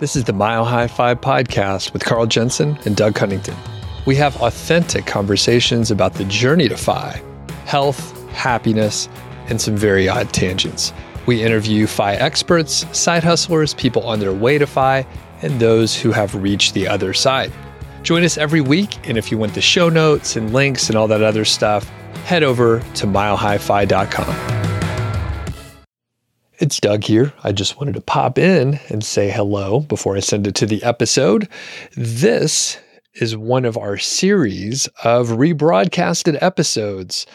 This is the Mile High Fi podcast with Carl Jensen and Doug Cunnington. We have authentic conversations about the journey to FI, health, happiness, and some very odd tangents. We interview FI experts, side hustlers, people on their way to FI, and those who have reached the other side. Join us every week, and if you want the show notes and links and all that other stuff, head over to milehighfi.com. It's Doug here. I just wanted to pop in and say hello before I send it to the episode. This is one of our series of rebroadcasted episodes.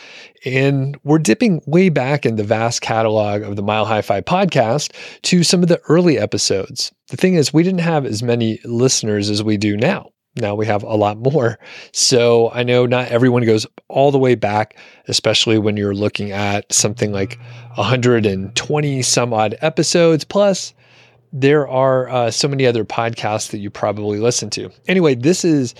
And we're dipping way back in the vast catalog of the Mile High Fi podcast to some of the early episodes. The thing is, we didn't have as many listeners as we do now now we have a lot more. So I know not everyone goes all the way back, especially when you're looking at something like 120 some odd episodes. Plus, there are uh, so many other podcasts that you probably listen to. Anyway, this is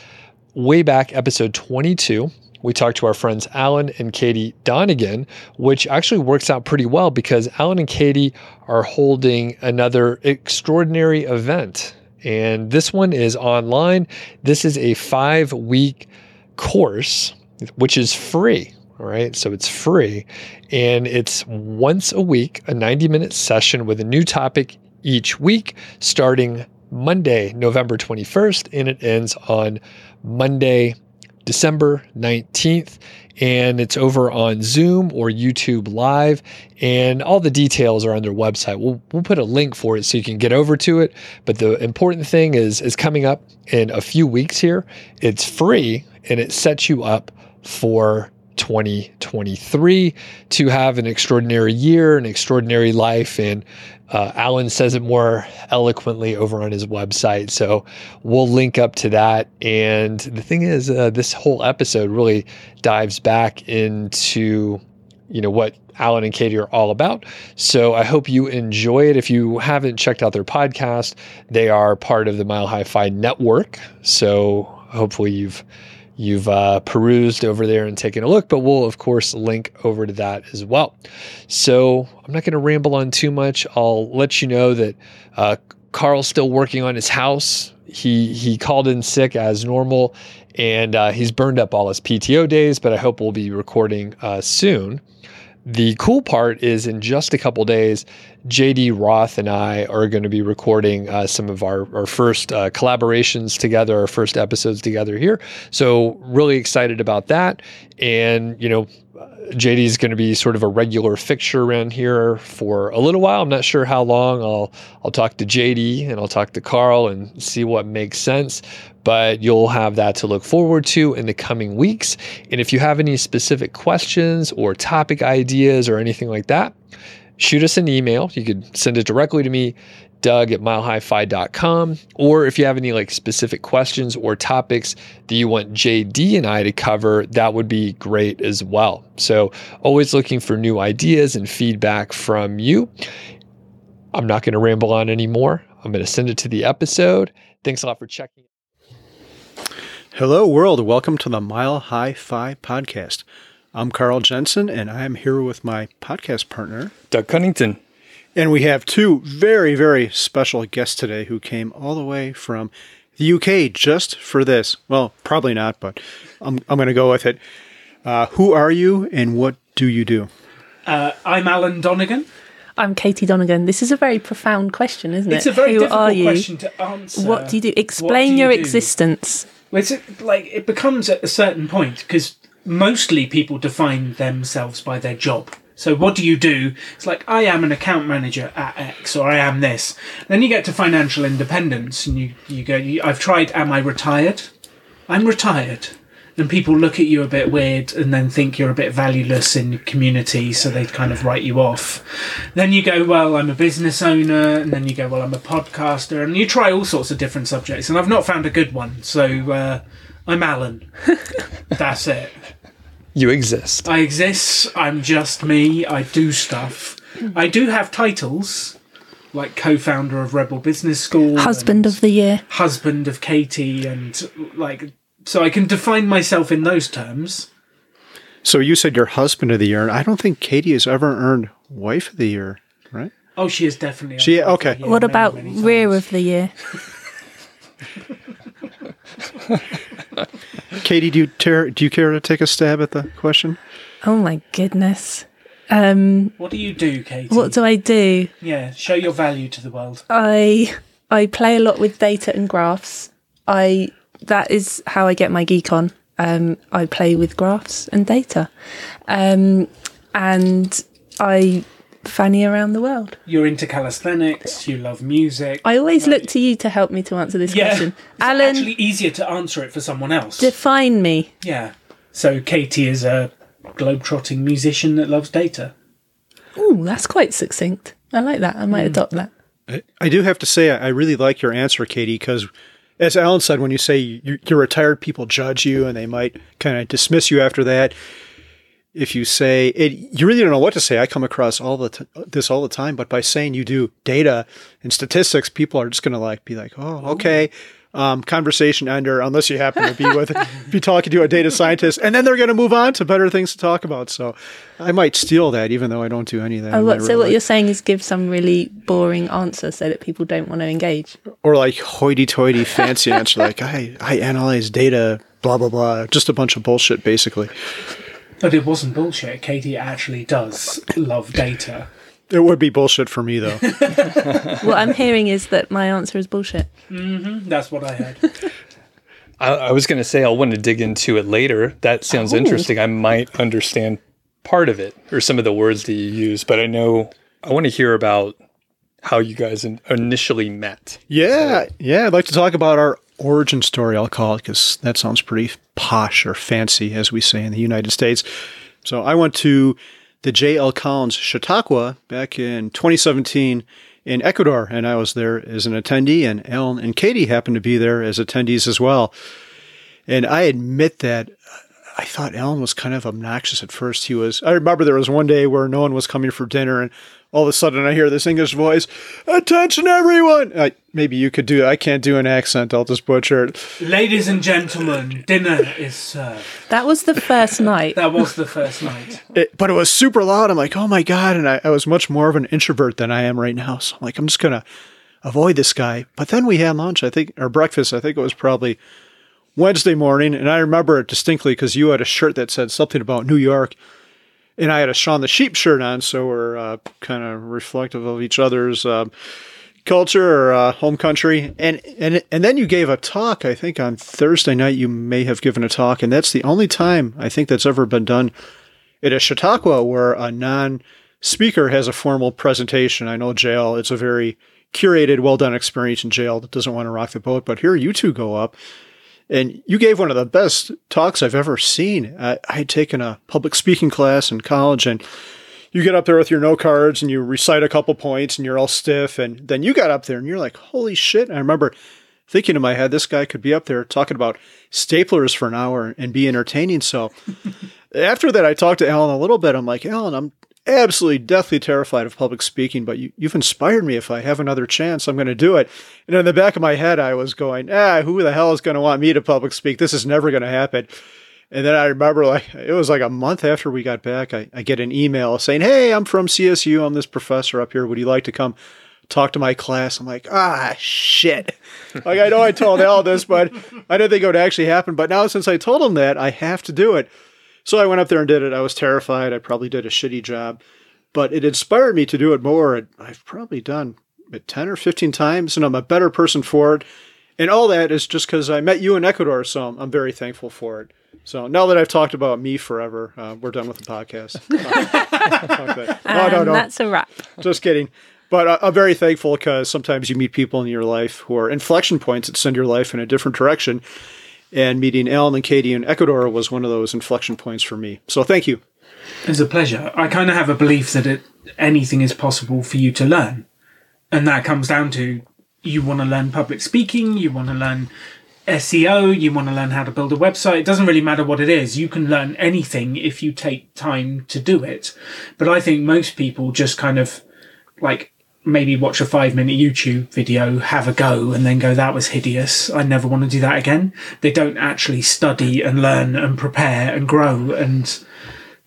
way back episode 22. We talked to our friends Alan and Katie Donegan, which actually works out pretty well because Alan and Katie are holding another extraordinary event and this one is online. This is a five week course, which is free. All right. So it's free. And it's once a week, a 90 minute session with a new topic each week, starting Monday, November 21st, and it ends on Monday, December 19th and it's over on Zoom or YouTube Live. And all the details are on their website. We'll, we'll put a link for it so you can get over to it. But the important thing is, is coming up in a few weeks here. It's free and it sets you up for 2023 to have an extraordinary year, an extraordinary life. And uh, Alan says it more eloquently over on his website. So we'll link up to that. And the thing is, uh, this whole episode really dives back into you know what Alan and Katie are all about. So I hope you enjoy it. If you haven't checked out their podcast, they are part of the Mile High Fi network. So hopefully you've you've uh, perused over there and taken a look, but we'll, of course, link over to that as well. So I'm not going to ramble on too much. I'll let you know that uh, Carl's still working on his house. He, he called in sick as normal and uh, he's burned up all his PTO days, but I hope we'll be recording uh, soon. The cool part is in just a couple days, JD Roth and I are going to be recording uh, some of our, our first uh, collaborations together, our first episodes together here. So, really excited about that. And, you know, JD is going to be sort of a regular fixture around here for a little while. I'm not sure how long. I'll I'll talk to JD and I'll talk to Carl and see what makes sense. But you'll have that to look forward to in the coming weeks. And if you have any specific questions or topic ideas or anything like that, shoot us an email. You could send it directly to me, Doug at milehighfi.com. Or if you have any like specific questions or topics that you want JD and I to cover, that would be great as well. So always looking for new ideas and feedback from you. I'm not going to ramble on anymore. I'm going to send it to the episode. Thanks a lot for checking. Hello, world. Welcome to the Mile High Fi podcast. I'm Carl Jensen, and I am here with my podcast partner, Doug Cunnington. And we have two very, very special guests today who came all the way from the UK just for this. Well, probably not, but I'm, I'm going to go with it. Uh, who are you and what do you do? Uh, I'm Alan Donegan. I'm Katie Donegan. This is a very profound question, isn't it? It's a very Who difficult question to answer. What do you do? Explain do you your do? existence. Well, it's like it becomes at a certain point because mostly people define themselves by their job. So what do you do? It's like I am an account manager at X, or I am this. Then you get to financial independence, and you you go. You, I've tried. Am I retired? I'm retired. And people look at you a bit weird, and then think you're a bit valueless in community, so they kind of write you off. Then you go, well, I'm a business owner, and then you go, well, I'm a podcaster, and you try all sorts of different subjects, and I've not found a good one. So uh, I'm Alan. That's it. You exist. I exist. I'm just me. I do stuff. I do have titles, like co-founder of Rebel Business School, husband of the year, husband of Katie, and like so I can define myself in those terms. So you said you're husband of the year, and I don't think Katie has ever earned wife of the year, right? Oh, she is definitely. She- a- okay. what many, about many rear of the year? Katie, do you care, do you care to take a stab at the question? Oh my goodness. Um, What do you do, Katie? what do I do? yeah, show your value to the world. I I play a lot with data and graphs. I that is how I get my geek on. Um, I play with graphs and data, um, and I fanny around the world. You're into calisthenics. You love music. I always look to you to help me to answer this yeah, question. it's Alan, actually easier to answer it for someone else. define me. yeah. So Katie is a globetrotting musician that loves data. Ooh, that's quite succinct. I like that. I might hmm. adopt that. I do have to say, I I really like your answer, Katie, because as Alan said, when you say you- you're retired, people judge you and they might kind of dismiss you after that. If you say it, you really don't know what to say. I come across all the t- this all the time, but by saying you do data and statistics, people are just going to like be like, "Oh, okay." Um, conversation ender, unless you happen to be with be talking to a data scientist, and then they're going to move on to better things to talk about. So, I might steal that, even though I don't do any of that. Oh, what, so real what life. you're saying is give some really boring answer so that people don't want to engage. or like hoity-toity fancy answer like I, I analyze data blah blah blah just a bunch of bullshit basically But it wasn't bullshit. Katie actually does love data. it would be bullshit for me though what I'm hearing is that my answer is bullshit. Mm-hmm. That's what I heard. I, I was going to say I'll want to dig into it later. That sounds Oh. interesting. I might understand part of it or some of the words that you use, but I know I want to hear about how you guys in, initially met. yeah yeah i'd like to talk about our origin story i'll call it because that sounds pretty posh or fancy as we say in the united states. So i went to the j.l collins chautauqua back in 2017 in ecuador and i was there as an attendee and alan and katie happened to be there as attendees as well. And I admit that uh, I thought Alan was kind of obnoxious at first. He was, I remember there was one day where no one was coming for dinner and all of a sudden I hear this English voice, attention everyone. I, maybe you could do it. I can't do an accent. I'll just butcher it. Ladies and gentlemen, dinner is served. That was the first night. That was the first night. it. But it was super loud. I'm like, oh my God. And I, I was much more of an introvert than I am right now. So I'm like, I'm just going to avoid this guy. But then we had lunch, I think, or breakfast. I think it was probably Wednesday morning, and I remember it distinctly because you had a shirt that said something about New York, and I had a Shaun the Sheep shirt on, so we're uh, kind of reflective of each other's um culture or uh, home country. And and and then you gave a talk. I think on Thursday night you may have given a talk, and that's the only time I think that's ever been done at a Chautauqua where a non-speaker has a formal presentation. I know JL; it's a very curated, well done experience in JL that doesn't want to rock the boat. But here you two go up and you gave one of the best talks I've ever seen. I, I had taken a public speaking class in college, and you get up there with your note cards and you recite a couple points, and you're all stiff. And then you got up there, and you're like, "Holy shit!" And I remember thinking in my head, "This guy could be up there talking about staplers for an hour and be entertaining." So after that, I talked to Alan a little bit. I'm like, Alan, I'm absolutely deathly terrified of public speaking, but you, you've inspired me. If I have another chance, I'm going to do it. And in the back of my head, I was going, ah, who the hell is going to want me to public speak? This is never going to happen. And then I remember, like, it was like a month after we got back, I, I get an email saying, Hey, I'm from CSU. I'm this professor up here. Would you like to come talk to my class? I'm like, ah, shit. like, I know I told Al this, but I didn't think it would actually happen. But now, since I told him that, I have to do it. So I went up there and did it. I was terrified. I probably did a shitty job, but it inspired me to do it more. And I've probably done it 10 or 15 times, and I'm a better person for it. And all that is just because I met you in Ecuador, so I'm, I'm very thankful for it. So now that I've talked about me forever, uh, we're done with the podcast. That. no, no, no. that's a wrap. Just kidding. But uh, I'm very thankful because sometimes you meet people in your life who are inflection points that send your life in a different direction. And meeting Alan and Katie in Ecuador was one of those inflection points for me. So thank you. It's a pleasure. I kind of have a belief that it, anything is possible for you to learn. And that comes down to you want to learn public speaking, you want to learn SEO, you want to learn how to build a website. It doesn't really matter what it is. You can learn anything if you take time to do it. But I think most people just kind of like maybe watch a five minute YouTube video, have a go, and then go, that was hideous. I never want to do that again. They don't actually study and learn and prepare and grow. And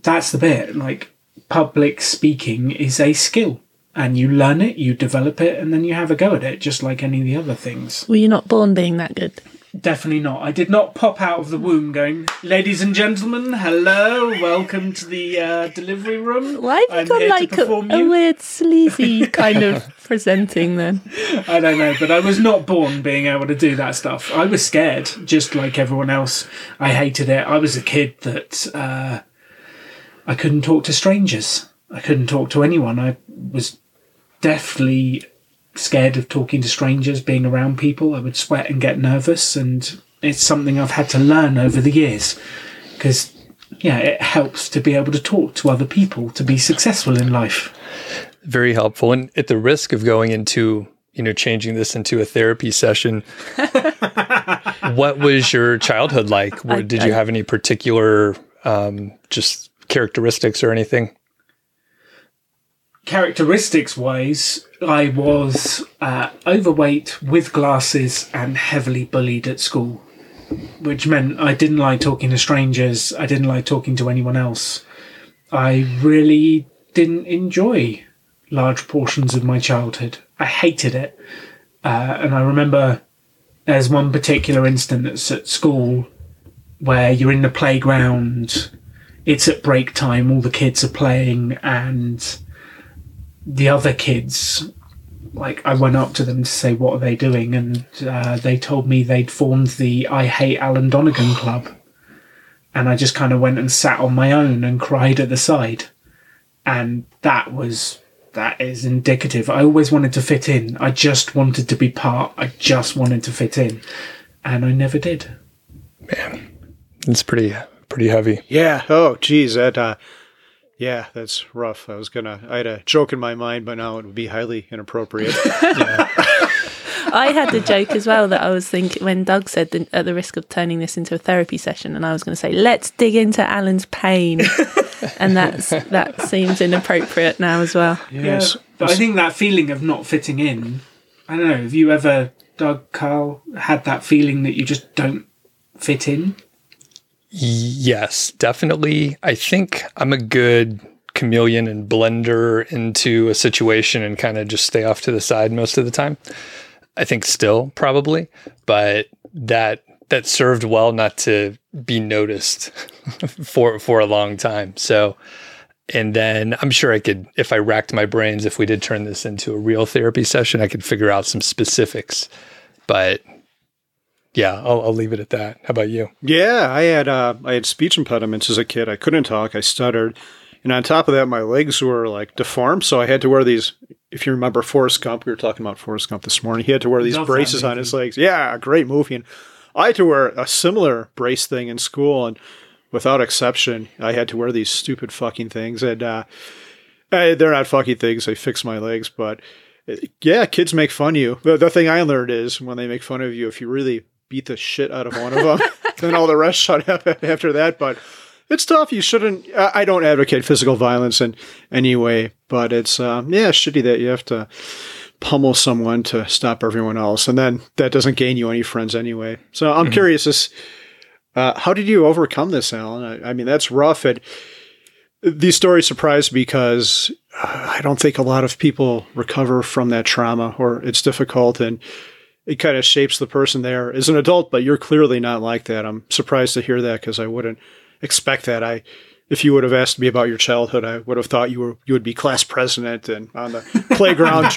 that's the bit. Like, public speaking is a skill. and you learn it, you develop it, and then you have a go at it, just like any of the other things. Were you not born being that good? Definitely not. I did not pop out of the womb going, ladies and gentlemen, hello, welcome to the uh, delivery room. Why have you I'm got like a, a weird sleazy kind of presenting then? I don't know, but I was not born being able to do that stuff. I was scared, just like everyone else. I hated it. I was a kid that uh, I couldn't talk to strangers. I couldn't talk to anyone. I was deathly scared of talking to strangers, being around people. I would sweat and get nervous, and it's something I've had to learn over the years because, yeah, it helps to be able to talk to other people to be successful in life. Very helpful. And at the risk of going into, you know, changing this into a therapy session, what was your childhood like? Did you have any particular um, just characteristics or anything? Characteristics wise, I was uh, overweight with glasses and heavily bullied at school, which meant I didn't like talking to strangers. I didn't like talking to anyone else. I really didn't enjoy large portions of my childhood. I hated it. Uh, and I remember there's one particular instance at school where you're in the playground, it's at break time, all the kids are playing, and the other kids, like I went up to them to say, "What are they doing?" and uh, they told me they'd formed the "I Hate Alan Donegan" club, and I just kind of went and sat on my own and cried at the side, and that was that is indicative. I always wanted to fit in. I just wanted to be part. I just wanted to fit in, and I never did. Man, it's pretty pretty heavy. Yeah. Oh, geez. That, uh, yeah, that's rough. I was gonna, I had a joke in my mind, but now it would be highly inappropriate. I had a joke as well that I was thinking when Doug said that at the risk of turning this into a therapy session, and I was going to say, let's dig into Alan's pain. and that's that seems inappropriate now as well. yes. Yeah, but I think that feeling of not fitting in. I don't know. Have you ever, Doug, Carl, had that feeling that you just don't fit in? Yes, definitely. I think I'm a good chameleon and blender into a situation and kind of just stay off to the side most of the time. I think still probably, but that that served well not to be noticed for for a long time. So and then I'm sure I could if I racked my brains if we did turn this into a real therapy session, I could figure out some specifics. But yeah, I'll, I'll leave it at that. How about you? Yeah, I had uh, I had speech impediments as a kid. I couldn't talk. I stuttered, and on top of that, my legs were like deformed. So I had to wear these. If you remember Forrest Gump, we were talking about Forrest Gump this morning. He had to wear these Love braces on his legs. Yeah, a great movie. And I had to wear a similar brace thing in school, and without exception, I had to wear these stupid fucking things. And uh, they're not fucking things. They fix my legs, but uh, yeah, kids make fun of you. The, the thing I learned is when they make fun of you, if you really beat the shit out of one of them, then all the rest shut up after that. But it's tough. You shouldn't. I I don't advocate physical violence in any way, but it's um, yeah, shitty that you have to pummel someone to stop everyone else, and then that doesn't gain you any friends anyway. So I'm curious. This, uh, how did you overcome this, Alan? I, I mean, that's rough. And these stories surprise me because uh, I don't think a lot of people recover from that trauma, or it's difficult and it kind of shapes the person there as an adult. But you're clearly not like that. I'm surprised to hear that because I wouldn't expect that. I, if you would have asked me about your childhood, I would have thought you were you would be class president and on the playground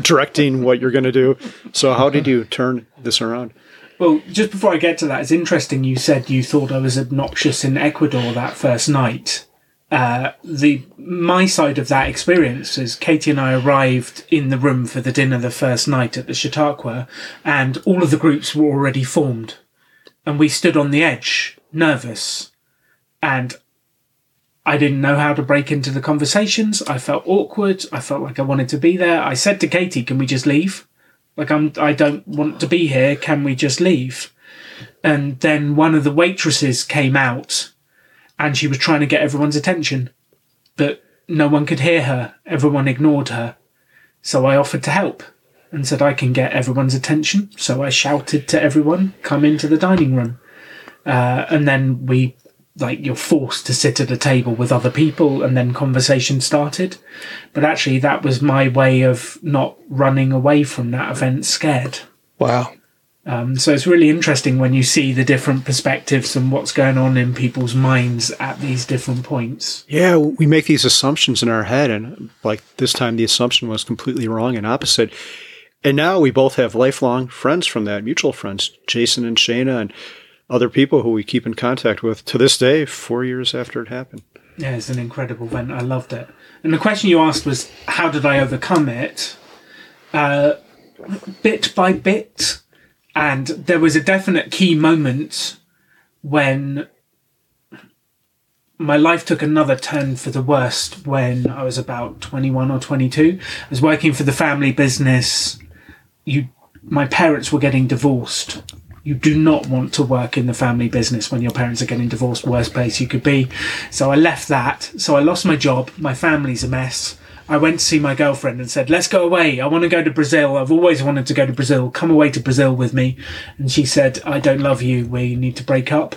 directing what you're going to do. So how did you turn this around? Well, just before I get to that, it's interesting you said you thought I was obnoxious in Ecuador that first night. Uh, the my side of that experience is Katie and I arrived in the room for the dinner the first night at the Chautauqua, and all of the groups were already formed, and we stood on the edge, nervous, and I didn't know how to break into the conversations. I felt awkward. I felt like I wanted to be there. I said to Katie, "Can we just leave?" Like I'm, I don't want to be here. Can we just leave? And then one of the waitresses came out, and she was trying to get everyone's attention, but no one could hear her. Everyone ignored her. So I offered to help and said I can get everyone's attention. So I shouted to everyone, "Come into the dining room." Uh, and then we like you're forced to sit at a table with other people and then conversation started. But actually, that was my way of not running away from that event scared. Wow. Um, so it's really interesting when you see the different perspectives and what's going on in people's minds at these different points. Yeah, we make these assumptions in our head, and like this time, the assumption was completely wrong and opposite. And now we both have lifelong friends from that, mutual friends, Jason and Shayna, and other people who we keep in contact with to this day, four years after it happened. Yeah, it's an incredible event. I loved it. And the question you asked was, how did I overcome it? Uh, bit by bit. And there was a definite key moment when my life took another turn for the worst when I was about 21 or 22. I was working for the family business. You, my parents were getting divorced. You do not want to work in the family business when your parents are getting divorced. Worst place you could be. So I left that. So I lost my job. My family's a mess. I went to see my girlfriend and said, let's go away. I want to go to Brazil. I've always wanted to go to Brazil. Come away to Brazil with me. And she said, I don't love you. We need to break up.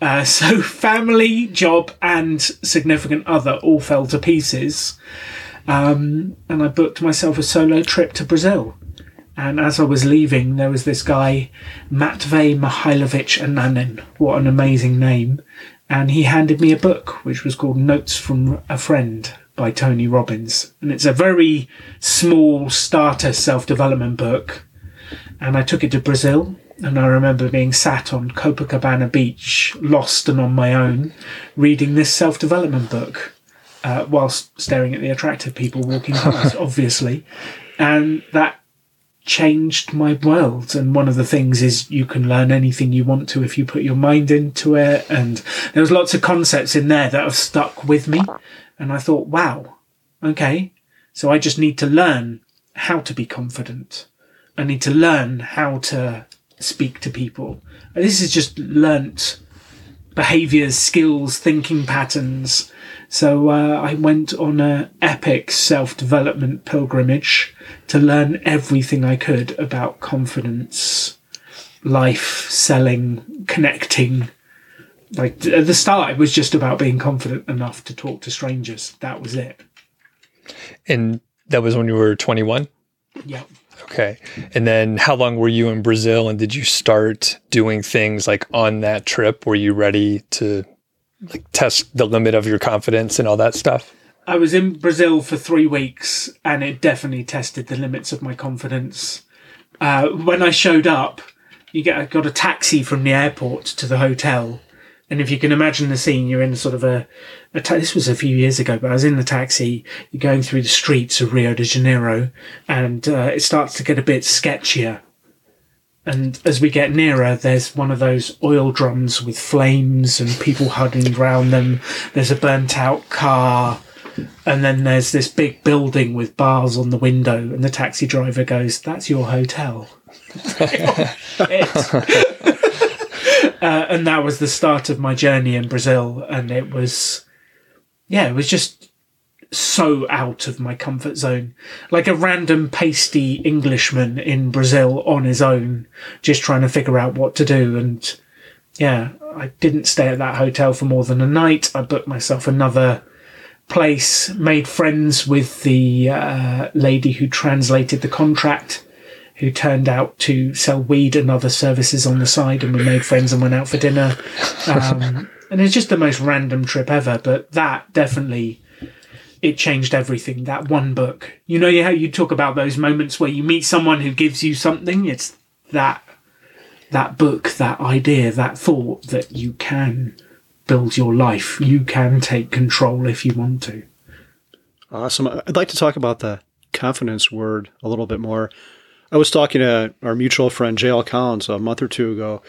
Uh, so family, job, and significant other all fell to pieces. Um, and I booked myself a solo trip to Brazil. And as I was leaving, there was this guy, Matvey Mihailovich Ananin. What an amazing name. And he handed me a book, which was called Notes from a Friend by Tony Robbins. And it's a very small starter self development book. And I took it to Brazil. And I remember being sat on Copacabana Beach, lost and on my own, reading this self development book. Uh, whilst staring at the attractive people walking past, obviously. And that changed my world. And one of the things is you can learn anything you want to if you put your mind into it. And there was lots of concepts in there that have stuck with me. And I thought, wow, okay. So I just need to learn how to be confident. I need to learn how to speak to people. And this is just learnt behaviors, skills, thinking patterns. So uh, I went on a epic self-development pilgrimage to learn everything I could about confidence, life, selling, connecting. Like at the start, it was just about being confident enough to talk to strangers. That was it. And that was when you were 21? Yeah. Okay. And then how long were you in Brazil and did you start doing things like on that trip? Were you ready to like test the limit of your confidence and all that stuff? I was in Brazil for three weeks and it definitely tested the limits of my confidence. Uh, when I showed up, you get I got a taxi from the airport to the hotel. And if you can imagine the scene, you're in sort of a, a ta- this was a few years ago, but I was in the taxi, you're going through the streets of Rio de Janeiro, and uh, it starts to get a bit sketchier. And as we get nearer, there's one of those oil drums with flames and people huddling around them. There's a burnt out car. And then there's this big building with bars on the window, and the taxi driver goes, That's your hotel. Uh, and that was the start of my journey in Brazil. And it was, yeah, it was just so out of my comfort zone. Like a random pasty Englishman in Brazil on his own, just trying to figure out what to do. And yeah, I didn't stay at that hotel for more than a night. I booked myself another place, made friends with the uh, lady who translated the contract, who turned out to sell weed and other services on the side, and we made friends and went out for dinner. Um, and it's just the most random trip ever, but that definitely it changed everything. That one book, you know, how you talk about those moments where you meet someone who gives you something. It's that that book, that idea, that thought that you can build your life. You can take control if you want to. Awesome. I'd like to talk about the confidence word a little bit more. I was talking to our mutual friend JL Collins a month or two ago,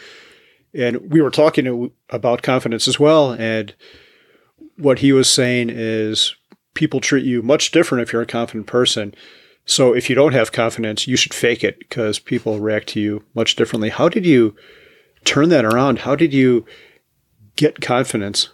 and we were talking about confidence as well. And what he was saying is people treat you much different if you're a confident person. So if you don't have confidence, you should fake it because people react to you much differently. How did you turn that around? How did you get confidence?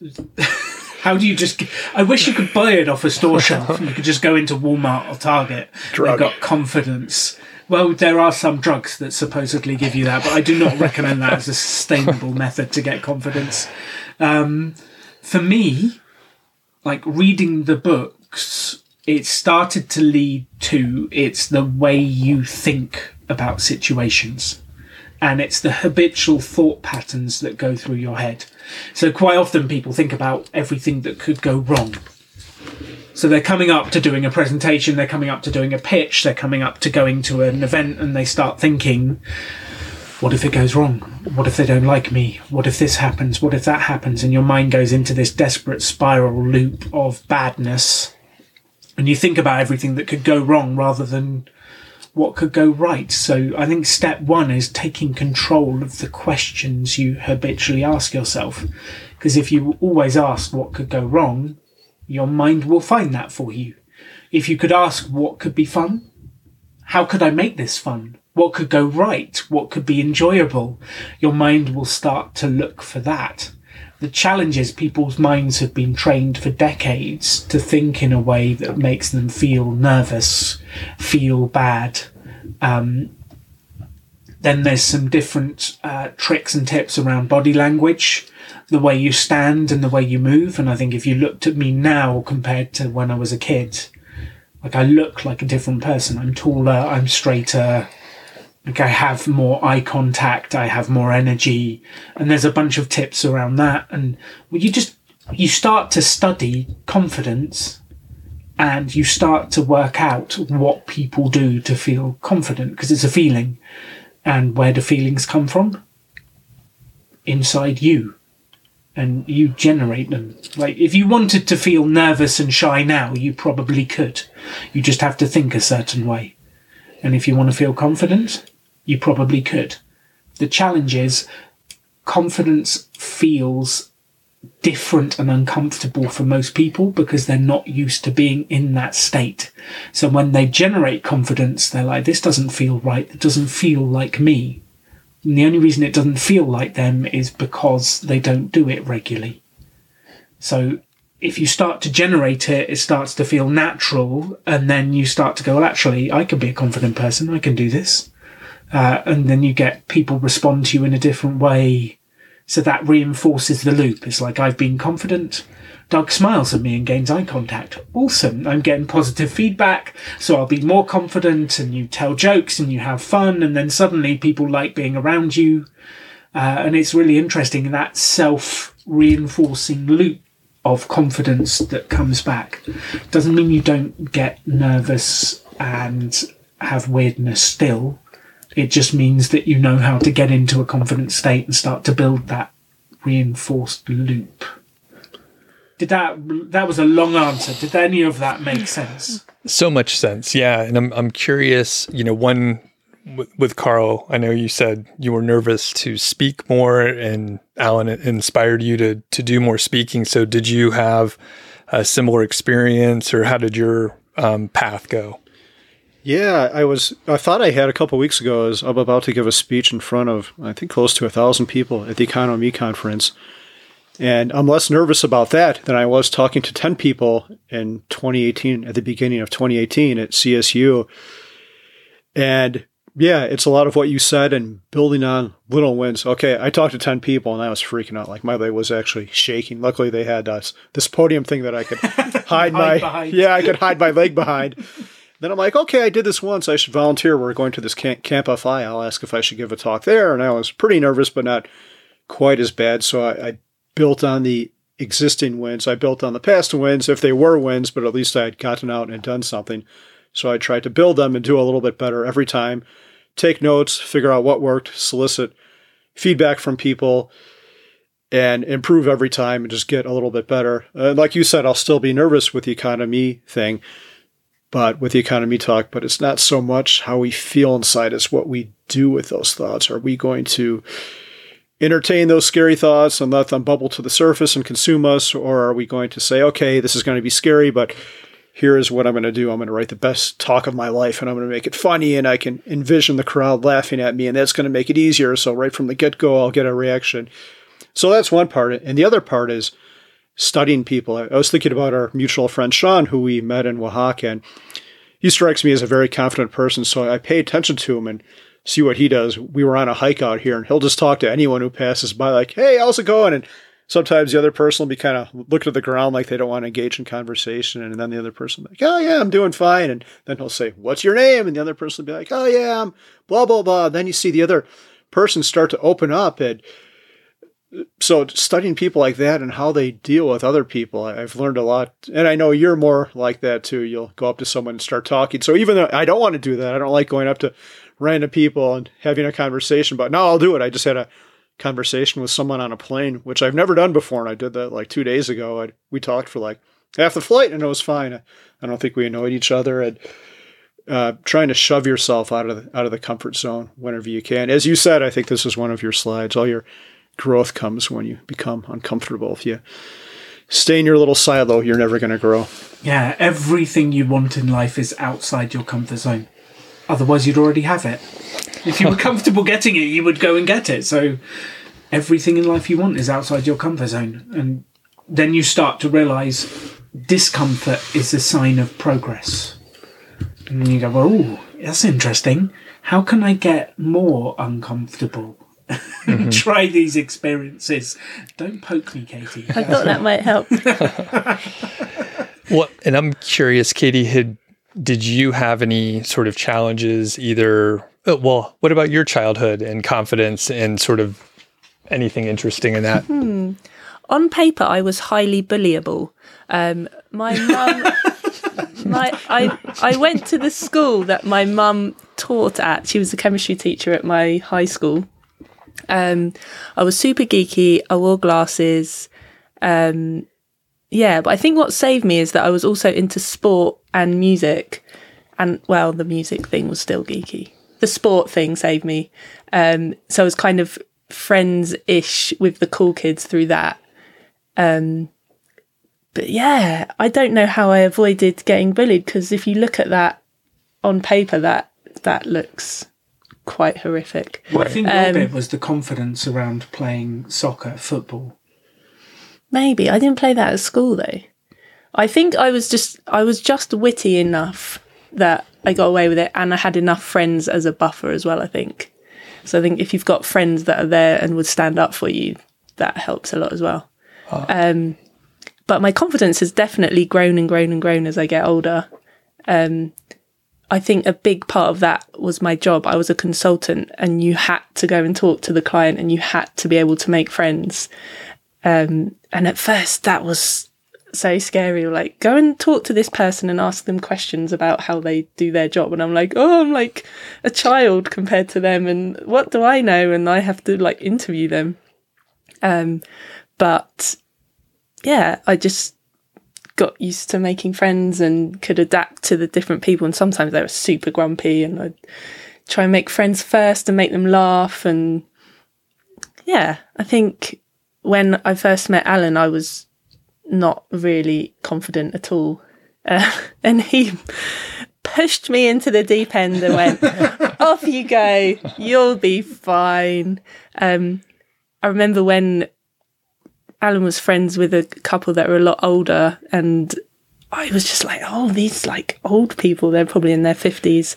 How do you just? I wish you could buy it off a store shelf. You could just go into Walmart or Target. Drug. They've got confidence, Well, there are some drugs that supposedly give you that, but I do not recommend that as a sustainable method to get confidence. Um, for me, like reading the books, it started to lead to it's the way you think about situations and it's the habitual thought patterns that go through your head. So quite often people think about everything that could go wrong. So they're coming up to doing a presentation, they're coming up to doing a pitch, they're coming up to going to an event and they start thinking, what if it goes wrong? What if they don't like me? What if this happens? What if that happens? And your mind goes into this desperate spiral loop of badness. And you think about everything that could go wrong rather than what could go right. So I think step one is taking control of the questions you habitually ask yourself. Because if you always ask what could go wrong, your mind will find that for you. If you could ask what could be fun, how could I make this fun? What could go right? What could be enjoyable? Your mind will start to look for that. The challenge is people's minds have been trained for decades to think in a way that makes them feel nervous, feel bad. Um, then there's some different uh, tricks and tips around body language the way you stand and the way you move. And I think if you looked at me now compared to when I was a kid, like I look like a different person. I'm taller, I'm straighter, like I have more eye contact, I have more energy, and there's a bunch of tips around that. And you just you start to study confidence and you start to work out what people do to feel confident because it's a feeling. And where do feelings come from? Inside you and you generate them. Like if you wanted to feel nervous and shy now, you probably could. You just have to think a certain way. And if you want to feel confident, you probably could. The challenge is confidence feels different and uncomfortable for most people because they're not used to being in that state. So when they generate confidence, they're like, this doesn't feel right. It doesn't feel like me. And the only reason it doesn't feel like them is because they don't do it regularly. So if you start to generate it, it starts to feel natural, and then you start to go, well, actually, I can be a confident person. I can do this. Uh, and then you get people respond to you in a different way. So that reinforces the loop. It's like, I've been confident. Doug smiles at me and gains eye contact. Awesome. I'm getting positive feedback, so I'll be more confident and you tell jokes and you have fun and then suddenly people like being around you. Uh, and it's really interesting that self reinforcing loop of confidence that comes back. Doesn't mean you don't get nervous and have weirdness still. It just means that you know how to get into a confident state and start to build that reinforced loop. Did that that was a long answer? Did any of that make sense? So much sense, yeah. And I'm I'm curious. You know, one with, Carl, I know you said you were nervous to speak more, and Alan inspired you to to do more speaking. So, did you have a similar experience, or how did your um, path go? Yeah, I was. I thought I had a couple weeks ago. I was I'm about to give a speech in front of I think close to a thousand people at the EconoMe conference, and I'm less nervous about that than I was talking to 10 people in 2018, at the beginning of 2018 at CSU. And yeah, it's a lot of what you said and building on little wins. Okay, I talked to 10 people and I was freaking out. Like my leg was actually shaking. Luckily, they had uh, this podium thing that I could hide my, behind. yeah, I could hide my leg behind. Then I'm like, okay, I did this once. I should volunteer. We're going to this Camp, Camp FI. I'll ask if I should give a talk there. And I was pretty nervous, but not quite as bad. So I, I built on the existing wins. I built on the past wins, if they were wins, but at least I had gotten out and done something. So I tried to build them and do a little bit better every time. Take notes, figure out what worked, solicit feedback from people, and improve every time and just get a little bit better. Uh, like you said, I'll still be nervous with the EconoMe thing, but with the EconoMe talk, but it's not so much how we feel inside, it's what we do with those thoughts. Are we going to entertain those scary thoughts and let them bubble to the surface and consume us? Or are we going to say, okay, this is going to be scary, but here is what I'm going to do. I'm going to write the best talk of my life and I'm going to make it funny and I can envision the crowd laughing at me and that's going to make it easier. So right from the get go, I'll get a reaction. So that's one part. And the other part is studying people. I was thinking about our mutual friend Sean, who we met in Oaxaca, and he strikes me as a very confident person. So I pay attention to him and see what he does. We were on a hike out here, and he'll just talk to anyone who passes by, like, "Hey, how's it going?" And sometimes the other person will be kind of looking at the ground like they don't want to engage in conversation, and then the other person like, "Oh yeah, I'm doing fine," and then he'll say, "What's your name?" And the other person will be like, "Oh yeah, I'm blah blah blah." Then you see the other person start to open up and so studying people like that and how they deal with other people i've learned a lot. And i know you're more like that too. You'll go up to someone and start talking. So even though i don't want to do that i don't like going up to random people and having a conversation but now i'll do it. I just had a conversation with someone on a plane which i've never done before. And i did that like two days ago. I, we talked for like half the flight and it was fine. I, I don't think we annoyed each other and uh, trying to shove yourself out of the, out of the comfort zone whenever you can. As you said i think this is one of your slides all your growth comes when you become uncomfortable. If you stay in your little silo, you're never going to grow. Yeah, everything you want in life is outside your comfort zone. Otherwise, you'd already have it. If you were comfortable getting it, you would go and get it. So, everything in life you want is outside your comfort zone. And then you start to realize discomfort is a sign of progress. And you go, oh, that's interesting. How can I get more uncomfortable? mm-hmm. try these experiences. Don't poke me, Katie. I thought that might help. what? and I'm curious, Katie, had did you have any sort of challenges either uh, well, what about your childhood and confidence and sort of anything interesting in that? Hmm. On paper, I was highly bullyable. Um, my mum, my I I went to the school that my mum taught at. She was a chemistry teacher at my high school, um, I was super geeky. I wore glasses. Um, yeah, but I think what saved me is that I was also into sport and music. And well, the music thing was still geeky. The sport thing saved me. Um, so I was kind of friends ish with the cool kids through that. Um, but yeah, I don't know how I avoided getting bullied because if you look at that on paper, that that looks quite horrific. Well, I think um, bit was the confidence around playing soccer, football. Maybe I didn't play that at school though. I think I was just I was just witty enough that I got away with it, and I had enough friends as a buffer as well. I think. So I think if you've got friends that are there and would stand up for you, that helps a lot as well. Oh. Um, but my confidence has definitely grown and grown and grown as I get older. Um, I think a big part of that was my job. I was a consultant and you had to go and talk to the client and you had to be able to make friends. Um, and at first that was so scary. Like, go and talk to this person and ask them questions about how they do their job. And I'm like, oh, I'm like a child compared to them. And what do I know? And I have to like interview them. Um, but yeah, I just got used to making friends and could adapt to the different people. And sometimes they were super grumpy, and I'd try and make friends first and make them laugh. And yeah, I think when I first met Alan, I was not really confident at all. Uh, and he pushed me into the deep end and went, off you go, you'll be fine. Um, I remember when Alan was friends with a couple that were a lot older, and I was just like, oh, these like old people, they're probably in their 50s.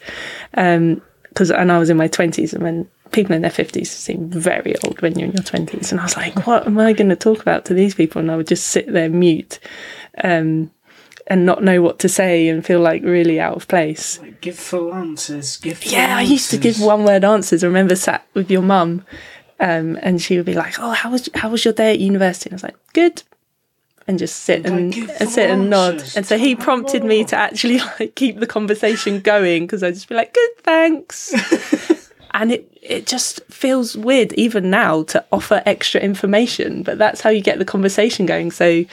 Because, um, and I was in my 20s, and when people in their 50s seem very old when you're in your 20s. And I was like, what am I going to talk about to these people? And I would just sit there mute. Um, and not know what to say and feel like really out of place. Like, give full answers. Give full yeah, answers. I used to give one word answers. I remember sat with your mum um, and she would be like, "Oh, how was how was your day at university?" And I was like, "Good," and just sit and, and sit and nod. And so he prompted me to actually like keep the conversation going because I'd just be like, "Good, thanks." and it it just feels weird even now to offer extra information, but that's how you get the conversation going. So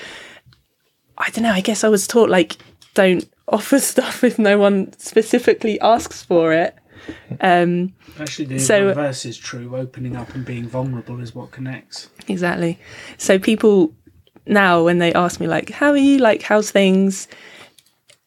I don't know. I guess I was taught like don't offer stuff if no one specifically asks for it. Um, Actually, the so, reverse is true. Opening up and being vulnerable is what connects. Exactly. So people now, when they ask me like, "How are you? Like, how's things?"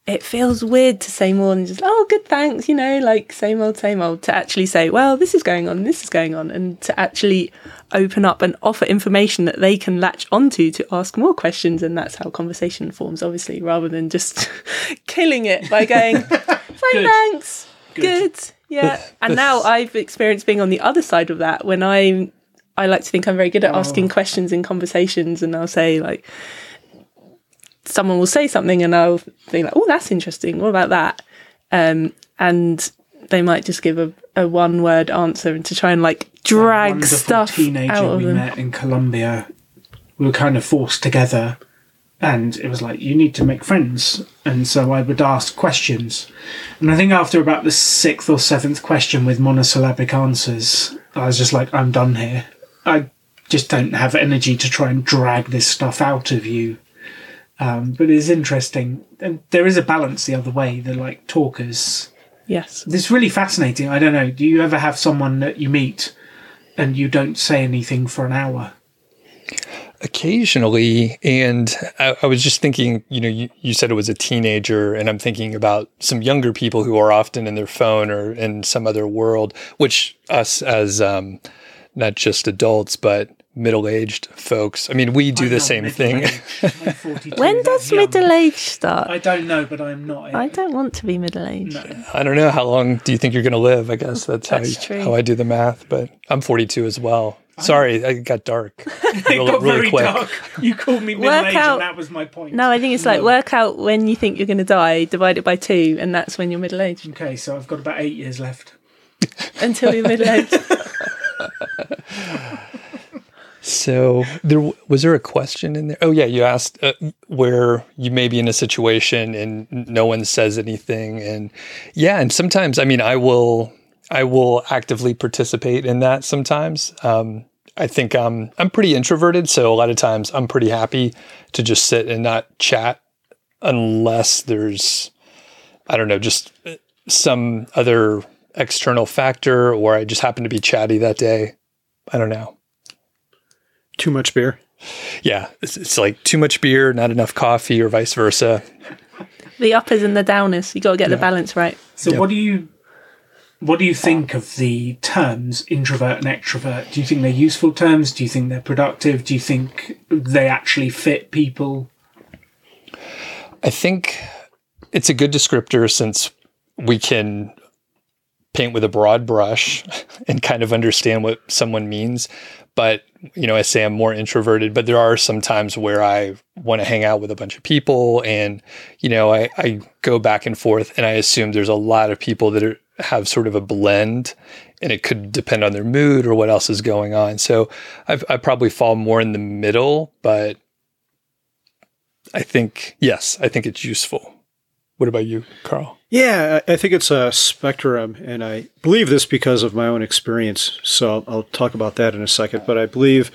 it feels weird to say more than just oh good thanks you know like same old same old to actually say well this is going on this is going on and to actually open up and offer information that they can latch onto to ask more questions and that's how conversation forms obviously rather than just killing it by going fine thanks Good. good. Yeah and now i've experienced being on the other side of that when i i like to think i'm very good at asking questions in conversations and i'll say like someone will say something and I'll think like, oh, that's interesting. What about that? Um, and they might just give a, a one word answer and to try and like drag stuff teenager out of we them. met in Colombia. We were kind of forced together, and it was like you need to make friends. And so I would ask questions, and I think after about the sixth or seventh question with monosyllabic answers, I was just like, I'm done here. I just don't have energy to try and drag this stuff out of you. Um, but it's interesting, and there is a balance the other way. They're like talkers. Yes. It's really fascinating. I don't know. Do you ever have someone that you meet and you don't say anything for an hour? Occasionally, and I, I was just thinking, you know, you, you said it was a teenager, and I'm thinking about some younger people who are often in their phone or in some other world, which us as um, not just adults, but middle aged folks, I mean, we do I'm the same thing. middle-aged. I'm 42, When does young. middle age start? I don't know, but I'm not. I don't want to be middle aged. No. I don't know how long do you think you're going to live? I guess that's, That's how, true. how I do the math, but I'm 42 as well. Sorry, I got dark. It Really- got really very quick. dark. You called me middle Work aged, out- and that was my point. No, I think it's like No. work out when you think you're going to die, divide it by two, and that's when you're middle aged. Okay, so I've got about eight years left. Until you're middle aged. So there was there a question in there? Oh yeah, you asked uh, where you may be in a situation and no one says anything, and yeah, and sometimes I mean I will I will actively participate in that. Sometimes um, I think I'm I'm pretty introverted, so a lot of times I'm pretty happy to just sit and not chat unless there's I don't know just uh, some other external factor or I just happen to be chatty that day. I don't know. Too much beer. Yeah, it's, it's like too much beer, not enough coffee, or vice versa. the uppers and the downers. You got to get the balance right. So Yep. what do you what do you think of the terms introvert and extrovert? Do you think they're useful terms? Do you think they're productive? Do you think they actually fit people? I think it's a good descriptor since we can paint with a broad brush and kind of understand what someone means. But, you know, I say I'm more introverted, but there are some times where I want to hang out with a bunch of people and, you know, I, I go back and forth and I assume there's a lot of people that are, have sort of a blend and it could depend on their mood or what else is going on. So I've, I probably fall more in the middle, but I think, yes, I think it's useful. What about you, Carl? Yeah, I I think it's a spectrum, and I believe this because of my own experience. So I'll talk about that in a second. But I believe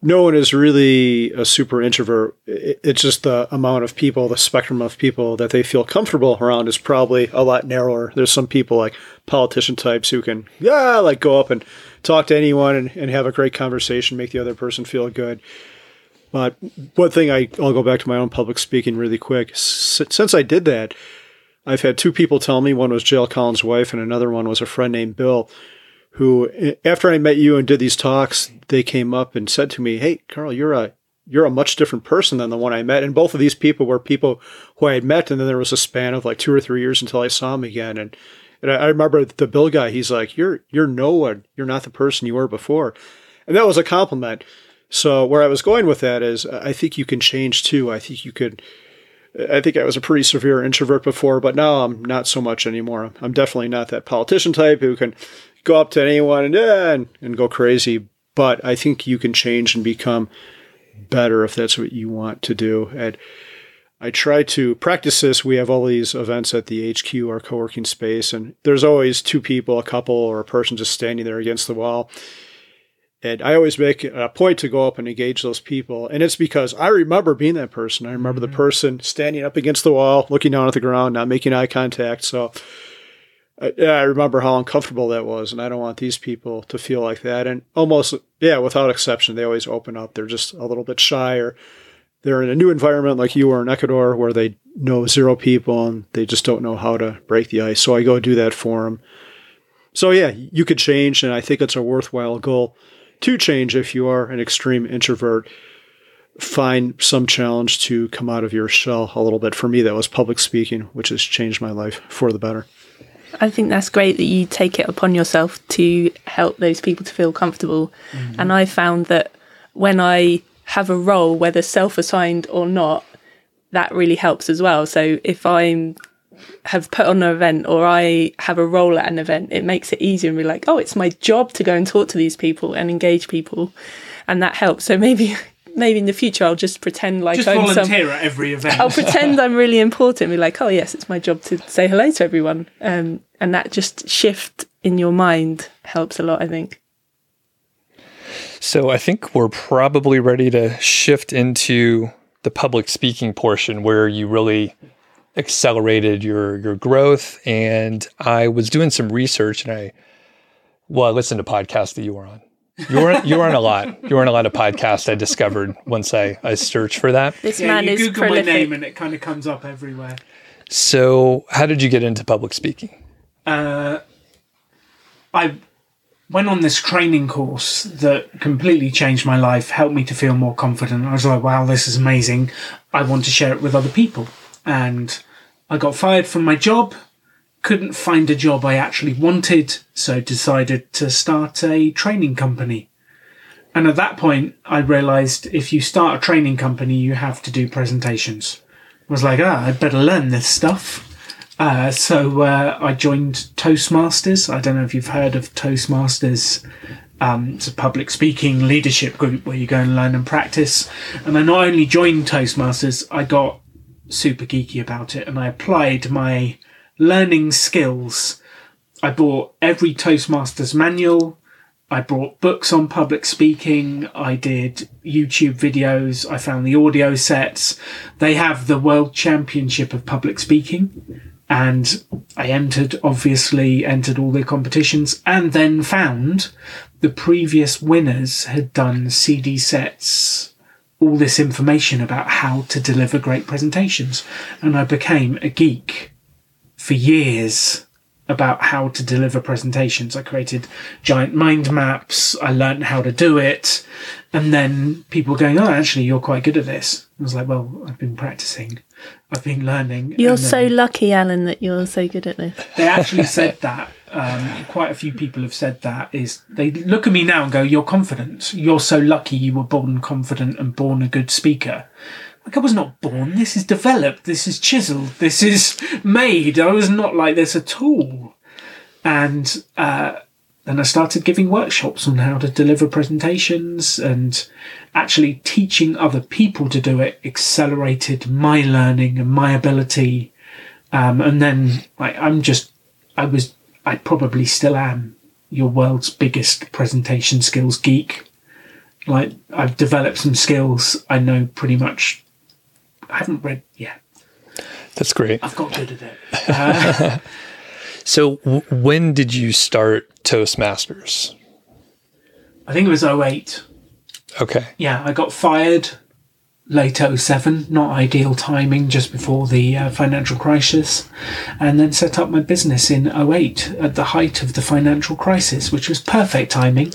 no one is really a super introvert. It's just the amount of people, the spectrum of people that they feel comfortable around is probably a lot narrower. There's some people like politician types who can, yeah, like go up and talk to anyone and, and have a great conversation, make the other person feel good. But one thing I, I'll go back to my own public speaking really quick. S- since I did that, I've had two people tell me one was JL Collins' wife, and another one was a friend named Bill, who, eh, after I met you and did these talks, they came up and said to me, Hey, Carl, you're a you're a much different person than the one I met. And both of these people were people who I had met, and then there was a span of like two or three years until I saw him again. And and I, I remember the Bill guy, he's like, You're you're no one. You're not the person you were before. And that was a compliment. So where I was going with that is I think you can change too. I think you could I think I was a pretty severe introvert before, but now I'm not so much anymore. I'm definitely not that politician type who can go up to anyone and and, and go crazy. But I think you can change and become better if that's what you want to do. And I try to practice this. We have all these events at the HQ, our co-working space, and there's always two people, a couple, or a person just standing there against the wall. And I always make a point to go up and engage those people. And it's because I remember being that person. I remember the mm-hmm. person standing up against the wall, looking down at the ground, not making eye contact. So I, yeah, I remember how uncomfortable that was. And I don't want these people to feel like that. And almost, yeah, without exception, they always open up. They're just a little bit shy or they're in a new environment like you are in Ecuador where they know zero people and they just don't know how to break the ice. So I go do that for them. So yeah, you could change, and I think it's a worthwhile goal to change if you are an extreme introvert. Find some challenge to come out of your shell a little bit. For me, that was public speaking, which has changed my life for the better. I think that's great that you take it upon yourself to help those people to feel comfortable. Mm-hmm. And I found that when I have a role, whether self assigned or not, that really helps as well. So if I'm have put on an event or I have a role at an event, it makes it easier and be like, oh, it's my job to go and talk to these people and engage people. And that helps. So maybe maybe in the future I'll just pretend like just I'm volunteer some, at every event. I'll pretend I'm really important and be like, oh yes, it's my job to say hello to everyone. Um, and that just shift in your mind helps a lot, I think. So I think we're probably ready to shift into the public speaking portion where you really accelerated your your growth. And I was doing some research and I well, I listened to podcasts that you were on. You weren't you weren't a lot. You weren't a lot of podcasts I discovered once I, I searched for that. This yeah, man you is Google prolific. my name and it kind of comes up everywhere. So how did you get into public speaking? Uh, I went on this training course that completely changed my life, helped me to feel more confident. I was like, wow, this is amazing. I want to share it with other people. And I got fired from my job, couldn't find a job I actually wanted, so decided to start a training company. And at that point, I realized if you start a training company, you have to do presentations. I was like, ah, I'd better learn this stuff. Uh, so uh, I joined Toastmasters. I don't know if you've heard of Toastmasters. Um, it's a public speaking leadership group where you go and learn and practice. And I not only joined Toastmasters, I got super geeky about it and I applied my learning skills. I bought every Toastmasters manual. I bought books on public speaking. I did YouTube videos. I found the audio sets. They have the World Championship of Public Speaking and I entered, obviously, entered all the competitions, and then found the previous winners had done CD sets, all this information about how to deliver great presentations. And I became a geek for years about how to deliver presentations. I created giant mind maps. I learned how to do it. And then people going, Oh, actually, you're quite good at this. I was like, Well, I've been practicing. I've been learning. You're And so lucky, Alan, that you're so good at this. They actually said that. Um, quite a few people have said that. Is they look at me now and go, "You're confident. You're so lucky. You were born confident and born a good speaker." I was not born. This is developed. This is chiseled. This is made. I was not like this at all. And uh, then I started giving workshops on how to deliver presentations and actually teaching other people to do it accelerated my learning and my ability. Um, and then like, I'm just, I was, I probably still am your world's biggest presentation skills geek. Like I've developed some skills. I know pretty much. I haven't read yet. That's great. I've got good at it. Uh, So w- when did you start Toastmasters? I think it was 08. Okay. Yeah, I got fired late 07, not ideal timing, just before the uh, financial crisis, and then set up my business in 08 at the height of the financial crisis, which was perfect timing,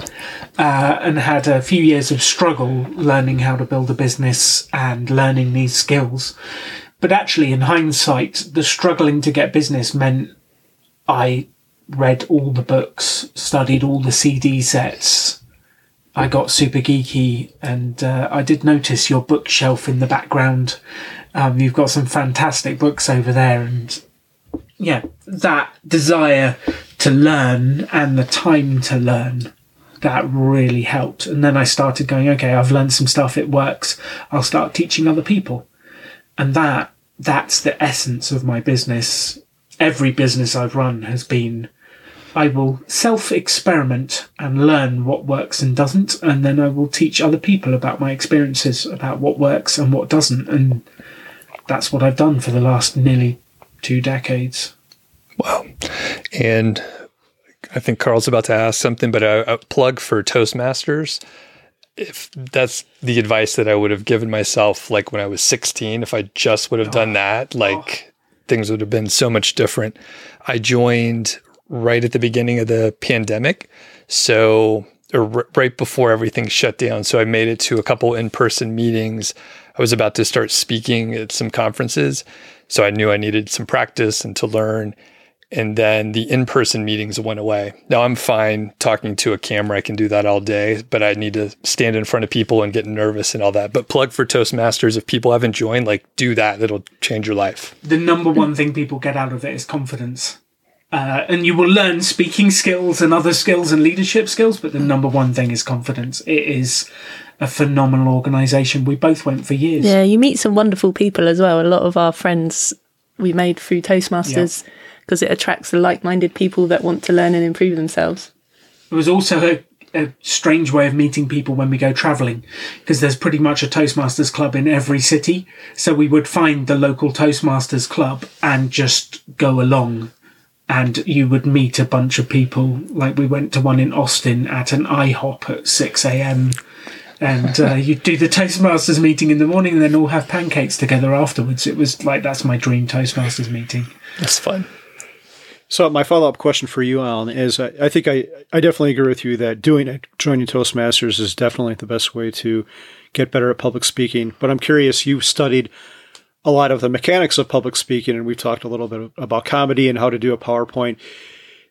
uh, and had a few years of struggle learning how to build a business and learning these skills. But actually, in hindsight, the struggling to get business meant I read all the books, studied all the CD sets, I got super geeky, and uh, I did notice your bookshelf in the background. Um, you've got some fantastic books over there, and yeah, that desire to learn and the time to learn that really helped. And then I started going, okay, I've learned some stuff, it works. I'll start teaching other people, and that that's the essence of my business. Every business I've run has been I will self experiment and learn what works and doesn't, and then I will teach other people about my experiences about what works and what doesn't. And that's what I've done for the last nearly two decades. Wow. And I think Carl's about to ask something, but a, a plug for Toastmasters. if that's the advice that I would have given myself, like when I was 16, if I just would have done oh. that, like oh. things would have been so much different. I joined right at the beginning of the pandemic. So, r- right before everything shut down. So I made it to a couple in person meetings. I was about to start speaking at some conferences. So I knew I needed some practice and to learn. And then the in person meetings went away. Now I'm fine talking to a camera. I can do that all day, but I need to stand in front of people and get nervous and all that. But plug for Toastmasters. If people haven't joined, like do that. It'll change your life. The number one thing people get out of it is confidence. Uh, and you will learn speaking skills and other skills and leadership skills, but the number one thing is confidence. It is a phenomenal organisation. We both went for years. Yeah, you meet some wonderful people as well. A lot of our friends we made through Toastmasters because it attracts the like-minded people that want to learn and improve themselves. It was also a, a strange way of meeting people when we go travelling because there's pretty much a Toastmasters club in every city. So we would find the local Toastmasters club and just go along. And you would meet a bunch of people. Like we went to one in Austin at an IHOP at 6 a.m. And uh, you'd do the Toastmasters meeting in the morning and then all have pancakes together afterwards. It was like, that's my dream Toastmasters meeting. That's fun. So my follow up question for you, Alan, is I, I think I, I definitely agree with you that doing it, joining Toastmasters is definitely the best way to get better at public speaking. But I'm curious, you studied a lot of the mechanics of public speaking, and we've talked a little bit about comedy and how to do a PowerPoint.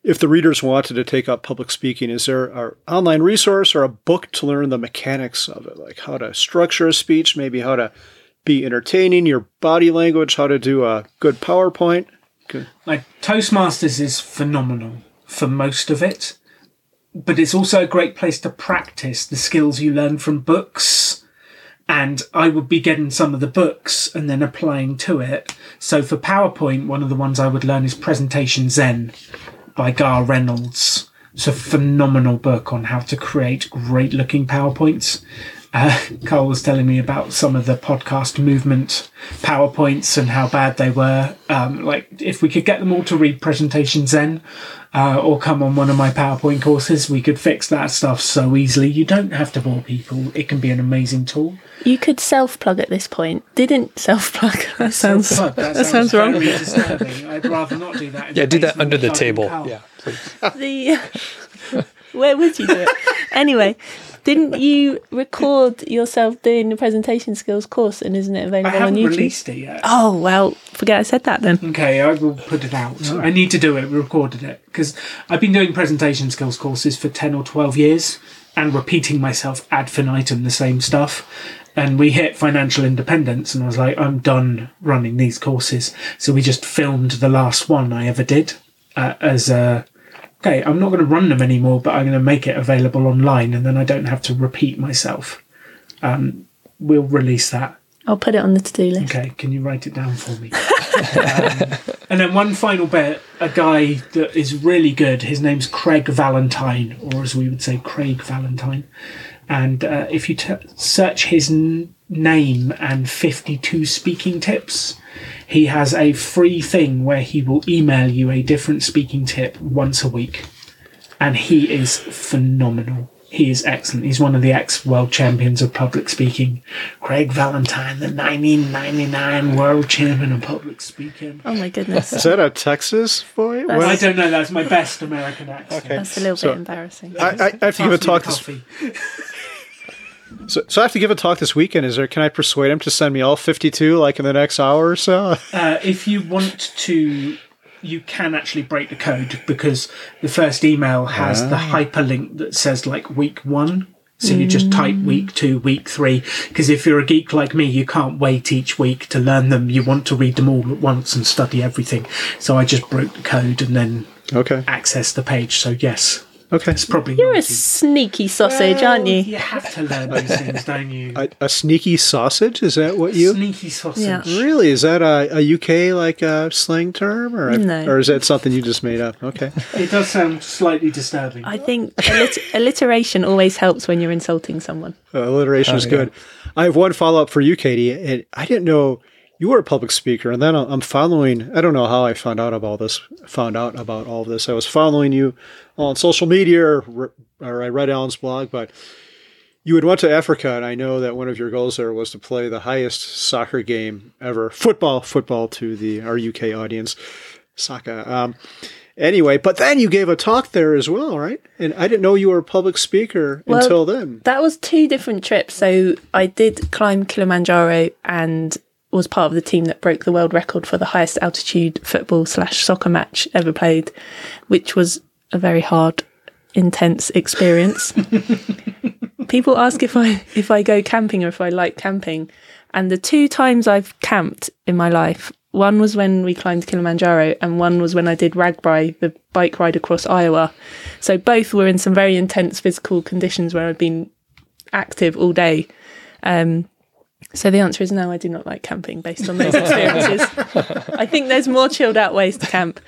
If the readers wanted to take up public speaking, is there an online resource or a book to learn the mechanics of it, like how to structure a speech, maybe how to be entertaining, your body language, how to do a good PowerPoint? Good. Like Toastmasters is phenomenal for most of it, but it's also a great place to practice the skills you learn from books. And I would be getting some of the books and then applying to it. So for PowerPoint, one of the ones I would learn is Presentation Zen by Garr Reynolds. It's a phenomenal book on how to create great looking PowerPoints. Uh, Carl was telling me about some of the podcast movement PowerPoints and how bad they were. Um, like, if we could get them all to read Presentation Zen uh, or come on one of my PowerPoint courses, we could fix that stuff so easily. You don't have to bore people, it can be an amazing tool. You could self-plug at this point. Didn't self-plug. That sounds But that, sounds wrong. very disturbing. I'd rather not do that. in Yeah, do that under the table. Cowell. Yeah, please. the where would you do it anyway didn't you record yourself doing the presentation skills course and isn't it available on haven't youtube released it yet. oh well forget i said that then Okay, I will put it out. I need to do it. We recorded it because I've been doing presentation skills courses for ten or twelve years and repeating myself ad infinitum the same stuff. And we hit financial independence, and I was like, I'm done running these courses. So we just filmed the last one I ever did uh, as a. Okay, I'm not going to run them anymore, but I'm going to make it available online, and then I don't have to repeat myself. Um, we'll release that. i'll put it on the to-do list Okay, can you write it down for me? um, and then one final bit a guy that is really good. His name's Craig Valentine, or as we would say, Craig Valentine. And uh, if you t- search his n- name and 52 speaking tips, he has a free thing where he will email you a different speaking tip once a week. And he is phenomenal. He is excellent. He's one of the ex world champions of public speaking. Craig Valentine, the 1999 world champion of public speaking. oh my goodness Is that a Texas boy? That's- What I don't know. That's my best American accent. Okay. that's a little So- bit embarrassing I, I, I have to give a talk the this. So, so I have to give a talk this weekend. Is there? Can I persuade him to send me all fifty-two, like in the next hour or so? Uh, if you want to, you can actually break the code because the first email has the hyperlink that says like week one. So you just type week two, week three. Because if you're a geek like me, you can't wait each week to learn them. You want to read them all at once and study everything. So I just broke the code and then Okay. access the page. So yes, Okay. it's probably you're a sneaky sausage aren't you You have to learn these things, don't you? A, a sneaky sausage? Is that what you? Sneaky sausage. Yeah. Really? Is that a, a UK like uh, slang term, or No. or is that something you just made up? Okay. It does sound slightly disturbing. i think allit- alliteration always helps when you're insulting someone Uh, alliteration is good. I have one follow up for you, Katie. And I didn't know you were a public speaker, and then I'm following. I don't know how I found out about this. Found out about all of this. I was following you on social media, or, or I read Alan's blog, but you had went to Africa, and I know that one of your goals there was to play the highest soccer game ever, football, football to the our UK audience, soccer. Um, anyway, but then you gave a talk there as well, right? And I didn't know you were a public speaker Well, until then. That was two different trips. So I did climb Kilimanjaro and was part of the team that broke the world record for the highest altitude football slash soccer match ever played, which was a very hard, intense experience. People ask if I if I go camping or if I like camping, and the two times I've camped in my life, one was when we climbed Kilimanjaro, and one was when I did RAGBRAI, the bike ride across Iowa. So both were in some very intense physical conditions where I'd been active all day. Um, so the answer is no, I do not like camping based on those experiences. I think there's more chilled out ways to camp.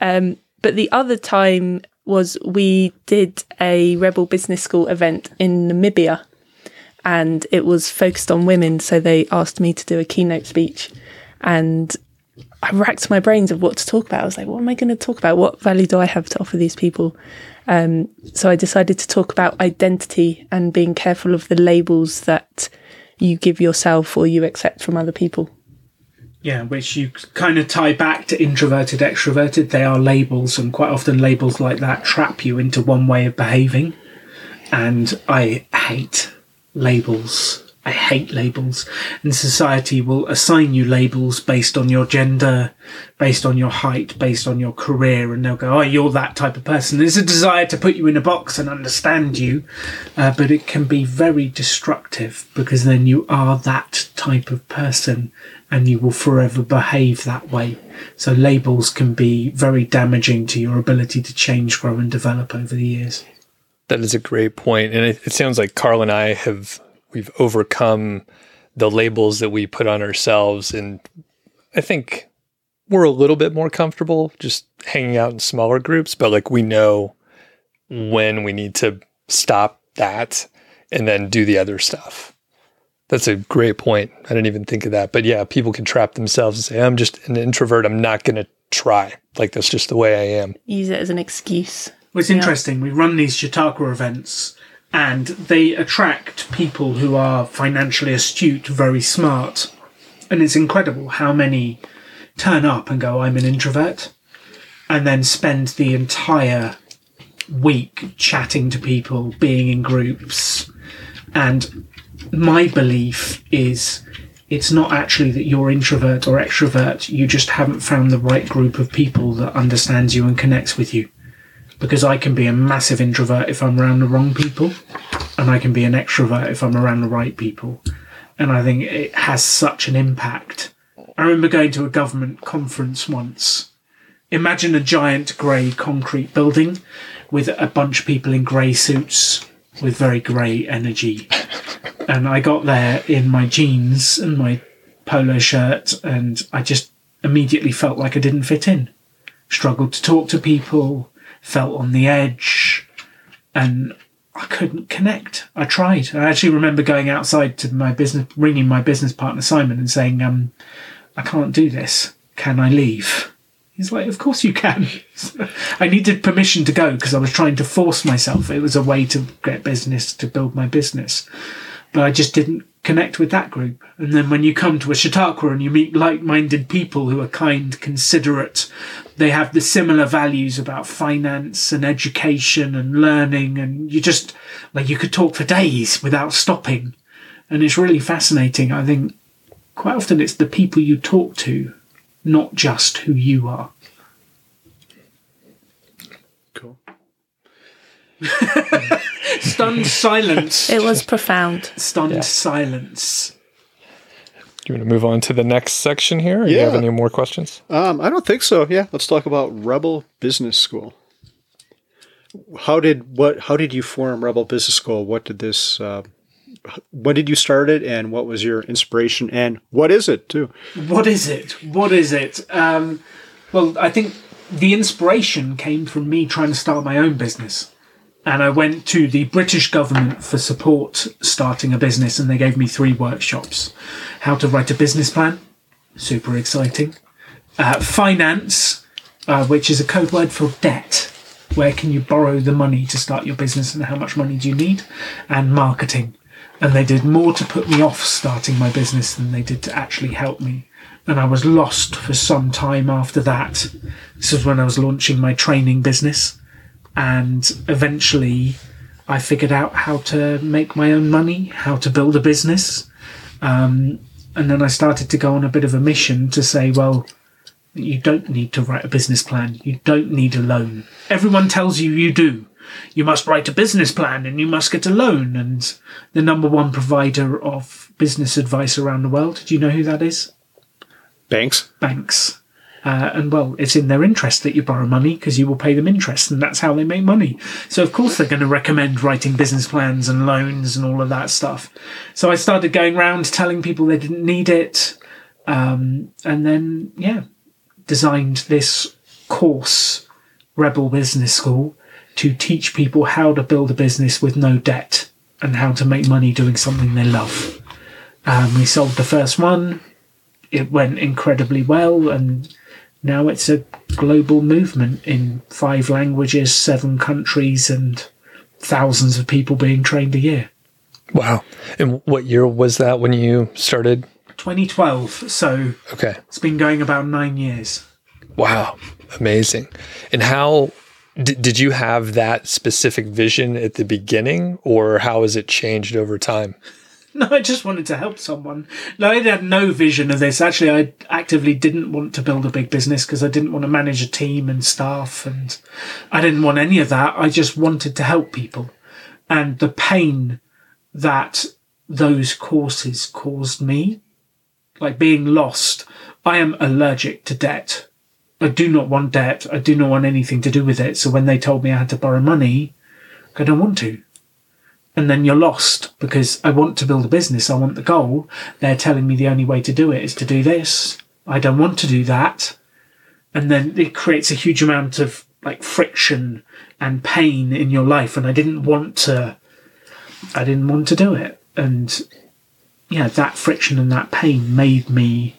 Um, but the other time was we did a Rebel Business School event in Namibia and it was focused on women. So they asked me to do a keynote speech and I racked my brains of what to talk about. I was like, what am I going to talk about? What value do I have to offer these people? Um, so I decided to talk about identity and being careful of the labels that you give yourself or you accept from other people. Yeah, which you kind of tie back to introverted, extroverted. They are labels, and quite often labels like that trap you into one way of behaving. And I hate labels. I hate labels. And society will assign you labels based on your gender, based on your height, based on your career, and they'll go, oh, you're that type of person. There's a desire to put you in a box and understand you, uh, but it can be very destructive because then you are that type of person and you will forever behave that way. So labels can be very damaging to your ability to change, grow, and develop over the years. That is a great point, and it, it sounds like Carl and I have we've overcome the labels that we put on ourselves, and I think we're a little bit more comfortable just hanging out in smaller groups. But like we know when we need to stop that and then do the other stuff. That's a great point. I didn't even think of that. But yeah, people can trap themselves and say, I'm just an introvert. I'm not going to try. Like, that's just the way I am. Use it as an excuse. Well, it's interesting. We run these Chautauqua events and they attract people who are financially astute, very smart. And it's incredible how many turn up and go, I'm an introvert, and then spend the entire week chatting to people, being in groups. And my belief is it's not actually that you're introvert or extrovert, you just haven't found the right group of people that understands you and connects with you because I can be a massive introvert if I'm around the wrong people, and I can be an extrovert if I'm around the right people. And I think it has such an impact. I remember going to a government conference once. Imagine a giant grey concrete building with a bunch of people in grey suits with very grey energy. and I got there in my jeans and my polo shirt, and I just immediately felt like I didn't fit in. Struggled to talk to people, felt on the edge, and I couldn't connect. I tried. I actually remember going outside to my business, ringing my business partner Simon and saying, um, "I can't do this. Can I leave?" He's like, "Of course you can." I needed permission to go because I was trying to force myself. It was a way to get business to build my business, but I just didn't connect with that group. And then when you come to a Chautauqua and you meet like-minded people who are kind, considerate, they have the similar values about finance and education and learning, and you just like you could talk for days without stopping. And it's really fascinating. I think quite often it's the people you talk to, not just who you are. Cool. Stunned silence. It was profound. Stunned Yeah. silence. Do you want to move on to the next section here? Or Do you have any more questions? Um, I don't think so. Yeah, let's talk about Rebel Business School. How did what? How did you form Rebel Business School? What did this? Uh, when did you start it, and what was your inspiration? And what is it too? What is it? What is it? Um, well, I think the inspiration came from me trying to start my own business. And I went to the British government for support starting a business, and they gave me three workshops how to write a business plan, super exciting, uh, finance, uh, which is a code word for debt. Where can you borrow the money to start your business and how much money do you need? And marketing. And they did more to put me off starting my business than they did to actually help me. And I was lost for some time after that. This was when I was launching my training business. And eventually I figured out how to make my own money, how to build a business. Um, and then I started to go on a bit of a mission to say, well, you don't need to write a business plan. You don't need a loan. Everyone tells you you do. You must write a business plan and you must get a loan. And the number one provider of business advice around the world, do you know who that is? Banks. Banks. Uh, and well, it's in their interest that you borrow money because you will pay them interest, and that's how they make money. So, of course, they're going to recommend writing business plans and loans and all of that stuff. So, I started going around telling people they didn't need it. Um, and then, yeah, designed this course, Rebel Business School, to teach people how to build a business with no debt and how to make money doing something they love. Um, we sold the first one. It went incredibly well, and now it's a global movement in five languages, seven countries, and thousands of people being trained a year. Wow. And what year was that when you started? 2012. So Okay. it's been going about nine years. Wow. Amazing. And how did, did you have that specific vision at the beginning or how has it changed over time? No, I just wanted to help someone. No, I had no vision of this. Actually, I actively didn't want to build a big business because I didn't want to manage a team and staff, and I didn't want any of that. I just wanted to help people. And the pain that those courses caused me, like being lost, I am allergic to debt. I do not want debt. I do not want anything to do with it. So when they told me I had to borrow money, I don't want to and then you're lost because I want to build a business. I want the goal. They're telling me the only way to do it is to do this. I don't want to do that. And then it creates a huge amount of like friction and pain in your life. And I didn't want to, I didn't want to do it. And yeah, that friction and that pain made me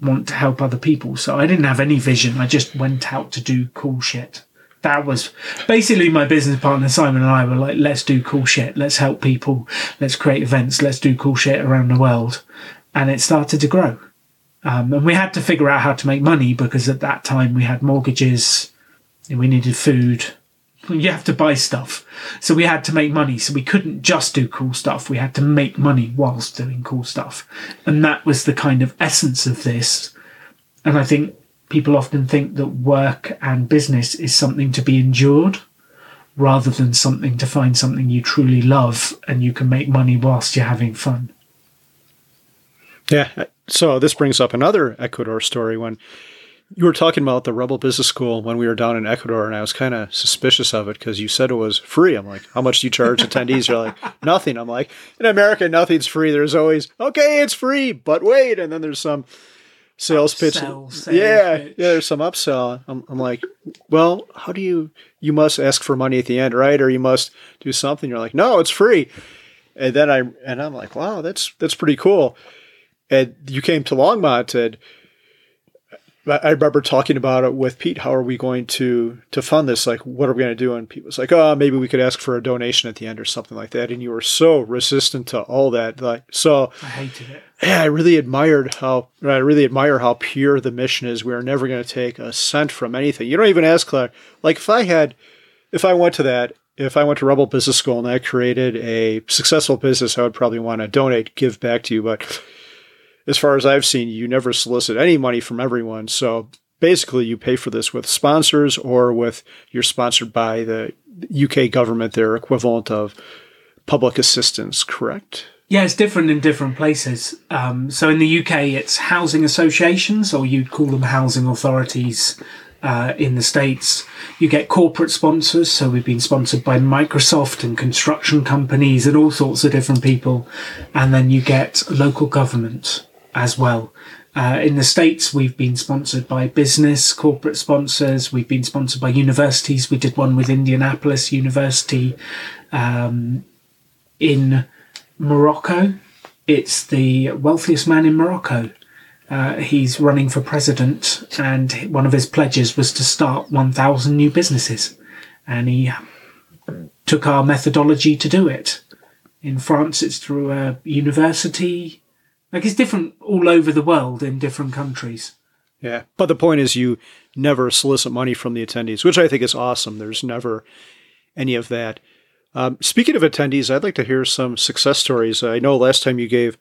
want to help other people. So I didn't have any vision. I just went out to do cool shit that was basically my business partner Simon and I were like, let's do cool shit, let's help people, let's create events, let's do cool shit around the world, and it started to grow. Um, and we had to figure out how to make money because at that time we had mortgages, and we needed food. You have to buy stuff, so we had to make money. So we couldn't just do cool stuff. We had to make money whilst doing cool stuff, and that was the kind of essence of this. And I think people often think that work and business is something to be endured rather than something to find something you truly love and you can make money whilst you're having fun. Yeah. So this brings up another Ecuador story when you were talking about the Rebel Business School when we were down in Ecuador, and I was kind of suspicious of it because you said it was free. I'm like, how much do you charge attendees? You're like, nothing. I'm like, in America, nothing's free. There's always, okay, it's free, but wait. And then there's some sales pitch. Sales yeah, pitch. yeah. There's some upsell. I'm, I'm like, well, how do you? You must ask for money at the end, right? Or you must do something. You're like, no, it's free. And then I and I'm like, wow, that's that's pretty cool. And you came to Longmont and. I I remember talking about it with Pete. How are we going to to fund this? Like, what are we going to do? And Pete was like, "Oh, maybe we could ask for a donation at the end or something like that." And you were so resistant to all that. Like, so I hated it. yeah, I really admired how I really admire how pure the mission is. We are never going to take a cent from anything. You don't even ask like, like if I had, if I went to that, if I went to Rebel Business School and I created a successful business, I would probably want to donate, give back to you. But as far as I've seen, you never solicit any money from everyone. So basically, you pay for this with sponsors or with you're sponsored by the UK government, their equivalent of public assistance. Correct? Yeah, it's different in different places. Um, so in the UK, it's housing associations, or you'd call them housing authorities. Uh, in the States, you get corporate sponsors. So we've been sponsored by Microsoft and construction companies and all sorts of different people. And then you get local government as well. Uh, in the States, we've been sponsored by business, corporate sponsors. We've been sponsored by universities. We did one with Indianapolis University. Um, in Morocco, it's the wealthiest man in Morocco. Uh, he's running for president, and one of his pledges was to start 1,000 new businesses. and he took our methodology to do it. In France, it's through a university. Like it's different all over the world in different countries. Yeah. But the point is, you never solicit money from the attendees, which I think is awesome. There's never any of that. Um, speaking of attendees, I'd like to hear some success stories. I know last time you gave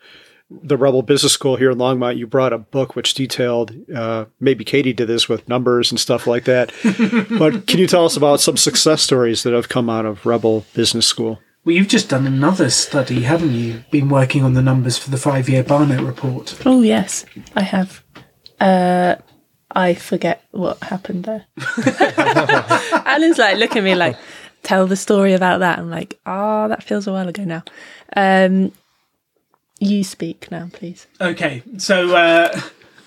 the Rebel Business School here in Longmont, you brought a book which detailed, uh, maybe Katie did this with numbers and stuff like that. but can you tell us about some success stories that have come out of Rebel Business School? Well, you've just done another study, haven't you? Been working on the numbers for the five year Barnett report. Oh yes, I have. Uh, I forget what happened there. Alan's like, look at me like, tell the story about that. I'm like, ah, oh, that feels a while ago now. Um, you speak now, please. Okay, so uh,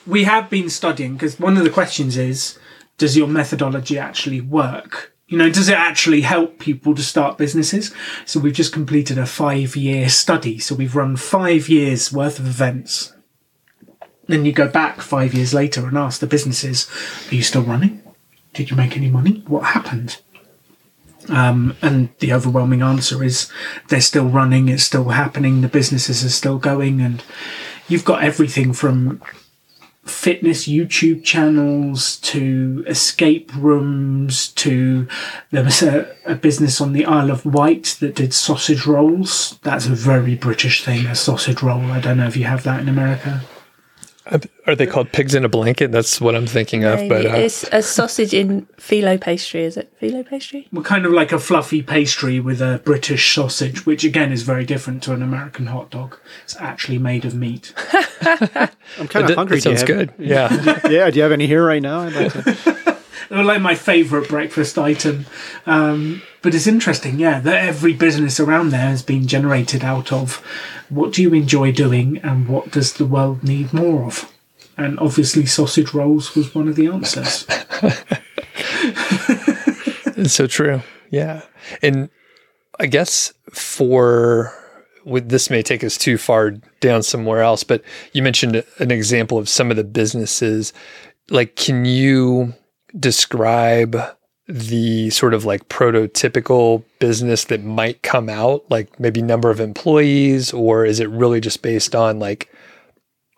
we have been studying because one of the questions is, does your methodology actually work? You know, does it actually help people to start businesses? So we've just completed a five year study. So we've run five years worth of events. Then you go back five years later and ask the businesses, are you still running? Did you make any money? What happened? Um, and the overwhelming answer is they're still running, it's still happening, the businesses are still going, and you've got everything from fitness YouTube channels to escape rooms to there was a, a, business on the Isle of Wight that did sausage rolls. That's a very British thing, a sausage roll. I don't know if you have that in America. Are they called pigs in a blanket? That's what I'm thinking of. But uh, it's a sausage in phyllo pastry. Is it phyllo pastry? Well, kind of like a fluffy pastry with a British sausage, which again is very different to an American hot dog. It's actually made of meat. I'm kind of hungry. That sounds good. Yeah. yeah. Do you have any here right now? I'd like to. They're like my favourite breakfast item. Um, but it's interesting, yeah, that every business around there has been generated out of what do you enjoy doing and what does the world need more of? And obviously, sausage rolls was one of the answers. it's so true. Yeah. And I guess for with this may take us too far down somewhere else, but you mentioned an example of some of the businesses. Like, can you describe the sort of like prototypical business that might come out, like maybe number of employees, or is it really just based on like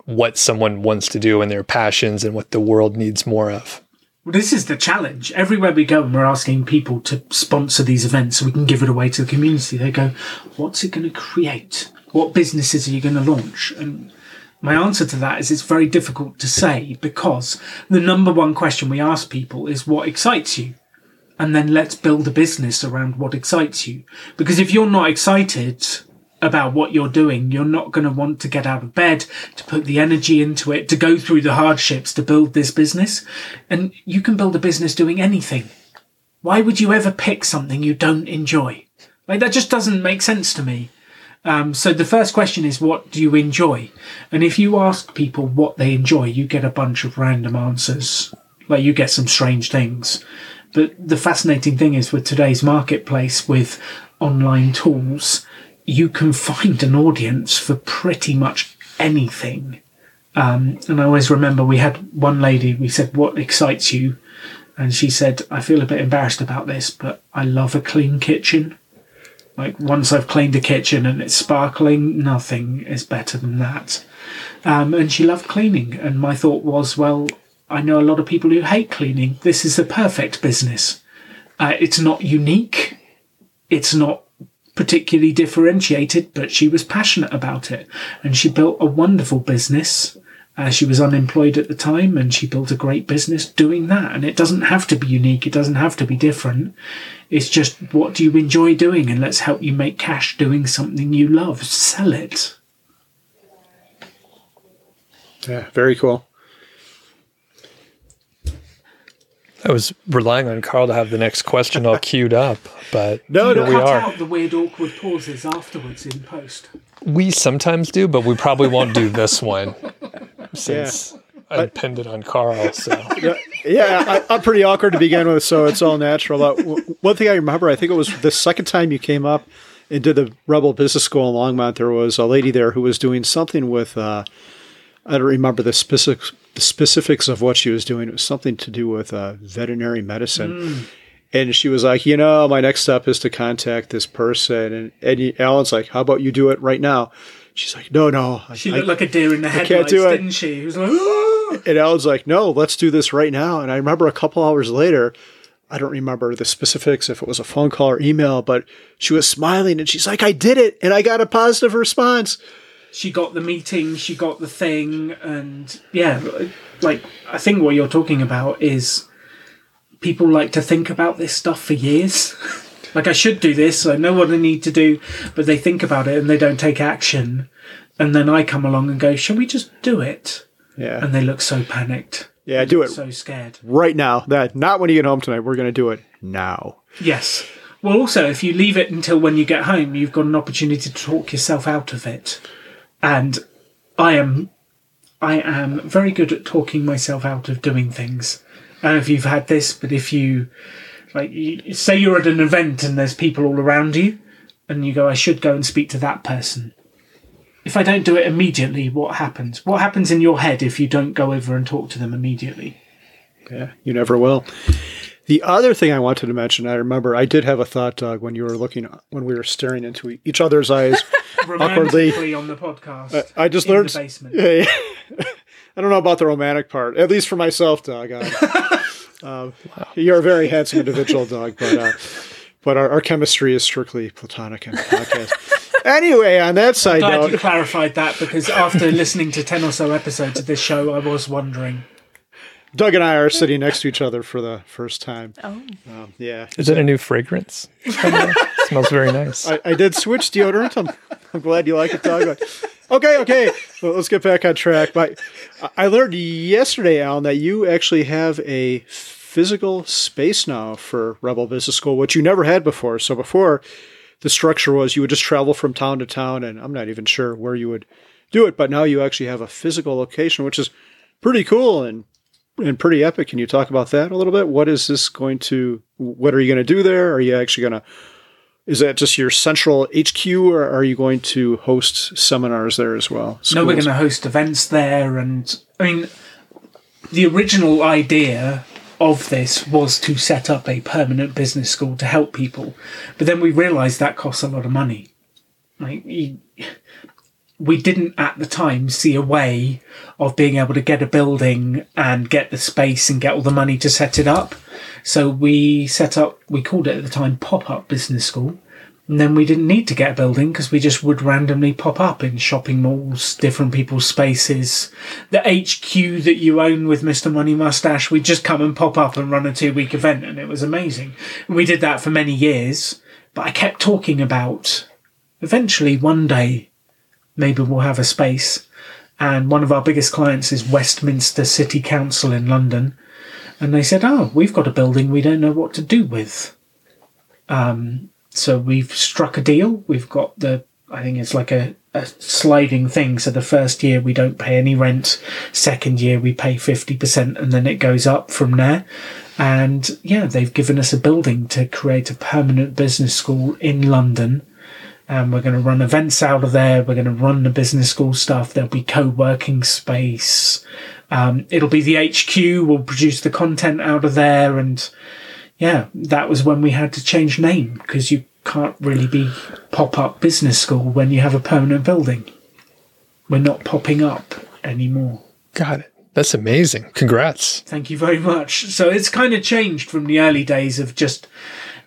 what someone wants to do and their passions and what the world needs more of? Well, this is the challenge. Everywhere we go, and we're asking people to sponsor these events so we can give it away to the community. They go, "What's it going to create? What businesses are you going to launch?" And my answer to that is it's very difficult to say because the number one question we ask people is what excites you? and then let's build a business around what excites you. Because if you're not excited about what you're doing, you're not going to want to get out of bed, to put the energy into it, to go through the hardships to build this business. And you can build a business doing anything. Why would you ever pick something you don't enjoy? Like that just doesn't make sense to me. Um, so the first question is, what do you enjoy? And if you ask people what they enjoy, you get a bunch of random answers. Like you get some strange things. But the fascinating thing is with today's marketplace with online tools, you can find an audience for pretty much anything. Um, and I always remember we had one lady, we said, What excites you? And she said, I feel a bit embarrassed about this, but I love a clean kitchen. Like once I've cleaned a kitchen and it's sparkling, nothing is better than that. Um, and she loved cleaning. And my thought was, well, I know a lot of people who hate cleaning. This is the perfect business. Uh, it's not unique. It's not particularly differentiated, but she was passionate about it. And she built a wonderful business. Uh, she was unemployed at the time and she built a great business doing that. And it doesn't have to be unique. It doesn't have to be different. It's just what do you enjoy doing? And let's help you make cash doing something you love. Sell it. Yeah, very cool. I was relying on Carl to have the next question all queued up, but no, no, we cut are. out the weird awkward pauses afterwards in post. We sometimes do, but we probably won't do this one since yeah. I pinned it on Carl. So yeah, yeah I, am pretty awkward to begin with, so it's all natural. Uh, one thing I remember, I think it was the second time you came up into the Rebel Business School in Longmont. There was a lady there who was doing something with. Uh, I don't remember the specifics the specifics of what she was doing. It was something to do with uh, veterinary medicine. Mm. And she was like, you know, my next step is to contact this person. And, he- Alan's like, how about you do it right now? She's like, no, no. I- She I- looked like a deer in the can't headlights, do it. didn't she? He was like, "Ah!" And Alan's like, no, let's do this right now. And I remember a couple hours later, I don't remember the specifics, if it was a phone call or email, but she was smiling and she's like, I did it. And I got a positive response. she got the meeting, she got the thing, and yeah, like I think what you're talking about is people like to think about this stuff for years. like I should do this, I know what I need to do, but they think about it and they don't take action. And then I come along and go, "Shall we just do it?" Yeah. And they look so panicked, Yeah, do it so scared. right now. That not when you get home tonight. We're going to do it now. Yes. Well, also, if you leave it until when you get home, you've got an opportunity to talk yourself out of it. And I am, I am very good at talking myself out of doing things. I don't know if you've had this, but if you, like, you, say you're at an event and there's people all around you, and you go, I should go and speak to that person. If I don't do it immediately, what happens? What happens in your head if you don't go over and talk to them immediately? Yeah, you never will. The other thing I wanted to mention, I remember I did have a thought, Doug, when you were looking, when we were staring into each other's eyes. Awkwardly. On the podcast. I just learned. Yeah, yeah. I don't know about the romantic part, at least for myself, Doug. Uh, um, You're a very handsome individual, Doug, but uh, but our, our chemistry is strictly platonic in the podcast. anyway, on that side Glad you clarified that because after listening to 10 or so episodes of this show, I was wondering. Doug and I are sitting next to each other for the first time. Oh, Um, yeah, Is that a new fragrance? smells very nice. I, I did switch deodorant. I'm, I'm glad you like it, Doug. But- okay, okay. Well, let's get back on track. But I- learned yesterday, Alan, that you actually have a physical space now for Rebel Business School, which you never had before. So before, the structure was you would just travel from town to town, and I'm not even sure where you would do it. But now you actually have a physical location, which is pretty cool and and pretty epic. Can you talk about that a little bit? What is this going to? What are you going to do there? Are you actually going to? Is that just your central HQ, or are you going to host seminars there as well? No, we're going to host events there. And I mean, the original idea of this was to set up a permanent business school to help people. But then we realized that costs a lot of money. Like, you, we didn't at the time see a way of being able to get a building and get the space and get all the money to set it up. So we set up, we called it at the time Pop Up Business School. And then we didn't need to get a building because we just would randomly pop up in shopping malls, different people's spaces. The HQ that you own with Mr. Money Mustache, we'd just come and pop up and run a two week event and it was amazing. And we did that for many years, but I kept talking about eventually one day maybe we'll have a space. And one of our biggest clients is Westminster City Council in London. And they said, Oh, we've got a building we don't know what to do with. Um, so we've struck a deal. We've got the, I think it's like a, a sliding thing. So the first year we don't pay any rent. Second year we pay 50% and then it goes up from there. And yeah, they've given us a building to create a permanent business school in London and we're going to run events out of there. We're going to run the business school stuff. There'll be co-working space. Um, it'll be the HQ. We'll produce the content out of there. And yeah, that was when we had to change name because you can't really be pop-up business school when you have a permanent building. We're not popping up anymore. Got it. That's amazing. Congrats. Thank you very much. So it's kind of changed from the early days of just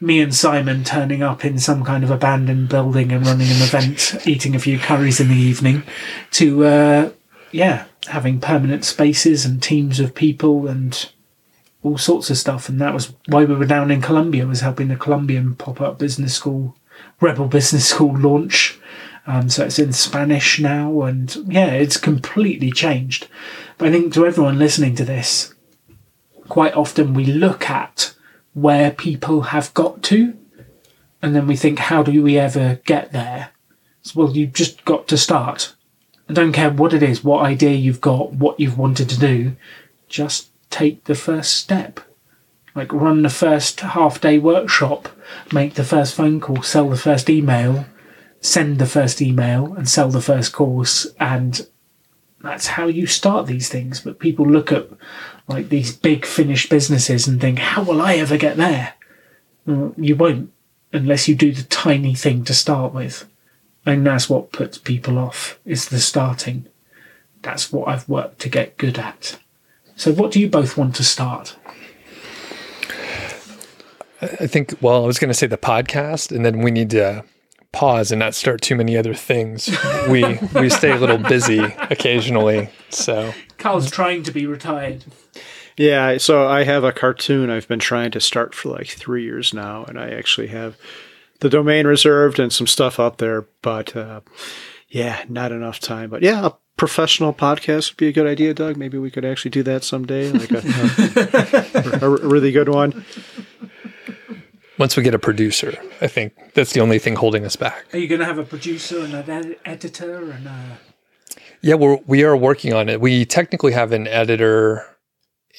me and Simon turning up in some kind of abandoned building and running an event, eating a few curries in the evening, to uh, yeah, having permanent spaces and teams of people and all sorts of stuff. And that was why we were down in Colombia, was helping the Colombian pop-up business school, Rebel Business School launch. Um, so it's in Spanish now, and yeah, it's completely changed. But I think to everyone listening to this, quite often we look at where people have got to, and then we think, how do we ever get there? So, well, you've just got to start. I don't care what it is, what idea you've got, what you've wanted to do, just take the first step. Like run the first half day workshop, make the first phone call, sell the first email, send the first email, and sell the first course, and that's how you start these things. But people look at like these big finished businesses and think, how will I ever get there? Well, you won't unless you do the tiny thing to start with. And that's what puts people off is the starting. That's what I've worked to get good at. So what do you both want to start? I think, well, I was going to say the podcast, and then we need to pause and not start too many other things. we we stay a little busy occasionally. So Carl's trying to be retired. Yeah, so I have a cartoon I've been trying to start for like three years now, and I actually have the domain reserved and some stuff up there, but uh, yeah, not enough time. But yeah, a professional podcast would be a good idea, Doug. Maybe we could actually do that someday, like a, a, a really good one. Once we get a producer, I think that's the only thing holding us back. Are you going to have a producer and an ed- editor and a... Yeah, we're we are working on it. We technically have an editor,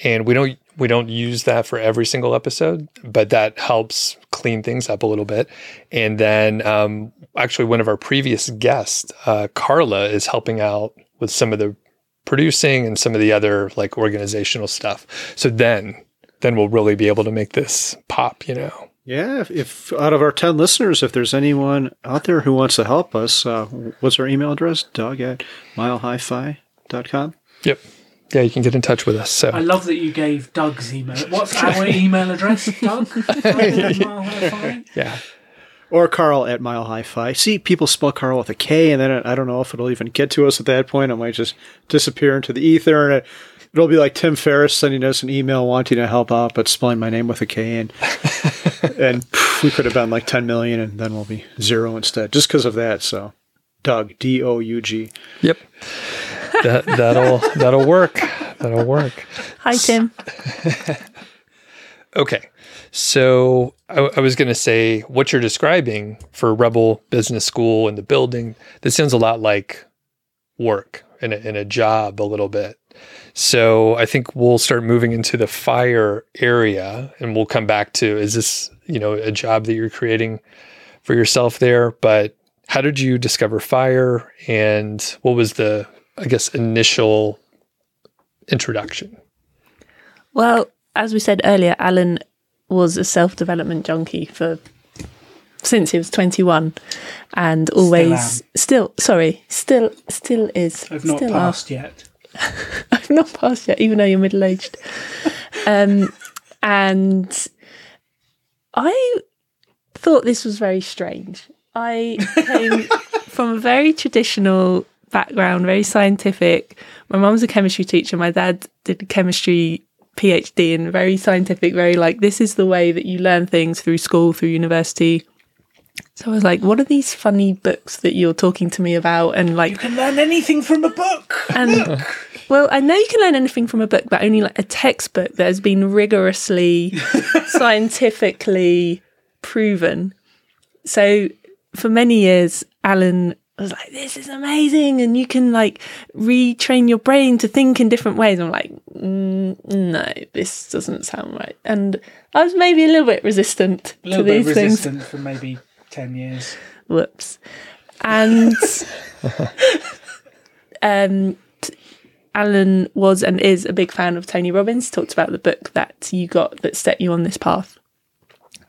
and we don't we don't use that for every single episode, but that helps clean things up a little bit. And then, um, actually, one of our previous guests, uh, Carla, is helping out with some of the producing and some of the other like organizational stuff. So then, then we'll really be able to make this pop. You know. Yeah, if, if out of our 10 listeners, if there's anyone out there who wants to help us, uh, what's our email address? Doug at milehighfi.com. Yep. Yeah, you can get in touch with us. So I love that you gave Doug's email. What's our email address, Doug? Doug at Mile High Fi? yeah, Or Carl at Mile High Fi. See, people spell Carl with a K, and then I don't know if it'll even get to us at that point. It might just disappear into the ether, and it, it'll be like Tim Ferriss sending us an email wanting to help out, but spelling my name with a K, and and pff, we could have been like 10 million, and then we'll be zero instead, just because of that. So, Doug, D O U G. Yep. that that'll that'll work. That'll work. Hi, Tim. Okay. So I, I was going to say what you're describing for Rebel Business School and the building. This sounds a lot like work and a, and a job a little bit. So I think we'll start moving into the fire area, and we'll come back to is this you know a job that you're creating for yourself there? But how did you discover fire, and what was the I guess initial introduction? Well, as we said earlier, Alan was a self development junkie for since he was 21 and always still, sorry still still is I've not still passed yet. I've not passed yet even though you're middle aged um and I thought this was very strange. I came from a very traditional background very scientific. My mum's a chemistry teacher. My dad did a chemistry PhD and very scientific, very like this is the way that you learn things through school, through university. So I was like, what are these funny books that you're talking to me about? And like, You can learn anything from a book. and well, I know you can learn anything from a book, but only like a textbook that has been rigorously scientifically proven. So for many years, Alan was like, "This is amazing," and you can like retrain your brain to think in different ways. I'm like, mm, "No, this doesn't sound right," and I was maybe a little bit resistant A little to bit these things. for maybe 10 years. Whoops. And um, t- Alan was and is a big fan of Tony Robbins. Talked about the book that you got that set you on this path.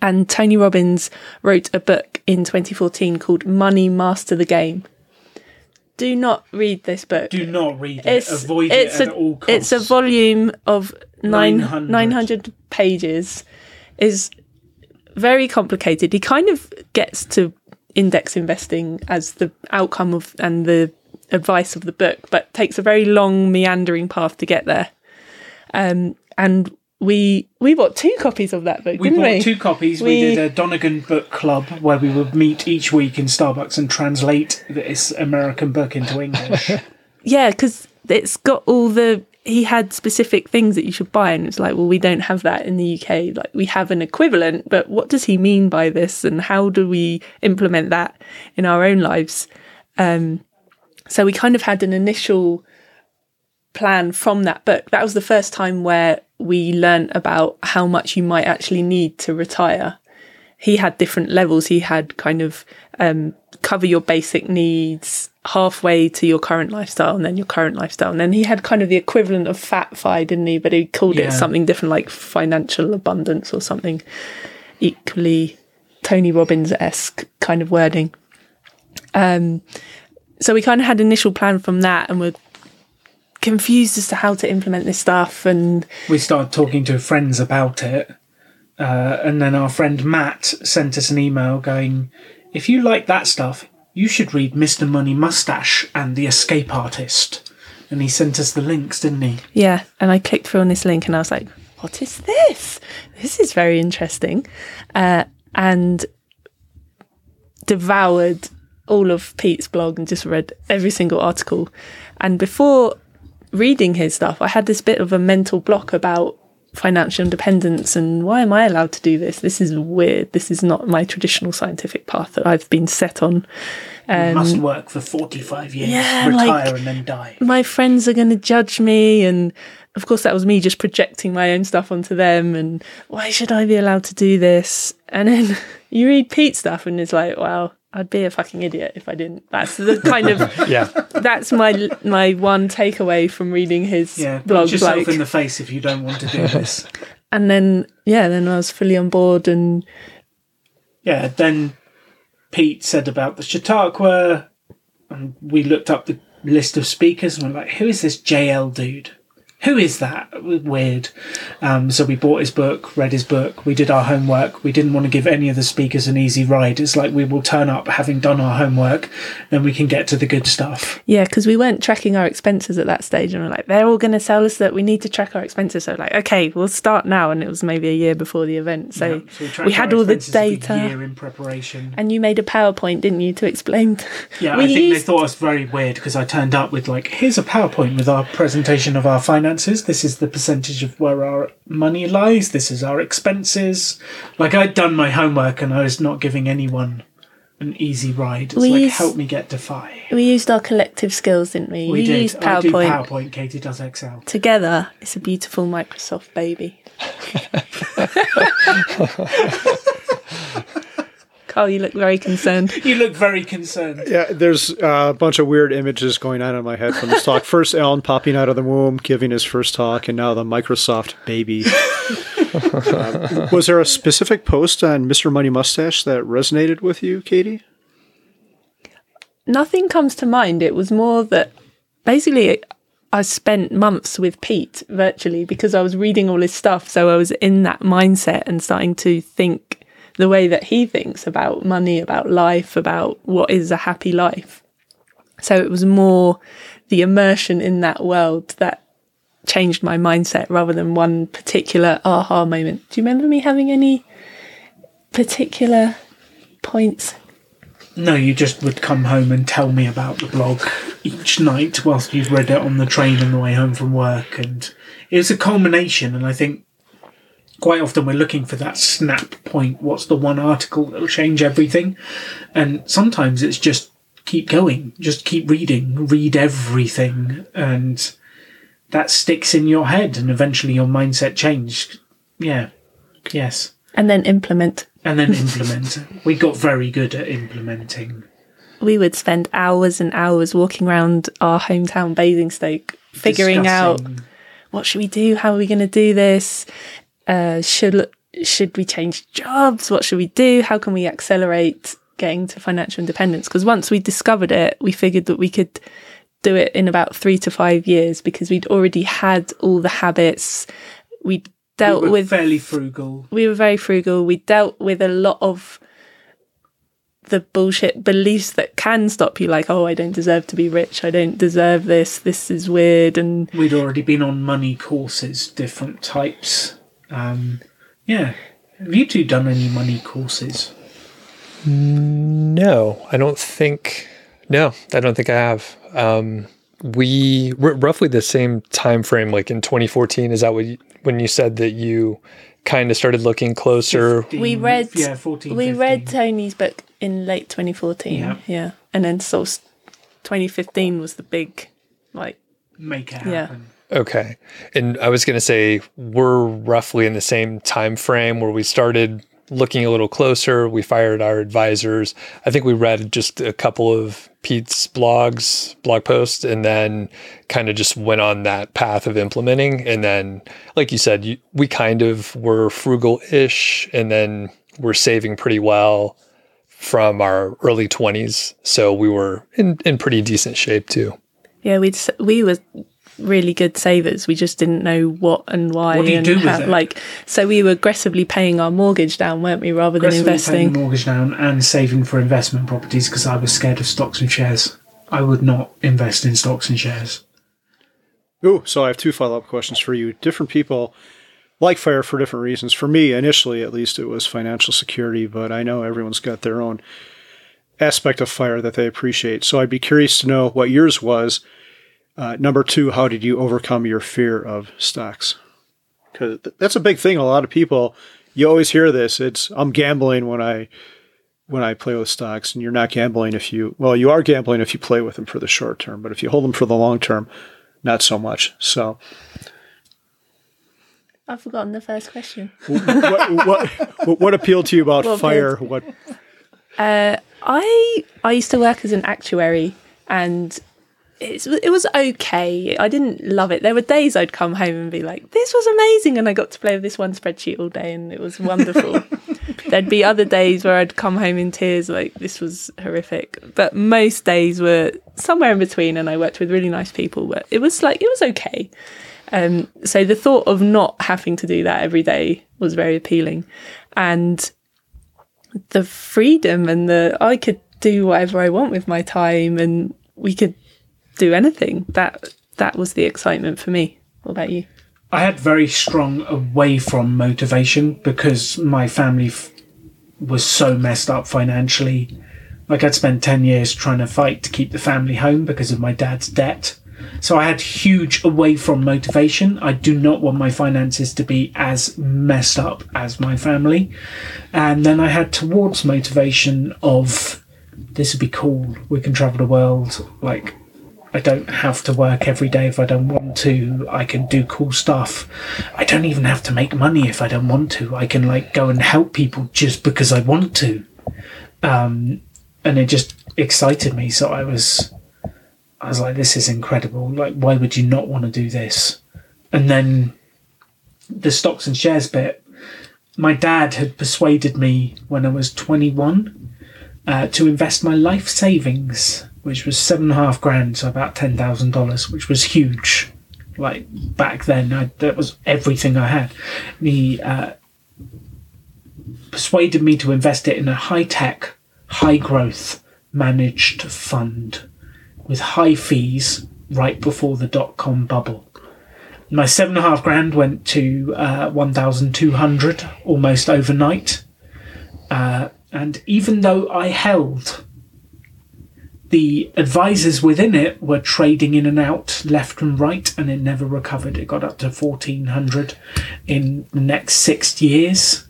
And Tony Robbins wrote a book in 2014 called Money Master the Game. Do not read this book. Do not read it. It's, Avoid it's it a, at all costs. It's a volume of nine, 900. 900 pages. Is very complicated. He kind of gets to index investing as the outcome of and the advice of the book, but takes a very long meandering path to get there. Um, and we we bought two copies of that book, We bought we? two copies. We, We- did a Donegan book club where we would meet each week in Starbucks and translate this American book into English. Yeah, because it's got all the he had specific things that you should buy, and it's like, well, we don't have that in the UK. Like we have an equivalent, but what does he mean by this, and how do we implement that in our own lives? Um, so we kind of had an initial plan from that book. That was the first time where we learnt about how much you might actually need to retire. He had different levels. He had kind of um, cover your basic needs halfway to your current lifestyle and then your current lifestyle. And then he had kind of the equivalent of fat fi, didn't he? But he called Yeah. it something different, like financial abundance or something. equally Tony Robbins esque kind of wording. Um, so we kind of had initial plan from that, and we're confused as to how to implement this stuff. And we started talking to friends about it. Uh, and then our friend Matt sent us an email going, if you like that stuff, you should read Mr. Money Mustache and The Escape Artist. And he sent us the links, didn't he? yeah, and I clicked through on this link, and I was like, "What is this? This is very interesting," uh, and devoured all of Pete's blog and just read every single article. And before reading his stuff, I had this bit of a mental block about financial independence and why am I allowed to do this? This is weird. This is not my traditional scientific path that I've been set on. you must work for 45 years, Um, yeah, retire like- and then die. my friends are going to judge me and of course that was me just projecting my own stuff onto them and why should i be allowed to do this and then you read pete's stuff and it's like well i'd be a fucking idiot if i didn't that's the kind of Yeah. that's my my one takeaway from reading his Yeah, punch blog yourself like in the face if you don't want to do this. and then yeah then i was fully on board and yeah, then Pete said about the Chautauqua, and we looked up the list of speakers and we're like, who is this JL dude? Who is that? Weird. Um, so we bought his book, read his book, we did our homework. We didn't want to give any of the speakers an easy ride. It's like we will turn up having done our homework, then we can get to the good stuff. yeah because we weren't tracking our expenses at that stage and we're like they're all going to tell us that we need to track our expenses so like okay we'll start now and it was maybe a year before the event so, Yeah, so tracked we had all the data year in preparation. And you made a PowerPoint, didn't you, to explain? Yeah, We I think they thought it was very weird because I turned up with like, here's a PowerPoint with our presentation of our finances. This is the percentage of where our money lies. This is our expenses. Like I'd done my homework and I was not giving anyone an easy ride. It's We like used- help me get to Fi. We used our collective skills, didn't we? We you did. used I do PowerPoint. PowerPoint. Katie does Excel. Together, it's a beautiful Microsoft baby. Carl, you look very concerned. You look very concerned. Yeah, there's uh, a bunch of weird images going on in my head from this talk. First, Alan popping out of the womb, giving his first talk, and now the Microsoft baby. Um, was there a specific post on Mr. Money Mustache that resonated with you, Katie? Nothing comes to mind. It was more that basically I spent months with Pete virtually because I was reading all his stuff. So I was in that mindset and starting to think the way that he thinks about money, about life, about what is a happy life. So it was more the immersion in that world that changed my mindset rather than one particular aha moment. Do you remember me having any particular points? No, you just would come home and tell me about the blog each night whilst you've read it on the train on the way home from work. And it was a culmination. And I think quite often we're looking for that snap point. What's the one article that'll change everything? And sometimes it's just keep going, just keep reading, read everything. And that sticks in your head and eventually your mindset change. Yeah. Yes. And then implement. And then implement. we got very good at implementing. we would spend hours and hours walking around our hometown Basingstoke, figuring out what should we do, how are we going to do this, uh, should should we change jobs, what should we do, how can we accelerate getting to financial independence? Because once we discovered it, we figured that we could do it in about three to five years because we'd already had all the habits, we'd dealt we were with fairly frugal. we were very frugal. We dealt with a lot of the bullshit beliefs that can stop you, like, oh, I don't deserve to be rich. I don't deserve this. This is weird. And We'd already been on money courses, different types. Um, yeah. Have you two done any money courses? No, I don't think. No, I don't think I have. Um, we r- roughly the same time frame, like in 2014. Is that what you, when you said that you kind of started looking closer? 15, we read, yeah, 14, we 15. read Tony's book in late 2014. Yeah. Yeah. And then so 2015 was the big, like, Make it Yeah. Okay, and I was going to say we're roughly in the same time frame where we started looking a little closer. We fired our advisors. I think we read just a couple of Pete's blogs, blog posts, and then kind of just went on that path of implementing. And then, like you said, you, we kind of were frugal-ish, and then we're saving pretty well from our early 20s. So we were in, in pretty decent shape too. Yeah, we we were really good savers. We just didn't know what and why. What do you and do with how, it? Like, so we were aggressively paying our mortgage down, weren't we, rather than Aggressively paying investing? mortgage down and saving for investment properties because I was scared of stocks and shares. I would not invest in stocks and shares. Oh, so I have two follow up questions for you. Different people like fire for different reasons. For me, initially at least, it was financial security, but I know everyone's got their own aspect of fire that they appreciate. So I'd be curious to know what yours was. Uh, number two, how did you overcome your fear of stocks? Because that's a big thing. A lot of people, you always hear this. It's I'm gambling when I when I play with stocks, and you're not gambling if you well, you are gambling if you play with them for the short term, but if you hold them for the long term, not so much. So, I've forgotten the first question. what, what, what, what appealed to you about What fire? What Uh, I I used to work as an actuary, and it was okay. I didn't love it. There were days I'd come home and be like, "This was amazing," and I got to play with this one spreadsheet all day, and it was wonderful. There'd be other days where I'd come home in tears, like this was horrific. But most days were somewhere in between, and I worked with really nice people. But it was like it was okay. Um, so the thought of not having to do that every day was very appealing, and the freedom and the I could do whatever I want with my time and we could do anything. That that was the excitement for me. What about you? I had very strong away from motivation because my family f- was so messed up financially. Like I'd spent 10 years trying to fight to keep the family home because of my dad's debt. So I had huge away from motivation. I do not want my finances to be as messed up as my family. And then I had towards motivation of this would be cool. We can travel the world. Like I don't have to work every day if I don't want to. I can do cool stuff. I don't even have to make money if I don't want to. I can like go and help people just because I want to. Um, and it just excited me. So I was, I was like, this is incredible. Like, why would you not want to do this? And then the stocks and shares bit, my dad had persuaded me when I was 21 uh, to invest my life savings, which was seven and a half grand, so about ten thousand dollars, which was huge. Like back then, I, that was everything I had. And he uh, persuaded me to invest it in a high tech, high growth managed fund with high fees right before the dot com bubble. My seven and a half grand went to uh, 1,200 almost overnight. Uh, and even though I held, the advisors within it were trading in and out left and right, and it never recovered. It got up to 1,400 in the next six years.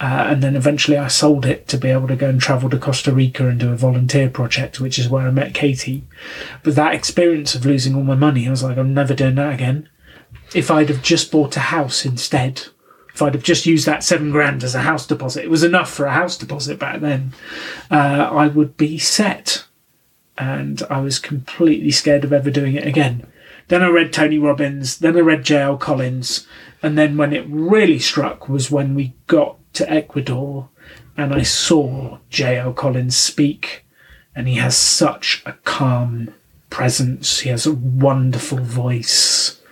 Uh, and then eventually I sold it to be able to go and travel to Costa Rica and do a volunteer project, which is where I met Katie. But that experience of losing all my money, I was like, I'm never doing that again. If I'd have just bought a house instead, if I'd have just used that seven grand as a house deposit, it was enough for a house deposit back then, uh, I would be set. And I was completely scared of ever doing it again. Then I read Tony Robbins, then I read J.L. Collins, and then when it really struck was when we got to Ecuador and I saw J.L. Collins speak, and he has such a calm presence, he has a wonderful voice,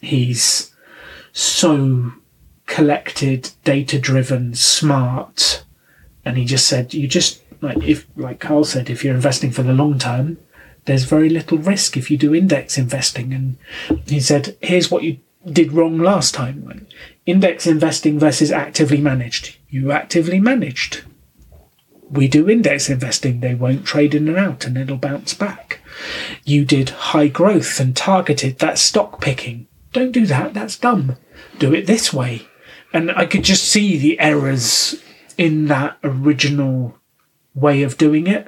he's so collected, data driven, smart. And he just said, you just like if like Carl said, if you're investing for the long term, there's very little risk if you do index investing. And he said, here's what you did wrong last time. Like, index investing versus actively managed. You actively managed. We do index investing. They won't trade in and out and it'll bounce back. You did high growth and targeted. That's stock picking. Don't do that. That's dumb. Do it this way. And I could just see the errors in that original way of doing it,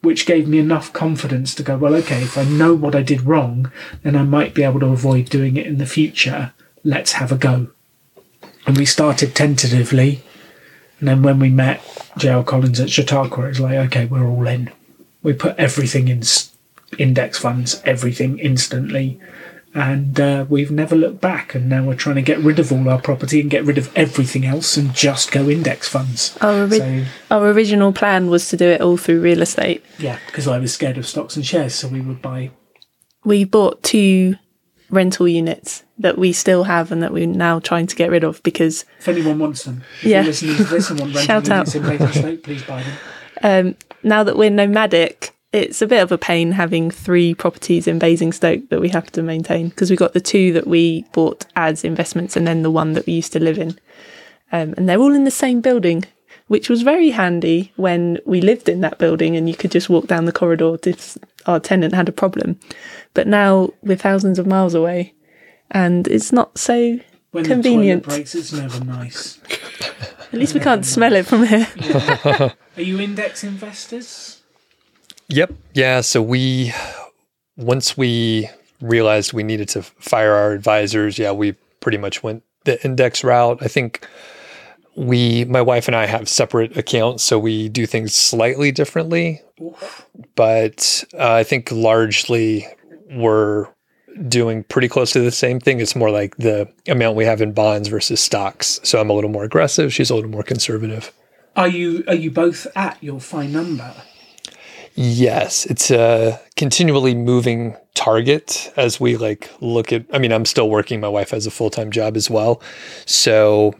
which gave me enough confidence to go, well, okay, if I know what I did wrong, then I might be able to avoid doing it in the future. Let's have a go. And we started tentatively. And then when we met J.L. Collins at Chautauqua, it was like, okay, we're all in. We put everything in index funds, everything instantly. And uh, we've never looked back. And now we're trying to get rid of all our property and get rid of everything else and just go index funds. Our, ori- So our original plan was to do it all through real estate. yeah, because I was scared of stocks and shares, so we would buy. We bought two rental units that we still have and that we're now trying to get rid of because If anyone wants them, if Yeah. you're listening to this and want rental Shout units out. in Basingstoke, please buy them. um, now that we're nomadic, it's a bit of a pain having three properties in Basingstoke that we have to maintain because we got the two that we bought as investments and then the one that we used to live in. Um, and they're all in the same building, which was very handy when we lived in that building and you could just walk down the corridor if our tenant had a problem. But now we're thousands of miles away and it's not so When Convenient. the breaks, it's never nice. At least we can't smell it from here. Are you index investors? Yep. Yeah. So we, once we realized we needed to fire our advisors, yeah, we pretty much went the index route. I think we, my wife and I have separate accounts, so we do things slightly differently. But uh, I think largely we're doing pretty close to the same thing. It's more like the amount we have in bonds versus stocks. So I'm a little more aggressive. She's a little more conservative. Are you are you both at your FI number? Yes, it's a continually moving target as we like look at I mean, I'm still working, my wife has a full-time job as well. So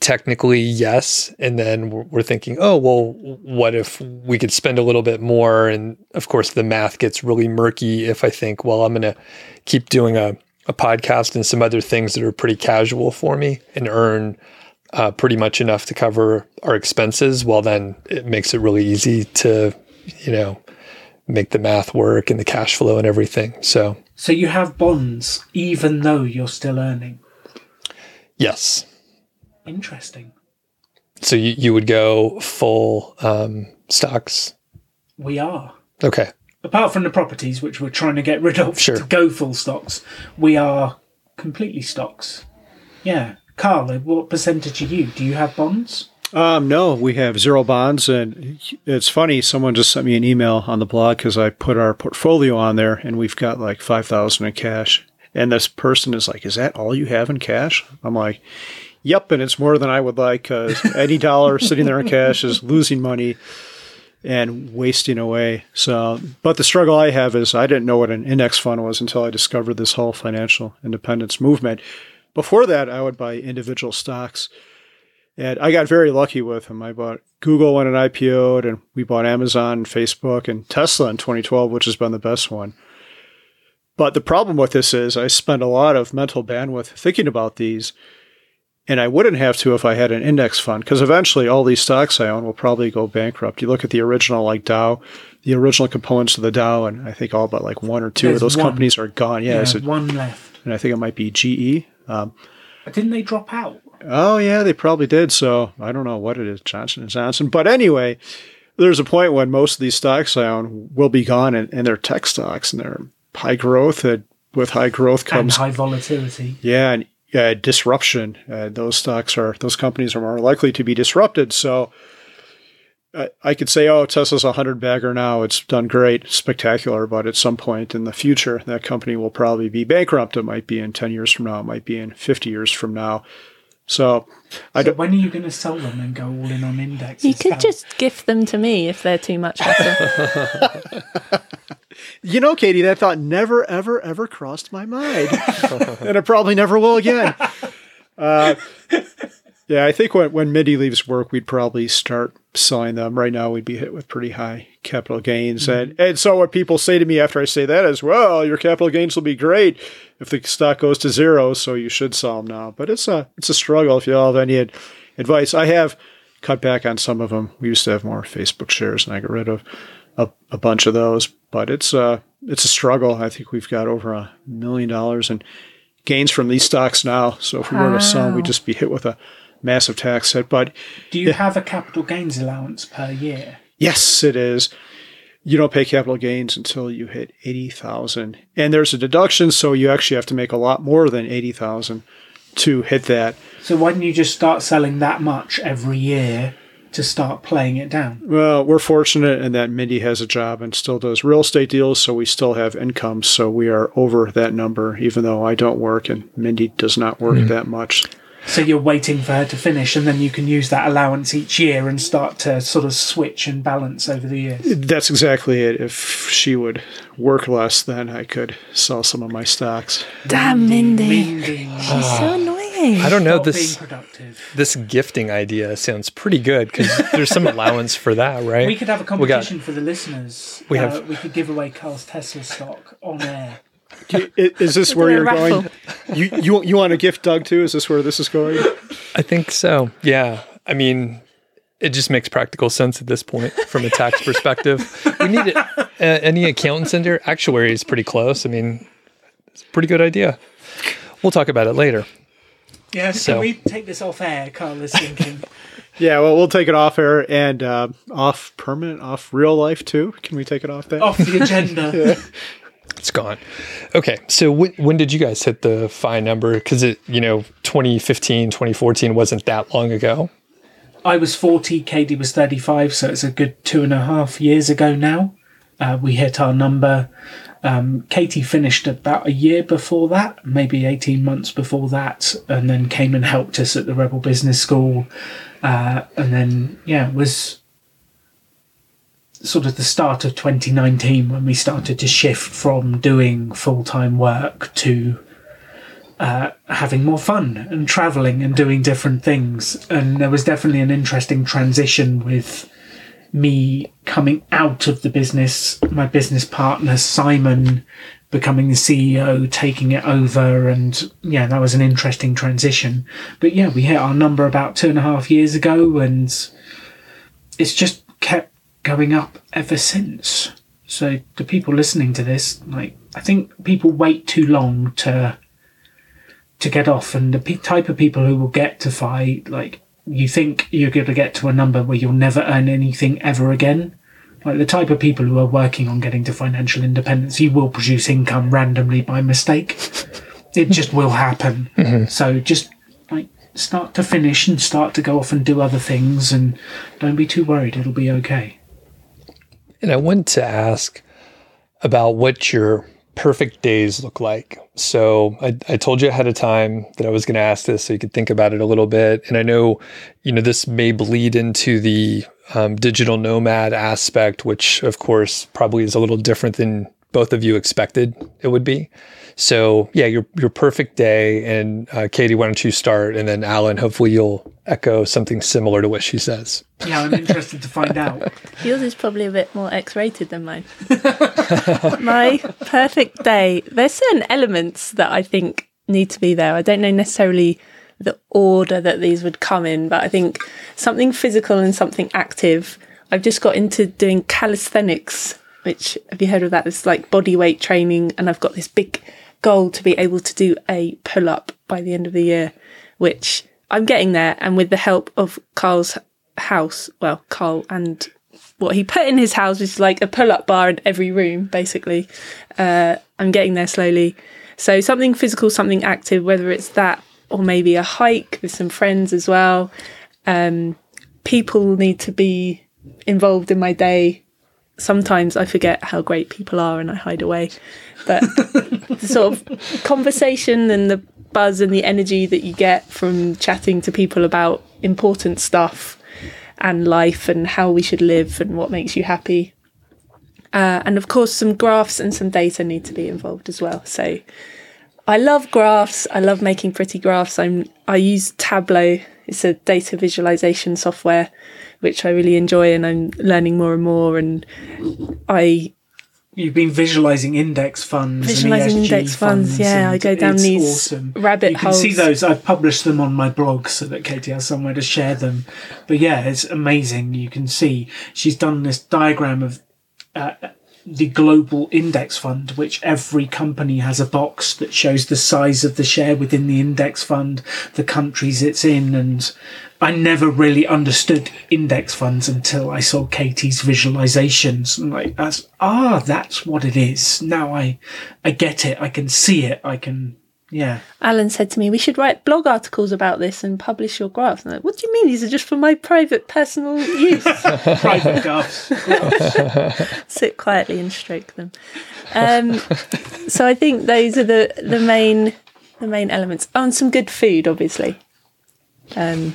technically yes, and then we're, we're thinking, "Oh, well, what if we could spend a little bit more?" And of course, the math gets really murky if I think, "Well, I'm going to keep doing a a podcast and some other things that are pretty casual for me and earn uh, pretty much enough to cover our expenses, well, then it makes it really easy to, you know, make the math work and the cash flow and everything. So, So you have bonds even though you're still earning. yes. Interesting. So you, you would go full um, stocks. We are. Okay. Apart from the properties which we're trying to get rid of Sure. to go full stocks, we are completely stocks. Yeah. Carl, what percentage are you? Do you have bonds? Um, no, we have zero bonds, and it's funny. Someone just sent me an email on the blog because I put our portfolio on there, and we've got like five thousand in cash. And this person is like, "Is that all you have in cash?" I'm like, "Yep," and it's more than I would like because any dollar sitting there in cash is losing money and wasting away. So, but the struggle I have is I didn't know what an index fund was until I discovered this whole financial independence movement. Before that, I would buy individual stocks. And I got very lucky with them. I bought Google when it IPO'd, and we bought Amazon, and Facebook, and Tesla in 2012, which has been the best one. But the problem with this is I spend a lot of mental bandwidth thinking about these, and I wouldn't have to if I had an index fund, because eventually all these stocks I own will probably go bankrupt. You look at the original like Dow, the original components of the Dow, and I think all but like one or two There's of those one. companies are gone. Yeah, Yeah, so- one left. and I think it might be GE. Um, Didn't they drop out? Oh yeah, they probably did. So I don't know what it is, Johnson and Johnson. But anyway, there's a point when most of these stocks I own will be gone, and, and they're tech stocks, and they're high growth. And with high growth And comes high volatility. yeah, and uh, disruption. Uh, those stocks are those companies are more likely to be disrupted. So. I- I could say, oh, Tesla's a hundred bagger now. It's done great, spectacular. But at some point in the future, that company will probably be bankrupt. It might be in ten years from now. It might be in fifty years from now. So, I So don't. when are you going to sell them and go all in on indexes? You could Carl? just gift them to me if they're too much hassle. You know, Katie, that thought never, ever, ever crossed my mind, and it probably never will again. Uh, yeah, I think when when Mindy leaves work, we'd probably start selling them. Right now, we'd be hit with pretty high capital gains, mm-hmm. and and so what people say to me after I say that is, "Well, your capital gains will be great if the stock goes to zero, so you should sell them now." But it's a it's a struggle. If you all have any ad- advice, I have cut back on some of them. We used to have more Facebook shares, and I got rid of a, a bunch of those. But it's a it's a struggle. I think we've got over a million dollars in gains from these stocks now. So if we were to sell, we'd just be hit with a massive tax hit. But Do you have a capital gains allowance per year? yes, it is. You don't pay capital gains until you hit eighty thousand, and there's a deduction, so you actually have to make a lot more than eighty thousand to hit that. So why don't you just start selling that much every year to start playing it down? Well, we're fortunate in that Mindy has a job and still does real estate deals, so we still have income. So we are over that number, even though I don't work and Mindy does not work hmm. that much. So you're waiting for her to finish, and then you can use that allowance each year and start to sort of switch and balance over the years. That's exactly it. If she would work less, then I could sell some of my stocks. Damn, Mindy. Mindy. She's so annoying. I don't know Stop this being productive. this gifting idea sounds pretty good because there's some allowance for that, right? We could have a We got- competition for the listeners. We Uh, have- we could give away Carl's Tesla stock on air. I- Is this where you're going? You, you you want to gift Doug too? Is this where this is going? I think so. Yeah. I mean, it just makes practical sense at this point from a tax perspective. We need it. Uh, any accountants in there? Actuary is pretty close. I mean, it's a pretty good idea. We'll talk about it later. Yes, So- can we take this off air? Carl is thinking. Yeah, well, we'll take it off air and uh, off permanent, off real life too. Can we take it off that? off the agenda. It's gone. Okay. So when, when did you guys hit the FI number? Because it, you know, 2015, 2014 wasn't that long ago. I was 40, Katie was 35, so it's a good two and a half years ago now. Uh, we hit our number. Um, Katie finished about a year before that, maybe 18 months before that, and then came and helped us at the Rebel Business School. Uh, and then, yeah, was sort of the start of 2019 when we started to shift from doing full time work to uh, having more fun and traveling and doing different things. And there was definitely an interesting transition with me coming out of the business, my business partner Simon becoming the CEO, taking it over, and yeah, that was an interesting transition. But yeah, we hit our number about two and a half years ago, and it's just kept going up ever since. So the people listening to this, like, I think people wait too long to to get off, and the pe- type of people who will get to fight, like, you think you're going to get to a number where you'll never earn anything ever again. Like the type of people who are working on getting to financial independence, you will produce income randomly by mistake. It just will happen. Mm-hmm. So just like start to finish and start to go off and do other things, and don't be too worried. It'll be okay. And I want to ask about what your perfect days look like. So I, I told you ahead of time that I was going to ask this so you could think about it a little bit. And I know, you know, this may bleed into the um, digital nomad aspect, which of course probably is a little different than both of you expected it would be. So yeah, your your perfect day. And uh, Katie, why don't you start? And then Alan, hopefully you'll echo something similar to what she says. Yeah, I'm interested to find out. Yours is probably a bit more X-rated than mine. My perfect day. There's certain elements that I think need to be there. I don't know necessarily the order that these would come in, but I think something physical and something active. I've just got into doing calisthenics, which have you heard of that? It's like body weight training, and I've got this big goal to be able to do a pull up by the end of the year, which I'm getting there. And with the help of Carl's house, well, Carl and what he put in his house, is like a pull up bar in every room, basically. Uh, I'm getting there slowly. So something physical, something active, whether it's that or maybe a hike with some friends as well. Um, people need to be involved in my day. Sometimes I forget how great people are and I hide away. But the sort of conversation and the buzz and the energy that you get from chatting to people about important stuff and life and how we should live and what makes you happy. Uh, and of course, some graphs and some data need to be involved as well. So I love graphs. I love making pretty graphs. I'm I use Tableau. It's a data visualization software, which I really enjoy, and I'm learning more and more. And I You've been visualizing index funds, Visualising index funds, yeah, I go down it's these awesome. rabbit You can see those. I've published them on my blog so that Katie has somewhere to share them. But yeah, it's amazing. You can see she's done this diagram of uh, the global index fund, which every company has a box that shows the size of the share within the index fund, the countries it's in, and I never really understood index funds until I saw Katie's visualizations. I'm like, that's ah, that's what it is. Now I, I get it. I can see it. I can, Yeah. Alan said to me, "We should write blog articles about this and publish your graphs." And I'm like, "What do you mean? These are just for my private, personal use." Private graphs. Sit quietly and stroke them. Um, so I think those are the the main the main elements. Oh, and some good food, obviously. Um,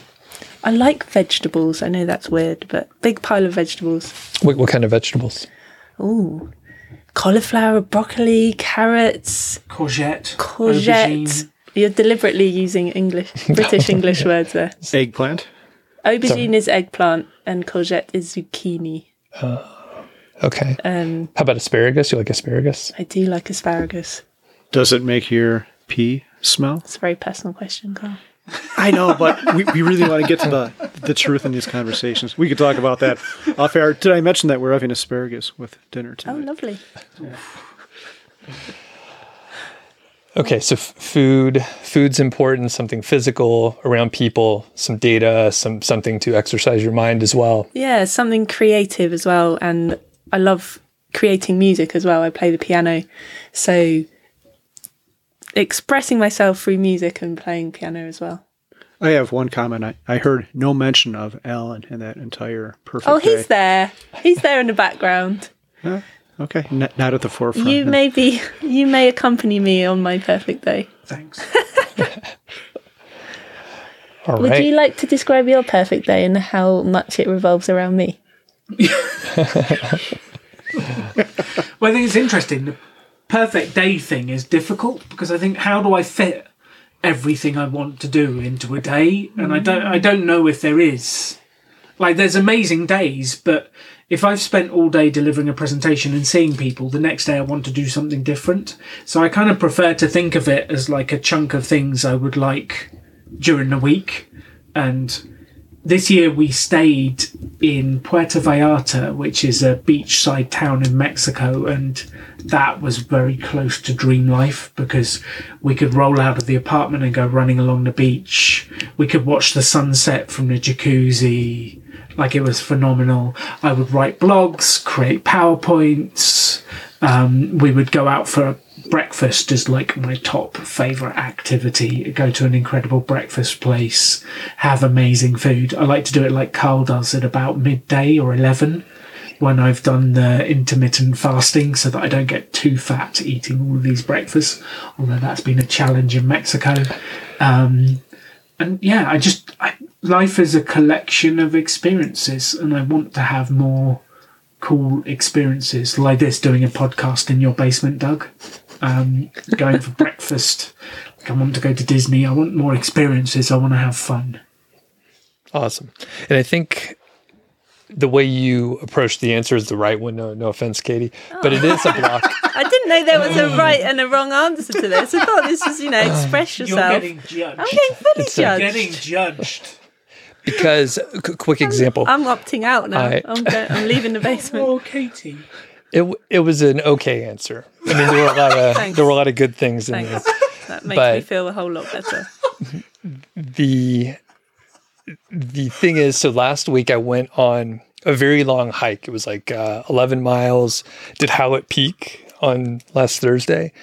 I like vegetables. I know that's weird, but big pile of vegetables. What, what kind of vegetables? Ooh, cauliflower, broccoli, carrots, Courgette. courgette. aubergine. You're deliberately using English, British English words there. Eggplant. Aubergine is eggplant, and courgette is zucchini. Okay. Um, How about asparagus? You like asparagus? I do like asparagus. Does it make your pee smell? It's a very personal question, Carl. I know, but we, we really want to get to the the truth in these conversations. We could talk about that off air. Did I mention that we're having asparagus with dinner tonight? Oh, tonight? lovely. Okay, so f- food, food's important. Something physical around people, some data, some something to exercise your mind as well. Yeah, something creative as well. And I love creating music as well. I play the piano. So expressing myself through music and playing piano as well. I have one comment. I, I heard no mention of Alan in that entire perfect Oh, he's day. there. He's there in the background. Okay, not, not at the forefront. You may be, you may accompany me on my perfect day. Thanks. All right. Would you like to describe your perfect day and how much it revolves around me? Well, I think it's interesting. Perfect day thing is difficult because I think how do I fit everything I want to do into a day? And I don't I mm. don't know if there is. Like there's amazing days, but if I've spent all day delivering a presentation and seeing people, the next day I want to do something different. So I kind of prefer to think of it as like a chunk of things I would like during the week. And this year we stayed in Puerto Vallarta, which is a beachside town in Mexico, and that was very close to dream life because we could roll out of the apartment and go running along the beach. We could watch the sunset from the jacuzzi. Like it was phenomenal. I would write blogs, create PowerPoints. Um, we would go out for breakfast is like my top favorite activity. Go to an incredible breakfast place, have amazing food. I like to do it like Carl does at about midday or 11 when I've done the intermittent fasting so that I don't get too fat eating all of these breakfasts, although that's been a challenge in Mexico. Um, and yeah, I just, I, life is a collection of experiences and I want to have more cool experiences like this doing a podcast in your basement, Doug. Um, going for breakfast. Like I want to go to Disney. I want more experiences. I want to have fun. Awesome. And I think the way you approach the answer is the right one. No, no offense, Katie, but it is a oh. block. I didn't know there was a mm. right and a wrong answer to this. I thought this was, you know, uh, express yourself. You're yourself. getting judged. I'm getting fully It's a- judged. getting judged. because qu- quick example I'm opting out now. I- I'm, go- I'm leaving the basement. Oh, Katie. it, it was an okay answer i mean there were a lot of there were a lot of good things in Thanks. there That makes me feel a whole lot better. the the thing is so last week i went on a very long hike. It was like uh, 11 miles. Did Hallett peak on last thursday.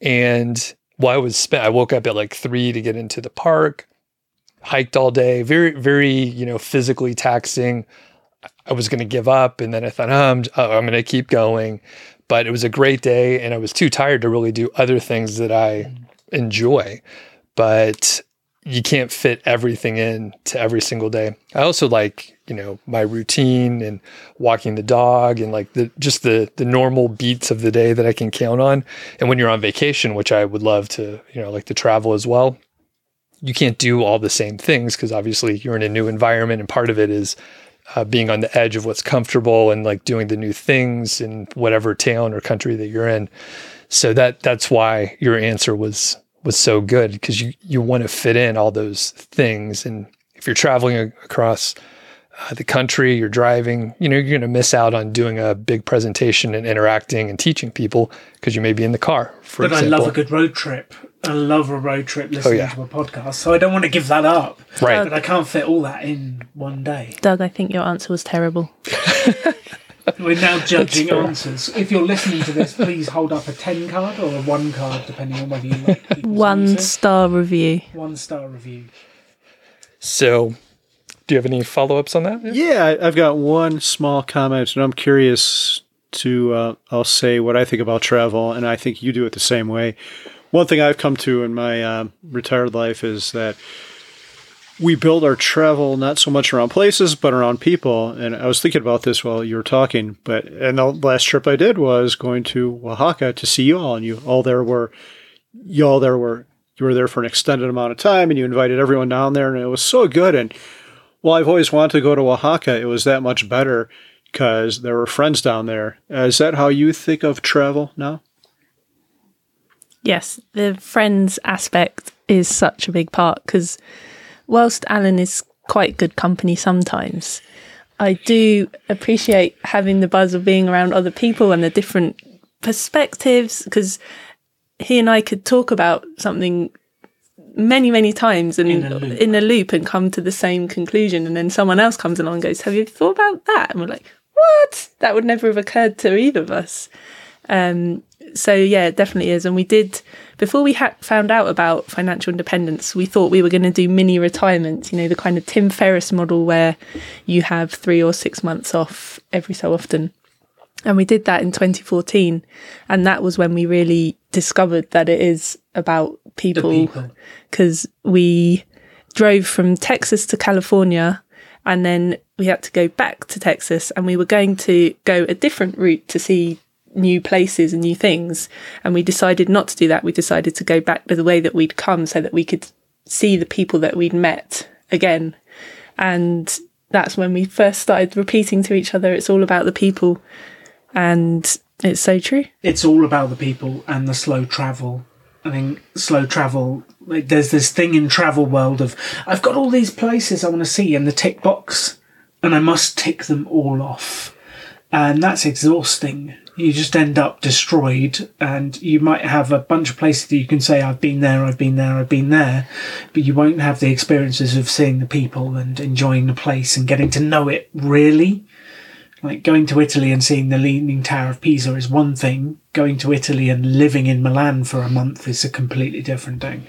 And while i was spent i woke up at like three to get into the park hiked all day very very you know physically taxing. I was going to give up and then i thought oh, i'm, oh, I'm going to keep going. But it was a great day and i was too tired to really do other things that i enjoy. But you can't fit everything in to every single day. I also like, you know, my routine and walking the dog and like the just the the normal beats of the day that I can count on. And when you're on vacation, which I would love to, you know, like to travel as well, you can't do all the same things because obviously you're in a new environment and part of it is uh, being on the edge of what's comfortable and like doing the new things in whatever town or country that you're in. So that that's why your answer was was so good because you you want to fit in all those things and if you're traveling a- across uh, the country you're driving you know you're going to miss out on doing a big presentation and interacting and teaching people because you may be in the car for But I love a good road trip. I love a road trip listening yeah. to a podcast. So I don't want to give that up. right But I can't fit all that in one day. Doug, I think your answer was terrible. We're now judging answers. If you're listening to this, please hold up a 10 card or a 1 card, depending on whether you like people's One answers. star review. One star review. So, do you have any follow ups on that? Yeah, I- I've got one small comment, and I'm curious to. Uh, I'll say what I think about travel, and I think you do it the same way. One thing I've come to in my um retired life is that we build our travel not so much around places, but around people. And I was thinking about this while you were talking. But and the last trip I did was going to Oaxaca to see you all, and you all there were, you all there were. You were there for an extended amount of time, and you invited everyone down there, and it was so good. And well, I've always wanted to go to Oaxaca. It was that much better because there were friends down there. Uh, that how you think of travel now? Yes, the friends aspect is such a big part because whilst Alan is quite good company sometimes, I do appreciate having the buzz of being around other people and the different perspectives because he and I could talk about something many, many times and In a loop. in a loop and come to the same conclusion. And then someone else comes along and goes, Have you thought about that? And we're like, What? That would never have occurred to either of us. Um, so yeah, it definitely is. And we did before we had found out about financial independence. We thought we were going to do mini retirements, You know, the kind of Tim Ferriss model where you have three or six months off every so often. And we did that in 2014, and that was when we really discovered that it is about people people. because we drove from Texas to California and then we had to go back to Texas and we were going to go a different route to see new places and new things. And we decided not to do that. We decided to go back to the way that we'd come so that we could see the people that we'd met again. And that's when we first started repeating to each other, it's all about the people. And it's so true. It's all about the people and the slow travel. I think slow travel. Like, there's this thing in travel world of I've got all these places I want to see in the tick box, and I must tick them all off, and that's exhausting. You just end up destroyed, and you might have a bunch of places that you can say I've been there, I've been there, I've been there, but you won't have the experiences of seeing the people and enjoying the place and getting to know it really. Like going to Italy and seeing the Leaning Tower of Pisa is one thing. Going to Italy and living in Milan for a month is a completely different thing.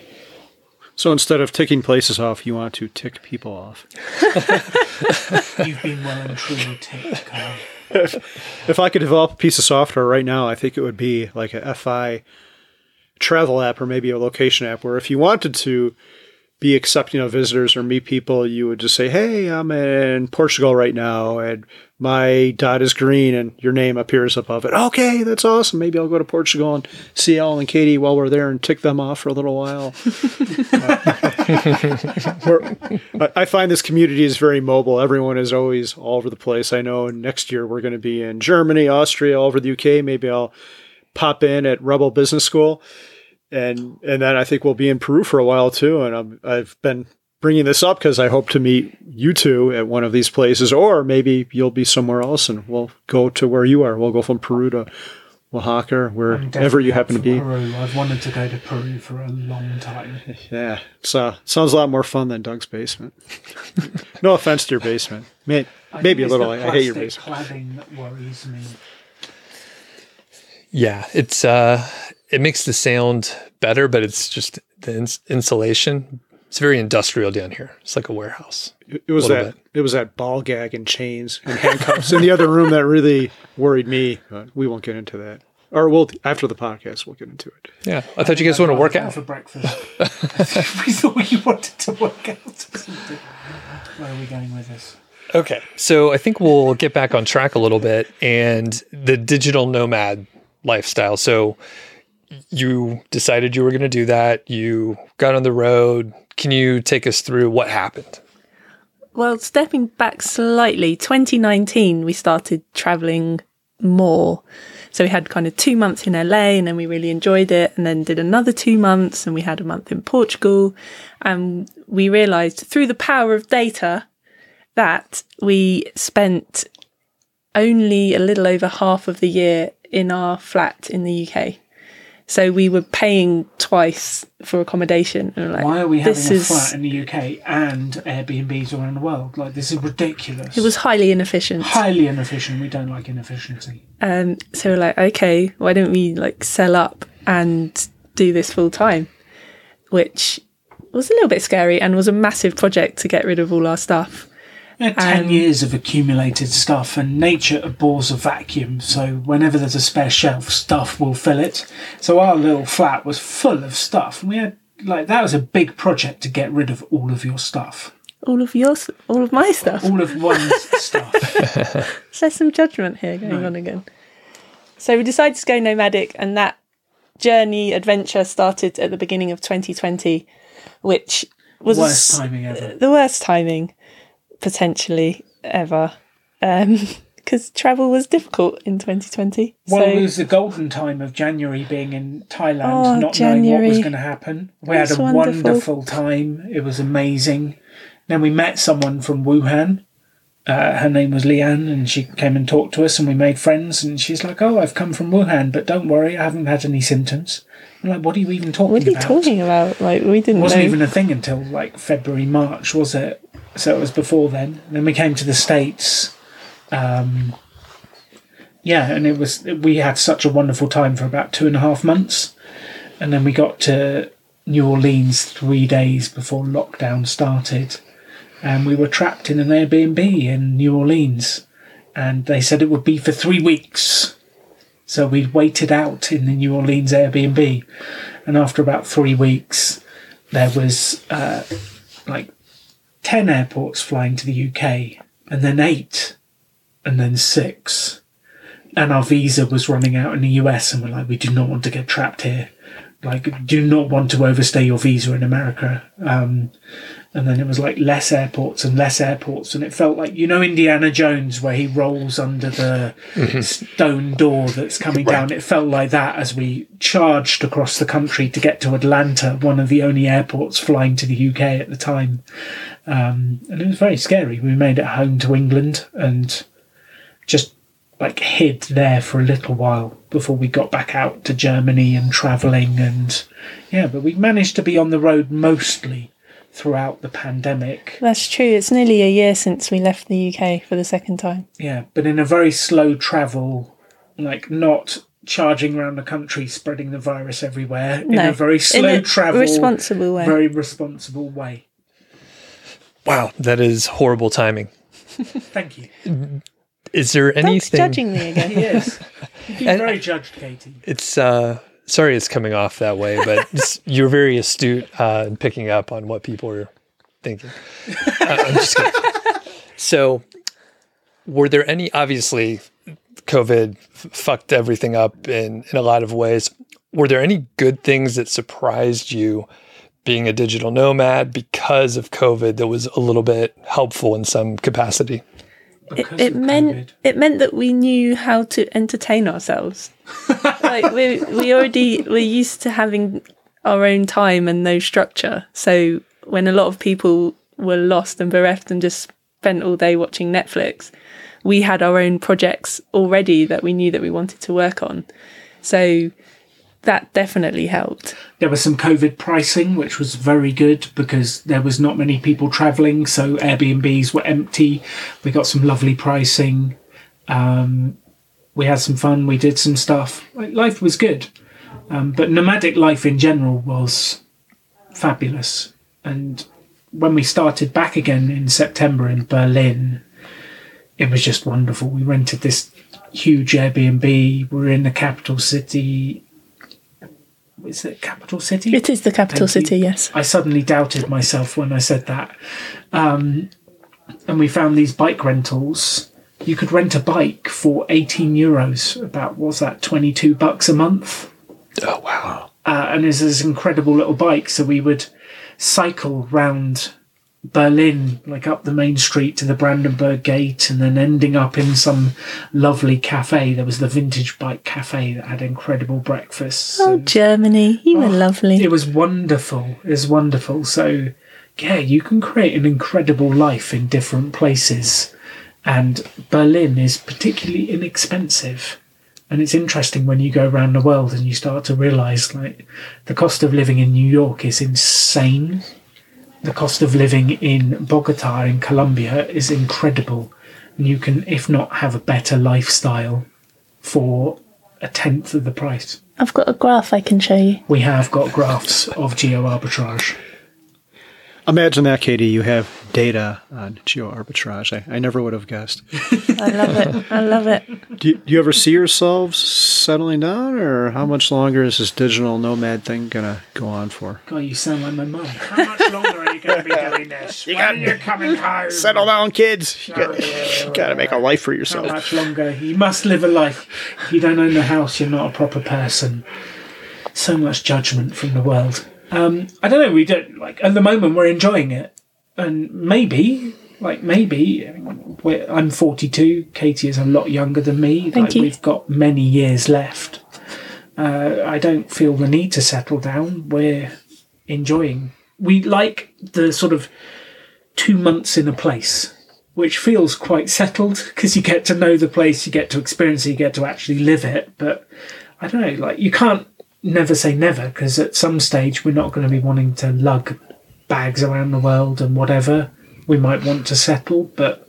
So instead of ticking places off, you want to tick people off. You've been well and truly ticked, Carl. If I could develop a piece of software right now, I think it would be like a FI travel app or maybe a location app where if you wanted to be accepting of visitors or meet people, you would just say, Hey, I'm in Portugal right now and my dot is green and your name appears above it. Okay, that's awesome. Maybe I'll go to Portugal and see Al and Katie while we're there and tick them off for a little while. I- I find this community is very mobile. Everyone is always all over the place. I know next year we're going to be in Germany, Austria, all over the UK. Maybe I'll pop in at Rebel Business School, and and then I think we'll be in Peru for a while too. And I'm, I've been bringing this up because I hope to meet you two at one of these places, or maybe you'll be somewhere else, and we'll go to where you are. We'll go from Peru to Oaxaca, wherever you happen to be. Peru. I've wanted to go to Peru for a long time. Yeah, it's uh, sounds a lot more fun than Doug's basement. no offense to your basement, May- maybe a little. I hate your plastic basement. cladding that worries me. Yeah, it's uh, it makes the sound better, but it's just the ins- insulation. It's very industrial down here. It's like a warehouse. It it was little that. It was that ball gag and chains and handcuffs in the other room that really worried me. But we won't get into that. Or we'll after the podcast we'll get into it. Yeah, I thought you guys want to work out. for breakfast. we thought you wanted to work out. Where are we going with this? Okay, so I think we'll get back on track a little bit and the digital nomad lifestyle. So you decided you were going to do that. You got on the road. Can you take us through what happened? Well, stepping back slightly, 2019, we started traveling more. So we had kind of two months in LA and then we really enjoyed it, and then did another two months, and we had a month in Portugal. And we realized through the power of data that we spent only a little over half of the year in our flat in the UK. So we were paying twice for accommodation. And like, Why are we having a is, flat in the UK and Airbnbs around the world? Like this is ridiculous. It was highly inefficient. highly inefficient. We don't like inefficiency. Um, so we're like, okay, why don't we like sell up and do this full time? Which was a little bit scary and was a massive project to get rid of all our stuff. We 10 Um, years of accumulated stuff, and nature abhors a vacuum, so whenever there's a spare shelf, stuff will fill it. So our little flat was full of stuff, and we had, like, that was a big project to get rid of all of your stuff. All of yours, all of my stuff. All of one's stuff. So there's some judgment here going on again. So we decided to go nomadic, and that journey adventure started at the beginning of 2020, which was Worst timing ever. the worst timing potentially ever, because travel was difficult in 2020. Well, so it was the golden time of January being in Thailand, Oh, not knowing what was going to happen. We had a wonderful. wonderful time. It was amazing. Then we met someone from Wuhan. Uh, her name was Leanne, and she came and talked to us, and we made friends. And she's like, "Oh, I've come from Wuhan, but don't worry, I haven't had any symptoms." Like, "What are you even talking about? what are you about?" talking about? Like we didn't It wasn't know. even a thing until like February, March, was it? So it was before then. Then we came to the States. Um, yeah, and it was we had such a wonderful time for about two and a half months, and then we got to New Orleans three days before lockdown started, and we were trapped in an Airbnb in New Orleans, and they said it would be for three weeks. So we waited out in the New Orleans Airbnb, and after about three weeks, there was uh, like 10 airports flying to the UK, and then eight, and then six. And our visa was running out in the US, and we're like, we do not want to get trapped here. Like, do not want to overstay your visa in America. Um, and then it was like less airports and less airports, and it felt like, you know, Indiana Jones, where he rolls under the stone door that's coming down. It felt like that as we charged across the country to get to Atlanta, one of the only airports flying to the UK at the time. Um, and it was very scary. We made it home to England and just like hid there for a little while before we got back out to Germany and travelling and yeah, but we managed to be on the road mostly throughout the pandemic. That's true. It's nearly a year since we left the UK for the second time. Yeah, but in a very slow travel, like not charging around the country spreading the virus everywhere no, in a very in slow a travel responsible way. very responsible way. Wow, that is horrible timing. Thank you. Is there Doug's anything? judging me again. Yes. You've been And- very judged, Katie. It's uh, sorry, it's coming off that way, but you're very astute uh, in picking up on what people are thinking. Uh, I'm just kidding. So, were there any? Obviously, COVID f- fucked everything up in in a lot of ways. Were there any good things that surprised you? Being a digital nomad because of COVID, that was a little bit helpful in some capacity. It, Because it meant COVID. it meant that we knew how to entertain ourselves. like we we already we're used to having our own time and no structure. So when a lot of people were lost and bereft and just spent all day watching Netflix, we had our own projects already that we knew that we wanted to work on. So that definitely helped. There was some COVID pricing, which was very good because there was not many people travelling, so Airbnbs were empty. We got some lovely pricing. Um, we had some fun. We did some stuff. Life was good, um, but nomadic life in general was fabulous. And when we started back again in September in Berlin, it was just wonderful. We rented this huge Airbnb. We're in the capital city. Is it capital city? It is the capital Thank you. city, yes. I suddenly doubted myself when I said that. Um, and we found these bike rentals. You could rent a bike for 18 euros, about, was that, 22 bucks a month? Oh wow! Uh, and there's this incredible little bike. So we would cycle round Berlin, like up the main street to the Brandenburg Gate, and then ending up in some lovely cafe. There was the Vintage Bike Cafe that had incredible breakfasts. Oh, and- Germany, you were Oh, lovely. it was wonderful. It was wonderful. So, yeah, you can create an incredible life in different places. And Berlin is particularly inexpensive. And it's interesting when you go around the world and you start to realize like the cost of living in New York is insane. The cost of living in Bogota in Colombia is incredible. And you can, if not have a better lifestyle for a tenth of the price. I've got a graph I can show you. We have got graphs of geo arbitrage. Imagine that, Katie. You have data on geo arbitrage. I, I never would have guessed. I love it. I love it. Do you, do you ever see yourselves settling down, or how much longer is this digital nomad thing gonna go on for? God, you sound like my mum. How much longer are you going to be doing this? when are you coming home? Settle down, kids. You got, you got to make a life for How yourself. much longer? You must live a life. If you don't own the house, you're not a proper person. So much judgment from the world. Um, I don't know. We don't like at the moment. We're enjoying it, and maybe, like maybe, we're, I'm 42. Katie is a lot younger than me. Thank like, you. We've got many years left. Uh, I don't feel the need to settle down. We're enjoying. We like the sort of two months in a place, which feels quite settled because you get to know the place, you get to experience it, you get to actually live it. But I don't know, like you can't never say never because at some stage we're not going to be wanting to lug bags around the world and whatever. We might want to settle, but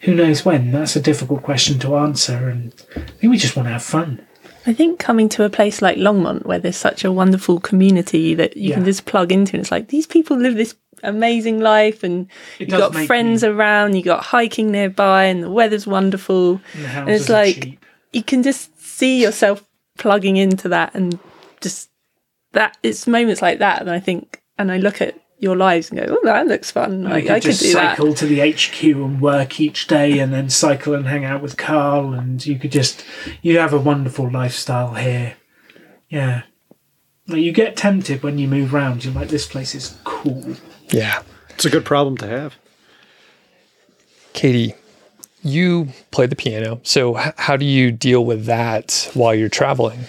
who knows when? That's a difficult question to answer, and I think we just want to have fun. I think coming to a place like Longmont, where there's such a wonderful community that you can just plug into, and it's like these people live this amazing life, and It you does got friends me- around, you've got hiking nearby, and the weather's wonderful. And, And it's like cheap. you can just see yourself plugging into that, and just that it's moments like that, and I think, and I look at your lives and go, "Oh, that looks fun! Like You I could just do that." cycle to the HQ and work each day, and then cycle and hang out with Carl, and you could just you have a wonderful lifestyle here. Yeah, like you get tempted when you move around. You're like, this place is cool. Yeah. It's a good problem to have. Katie, you play the piano. So, h- how do you deal with that while you're traveling?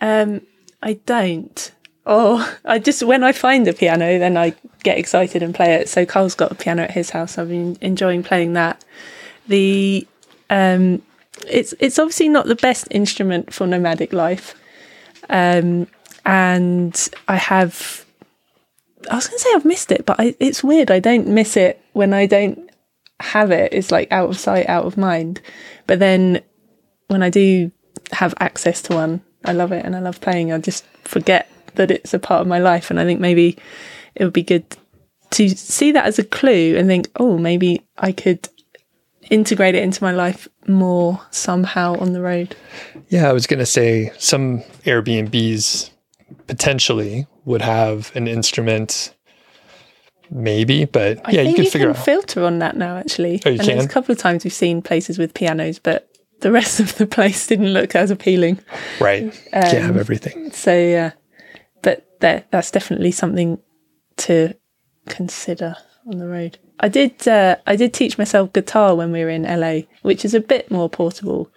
Um, I don't. Oh, I just when I find a piano, then I get excited and play it. So Carl's got a piano at his house. I've been enjoying playing that. The um, it's it's obviously not the best instrument for nomadic life, um, and I have. I was going to say I've missed it, but I, it's weird. I don't miss it when I don't have it. It's like out of sight, out of mind. But then when I do have access to one, I love it and I love playing. I just forget that it's a part of my life. And I think maybe it would be good to see that as a clue and think, oh, maybe I could integrate it into my life more somehow on the road. Yeah, I was going to say some Airbnbs potentially would have an instrument, maybe, but I yeah, you can you figure can out. filter on that now, actually. Oh, you and there's a couple of times we've seen places with pianos, but the rest of the place didn't look as appealing. right. Can't Um, have everything. So yeah, but that that's definitely something to consider on the road. I did uh, I did teach myself guitar when we were in LA, which is a bit more portable,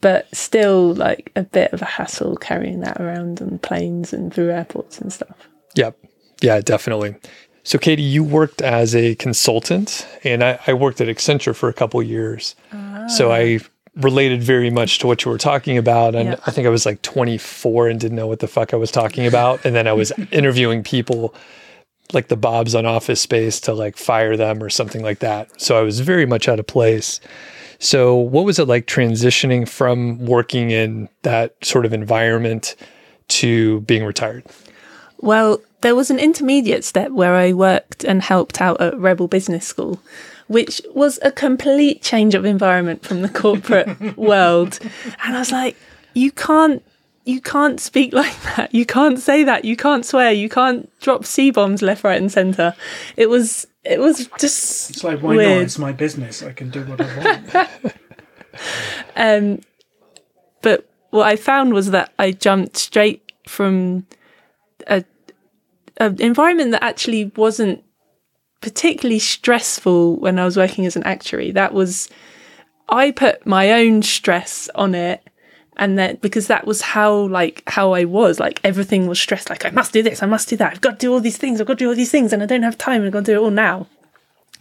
but still like a bit of a hassle carrying that around on planes and through airports and stuff. Yep. Yeah, definitely. So, Katie, you worked as a consultant, and I, I worked at Accenture for a couple years. So I related very much to what you were talking about. And Yeah. I think I was like 24 and didn't know what the fuck I was talking about. And then I was interviewing people like the Bobs on Office Space to like fire them or something like that. So I was very much out of place. So, what was it like transitioning from working in that sort of environment to being retired? Well, there was an intermediate step where I worked and helped out at Rebel Business School, which was a complete change of environment from the corporate world. And I was like, you can't you can't speak like that. You can't say that. You can't swear. You can't drop C bombs left, right, and centre. It was it was just It's like, why not? It's my business. I can do what I want. Um, but what I found was that I jumped straight from a, an environment that actually wasn't particularly stressful when I was working as an actuary. That was, I put my own stress on it. And then because that was how like how I was, like everything was stressed, like I must do this, I must do that, I've got to do all these things, I've got to do all these things, and I don't have time, and I've got to do it all now.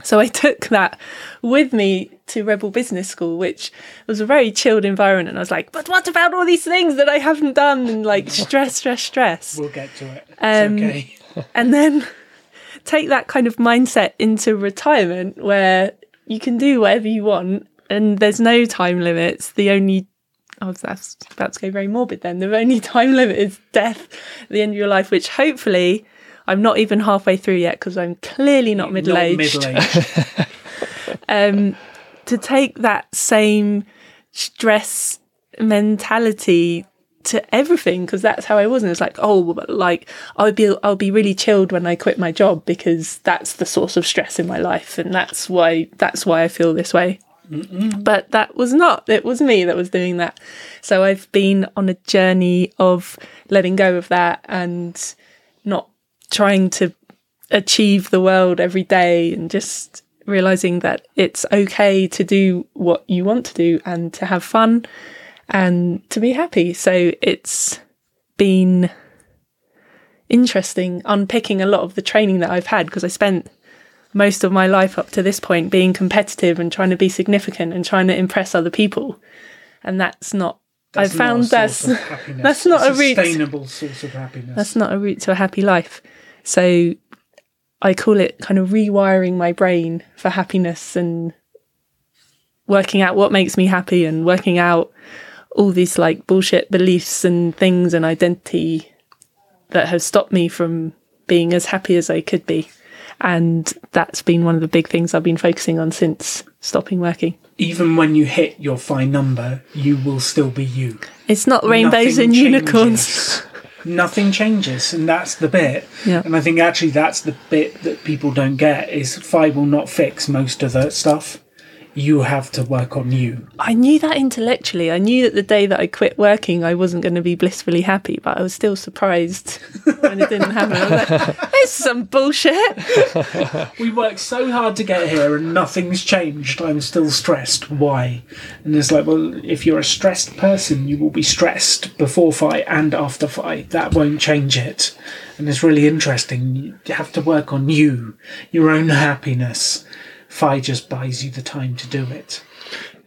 So I took that with me to Rebel Business School, which was a very chilled environment. And I was like, but what about all these things that I haven't done? And like stress, stress, stress. We'll get to it. It's Um, okay. and then take that kind of mindset into retirement where you can do whatever you want and there's no time limits. The only I was that's about to go very morbid then. The only time limit is death at the end of your life, which hopefully I'm not even halfway through yet because I'm clearly not middle Not middle-aged. Um, to take that same stress mentality to everything because that's how I was and it's like oh like I'll be I'll be really chilled when I quit my job because that's the source of stress in my life and that's why that's why I feel this way. But that was not it was me that was doing that. So I've been on a journey of letting go of that and not trying to achieve the world every day and just realizing that it's okay to do what you want to do and to have fun and to be happy. So it's been interesting unpicking a lot of the training that I've had because I spent most of my life up to this point being competitive and trying to be significant and trying to impress other people. And that's not That's I found not a that's source of happiness. that's not a route. sustainable source of happiness. that's not a route to a happy life. So I call it kind of rewiring my brain for happiness and working out what makes me happy and working out all these like bullshit beliefs and things and identity that have stopped me from being as happy as I could be. And that's been one of the big things I've been focusing on since stopping working. Even when you hit your FI number, you will still be you. It's not rainbows Nothing and unicorns. Nothing changes, and that's the bit. Yeah. And I think actually that's the bit that people don't get is FI will not fix most of that stuff. You have to work on you. I knew that intellectually. I knew that the day that I quit working, I wasn't going to be blissfully happy, but I was still surprised when it didn't happen. I was like, it's some bullshit. We worked so hard to get here and nothing's changed. I'm still stressed. Why? And it's like, well, if you're a stressed person, you will be stressed before FI and after FI. That won't change it. And it's really interesting. You have to work on you, your own happiness. Fi just buys you the time to do it.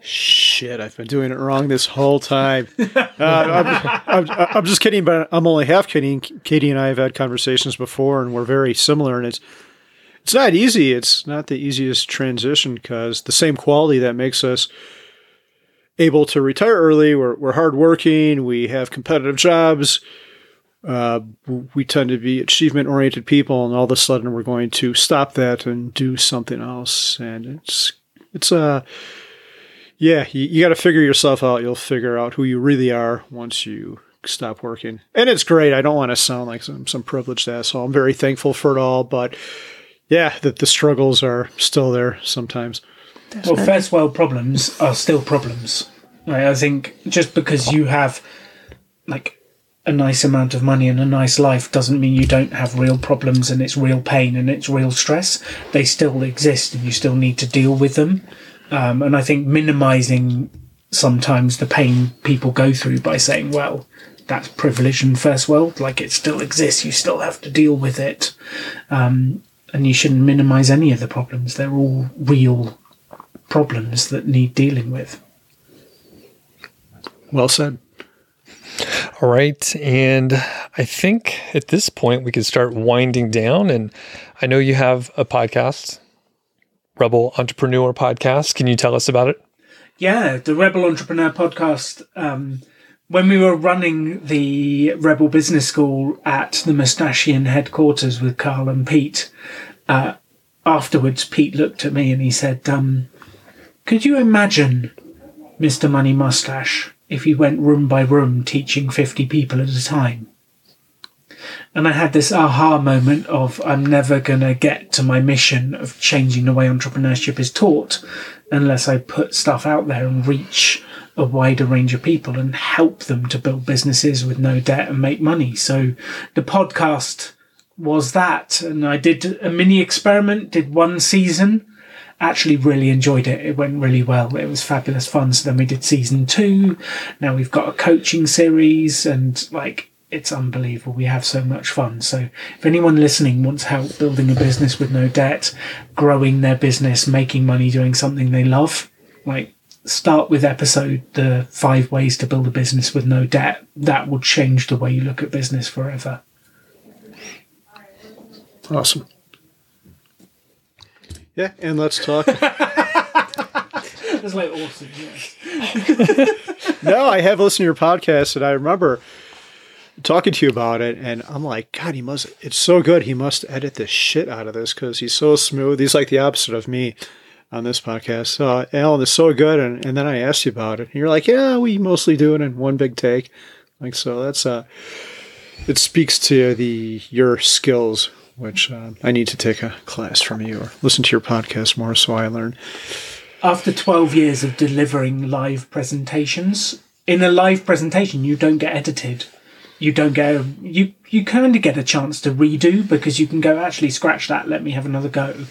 Shit, I've been doing it wrong this whole time. Uh, I'm, I'm, I'm just kidding, but I'm only half kidding. Katie and I have had conversations before, and we're very similar. And it's it's not easy. It's not the easiest transition because the same quality that makes us able to retire early. We're we're hardworking. We have competitive jobs. Uh, we tend to be achievement oriented people, and all of a sudden we're going to stop that and do something else. And it's it's uh yeah, you, you got to figure yourself out. You'll figure out who you really are once you stop working. And it's great. I don't want to sound like some, some privileged asshole. I'm very thankful for it all, but yeah, that the struggles are still there sometimes. Well, first world problems are still problems. Right? I think just because you have like a nice amount of money and a nice life doesn't mean you don't have real problems and it's real pain and it's real stress. They still exist and you still need to deal with them. Um, and I think minimizing sometimes the pain people go through by saying, well, that's privilege and first world, like it still exists, you still have to deal with it. Um, and you shouldn't minimize any of the problems. They're all real problems that need dealing with. Well said. All right. And I think at this point we can start winding down. And I know you have a podcast, Rebel Entrepreneur Podcast. Can you tell us about it? Yeah, the Rebel Entrepreneur podcast. Um, when we were running the Rebel Business School at the Mustachian headquarters with Carl and Pete, uh, afterwards Pete looked at me and he said, um, "Could you imagine, Mister Money Mustache, if he went room by room teaching fifty people at a time?" And I had this aha moment of I'm never going to get to my mission of changing the way entrepreneurship is taught unless I put stuff out there and reach a wider range of people and help them to build businesses with no debt and make money. So the podcast was that. And I did a mini experiment, did one season, actually really enjoyed it. It went really well. It was fabulous fun. So then we did season two. Now we've got a coaching series and like it's unbelievable. We have so much fun. So if anyone listening wants help building a business with no debt, growing their business, making money, doing something they love, like start with episode the five ways to build a business with no debt. That will change the way you look at business forever. Awesome. Yeah, and let's talk. That's like awesome. Yeah. no, I have listened to your podcast, and I remember talking to you about it, and I'm like, God, he must. It's so good. He must edit the shit out of this because he's so smooth. He's like the opposite of me on this podcast. So Alan is so good, and, and then I asked you about it, and you're like, Yeah, we mostly do it in one big take. Like so, that's uh, it speaks to the your skills, which uh, I need to take a class from you or listen to your podcast more so I learn. After 12 years of delivering live presentations, in a live presentation, you don't get edited. You don't go, you, you kind of get a chance to redo because you can go, actually, scratch that, let me have another go.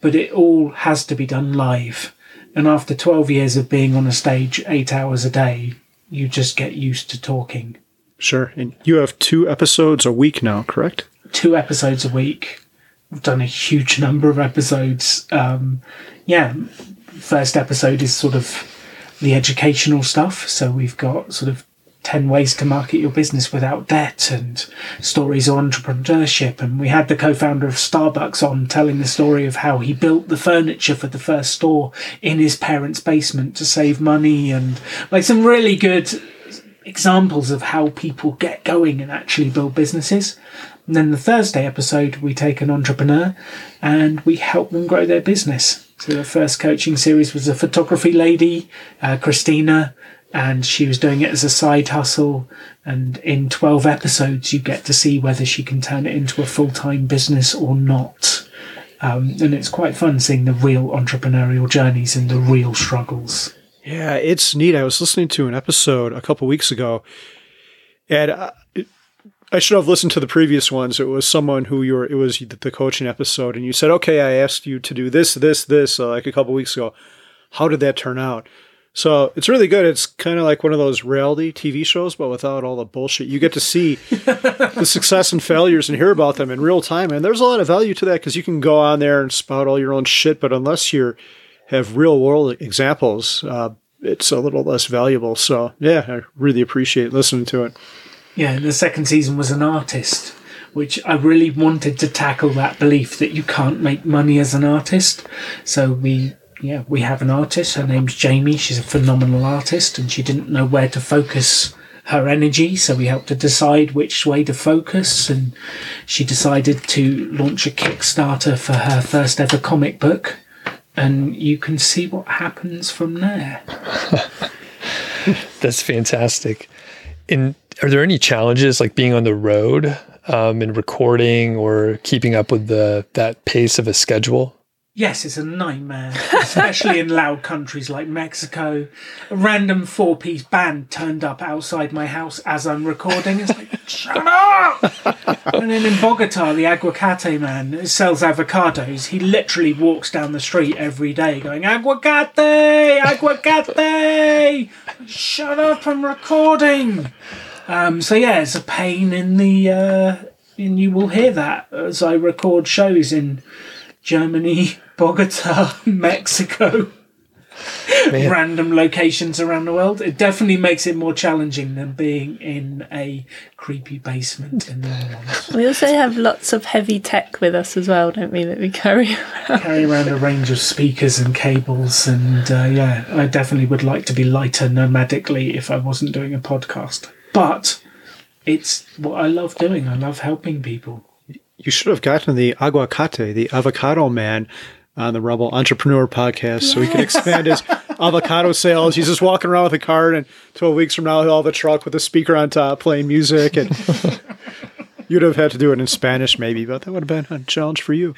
But it all has to be done live. And after 12 years of being on a stage eight hours a day, you just get used to talking. Sure. And you have two episodes a week now, correct? Two episodes a week. We've done a huge number of episodes. Um, yeah, first episode is sort of the educational stuff. So we've got sort of 10 ways to market your business without debt and stories of entrepreneurship. And we had the co founder of Starbucks on telling the story of how he built the furniture for the first store in his parents' basement to save money and like some really good examples of how people get going and actually build businesses. And then the Thursday episode, we take an entrepreneur and we help them grow their business. So the first coaching series was a photography lady, uh, Christina, and she was doing it as a side hustle. And in 12 episodes, you get to see whether she can turn it into a full time business or not. Um, and it's quite fun seeing the real entrepreneurial journeys and the real struggles. Yeah, it's neat. I was listening to an episode a couple weeks ago, and I, I should have listened to the previous ones. It was someone who you were. It was the coaching episode, and you said, "Okay, I asked you to do this, this, this," uh, like a couple weeks ago. How did that turn out? So it's really good. It's kind of like one of those reality TV shows, but without all the bullshit. You get to see the success and failures and hear about them in real time, and there's a lot of value to that because you can go on there and spout all your own shit. But unless you're have real world examples, uh, it's a little less valuable. So yeah, I really appreciate listening to it. Yeah, the second season was an artist, which I really wanted to tackle that belief that you can't make money as an artist. So we yeah, we have an artist. Her name's Jamie. She's a phenomenal artist, and she didn't know where to focus her energy. So we helped her decide which way to focus, and she decided to launch a Kickstarter for her first ever comic book. And you can see what happens from there. That's fantastic. And are there any challenges like being on the road um, and recording or keeping up with the that pace of a schedule? Yes, it's a nightmare, especially in loud countries like Mexico. A random four piece band turned up outside my house as I'm recording. It's like, shut up! and then in Bogota, the aguacate man sells avocados. He literally walks down the street every day going, aguacate! Aguacate! shut up, I'm recording! Um, so yeah, it's a pain in the, uh, and you will hear that as I record shows in Germany, Bogota, Mexico, Man. random locations around the world. It definitely makes it more challenging than being in a creepy basement in the Netherlands. We also have lots of heavy tech with us as well, don't we? That we carry around. Carry around a range of speakers and cables, and uh, yeah, I definitely would like to be lighter nomadically if I wasn't doing a podcast. But it's what I love doing. I love helping people. You should have gotten the aguacate, the avocado man, on the Rebel Entrepreneur podcast, so he can expand his avocado sales. He's just walking around with a cart, and 12 weeks from now, he'll have a truck with a speaker on top playing music. And you'd have had to do it in Spanish, maybe, but that would have been a challenge for you.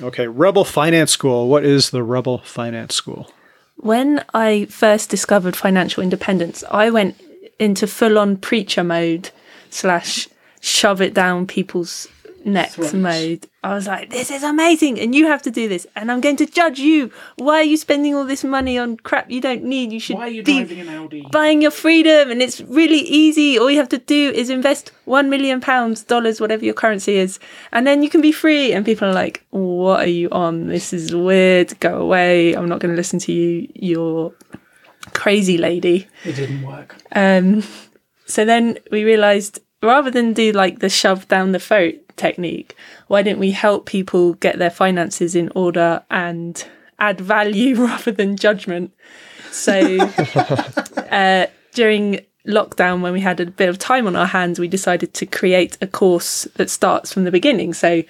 Okay, Rebel Finance School. What is the Rebel Finance School? When I first discovered financial independence, I went into full on preacher mode slash shove it down people's necks mode. I was like, this is amazing, and you have to do this, and I'm going to judge you. Why are you spending all this money on crap you don't need? You should Why are you be driving an Audi? buying your freedom, and it's really easy. All you have to do is invest one million pounds, dollars, whatever your currency is, and then you can be free. And people are like, what are you on? This is weird. Go away. I'm not going to listen to you. You're crazy lady. It didn't work. Um, so then we realized rather than do like the shove down the throat technique, why didn't we help people get their finances in order and add value rather than judgment? So uh, during lockdown, when we had a bit of time on our hands, we decided to create a course that starts from the beginning. So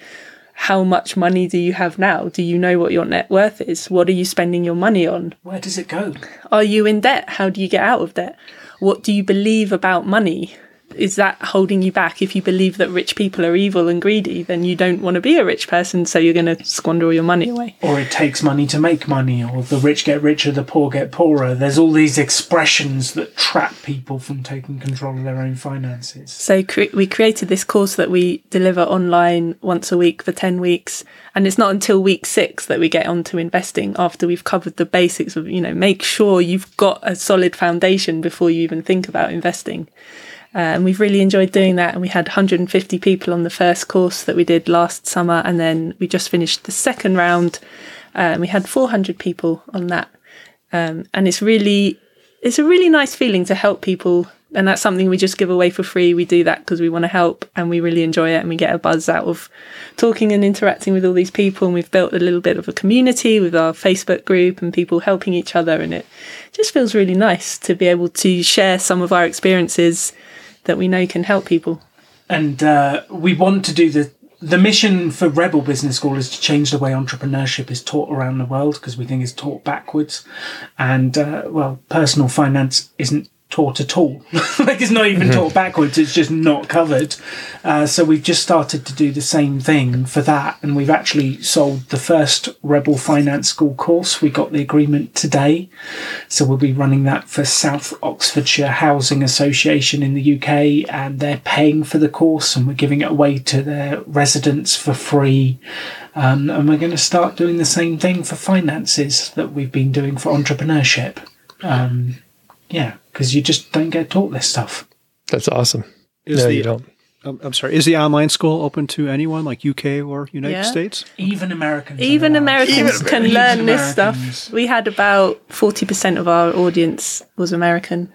how much money do you have now? Do you know what your net worth is? What are you spending your money on? Where does it go? Are you in debt? How do you get out of debt? What do you believe about money? Is that holding you back? If you believe that rich people are evil and greedy, then you don't want to be a rich person, so you're going to squander all your money away. Or it takes money to make money, or the rich get richer, the poor get poorer. There's all these expressions that trap people from taking control of their own finances. So cre- we created this course that we deliver online once a week for 10 weeks. And it's not until week six that we get onto investing after we've covered the basics of, you know, make sure you've got a solid foundation before you even think about investing. Uh, and we've really enjoyed doing that. And we had 150 people on the first course that we did last summer. And then we just finished the second round. Uh, and we had 400 people on that. Um, and it's really, it's a really nice feeling to help people. And that's something we just give away for free. We do that because we want to help and we really enjoy it. And we get a buzz out of talking and interacting with all these people. And we've built a little bit of a community with our Facebook group and people helping each other. And it just feels really nice to be able to share some of our experiences that we know can help people. and uh, we want to do the the mission for Rebel Business School is to change the way entrepreneurship is taught around the world because we think it's taught backwards, and uh, well, personal finance isn't taught at all. like it's not even taught backwards; it's just not covered. Uh, so we've just started to do the same thing for that, and we've actually sold the first Rebel Finance School course. We got the agreement today, so we'll be running that for South Oxfordshire Housing Association in the UK, and they're paying for the course, and we're giving it away to their residents for free. Um, and we're going to start doing the same thing for finances that we've been doing for entrepreneurship. Um, yeah, because you just don't get taught this stuff. That's awesome. Is no, the, you don't. um, I'm sorry. Is the online school open to anyone like UK or United Yeah. States? Even Americans. Even allowed. Americans can Even learn this Americans. stuff. We had about 40% of our audience was American.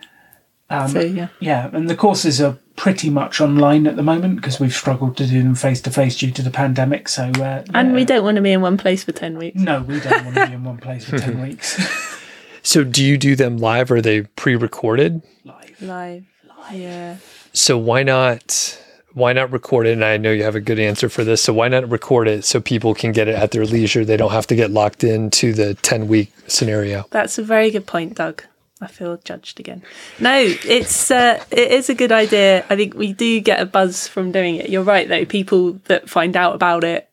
Um, So, yeah. Yeah, and the courses are pretty much online at the moment because we've struggled to do them face to face due to the pandemic. So, uh, And yeah. we don't want to be in one place for 10 weeks. No, we don't want to be in one place for ten weeks. So, do you do them live or are they pre recorded? Live. Live. Live. Yeah. So, why not? Why not record it? And I know you have a good answer for this. So, why not record it so people can get it at their leisure? They don't have to get locked into the 10 week scenario. That's a very good point, Doug. I feel judged again. No, it's uh, it is a good idea. I think we do get a buzz from doing it. You're right though. People that find out about it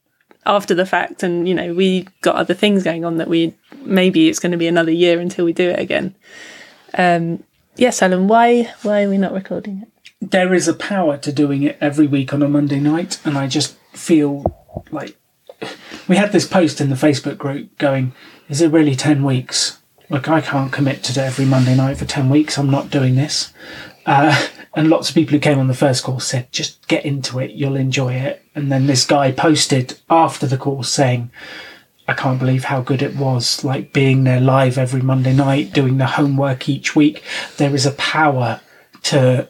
after the fact, and you know, we got other things going on that we maybe it's going to be another year until we do it again. Um, yes, Alan. Why why are we not recording it? there is a power to doing it every week on a Monday night, and I just feel like we had this post in the Facebook group going, "Is it really ten weeks? Like I can't commit to every Monday night for ten weeks. I'm not doing this." Uh, and lots of people who came on the first course said, "Just get into it. You'll enjoy it." And then this guy posted after the course saying. I can't believe how good it was, like being there live every Monday night, doing the homework each week. There is a power to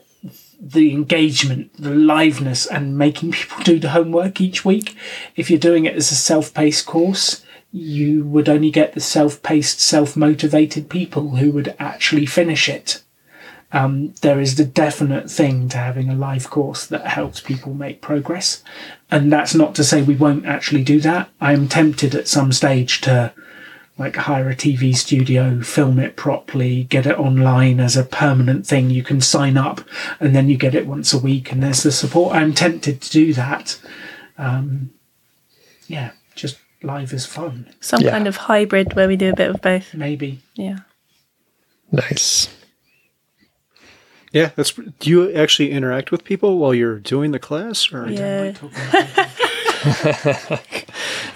the engagement, the liveness, and making people do the homework each week. If you're doing it as a self paced course, you would only get the self paced, self motivated people who would actually finish it. Um, there is the definite thing to having a live course that helps people make progress. And that's not to say we won't actually do that. I am tempted at some stage to like hire a TV studio, film it properly, get it online as a permanent thing. You can sign up and then you get it once a week and there's the support. I'm tempted to do that. Um, yeah, just live is fun. Some Yeah. kind of hybrid where we do a bit of both. Maybe. Yeah. Nice. Yeah, that's. Do you actually interact with people while you're doing the class, or Yeah.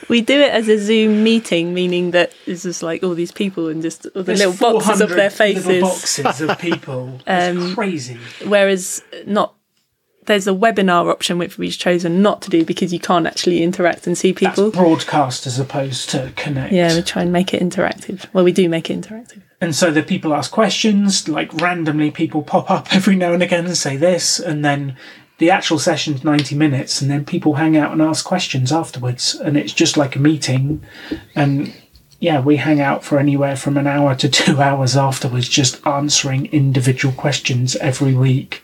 We do it as a Zoom meeting, meaning that it's just like all these people and just all the There's little boxes of 400 their little faces. boxes of people. It's Um, crazy. Whereas not there's a webinar option which we've chosen not to do because you can't actually interact and see people. That's broadcast as opposed to connect. Yeah, we try and make it interactive. Well, we do make it interactive. And so the people ask questions, like randomly people pop up every now and again and say this, and then the actual session's 90 minutes, and then people hang out and ask questions afterwards. And it's just like a meeting. And yeah, we hang out for anywhere from an hour to two hours afterwards, just answering individual questions every week.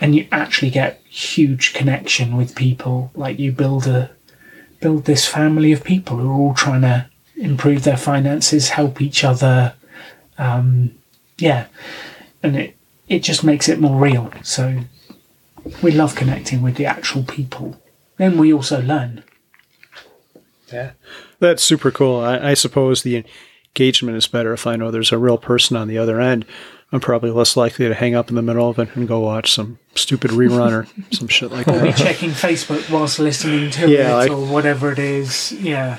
And you actually get huge connection with people. Like you build a build this family of people who are all trying to improve their finances, help each other, um, yeah, and it it just makes it more real. So we love connecting with the actual people. Then we also learn. Yeah. That's super cool. I, I suppose the engagement is better if I know there's a real person on the other end. I'm probably less likely to hang up in the middle of it and go watch some stupid rerun or some shit like that. Or be checking Facebook whilst listening to Yeah, it like- or whatever it is. Yeah.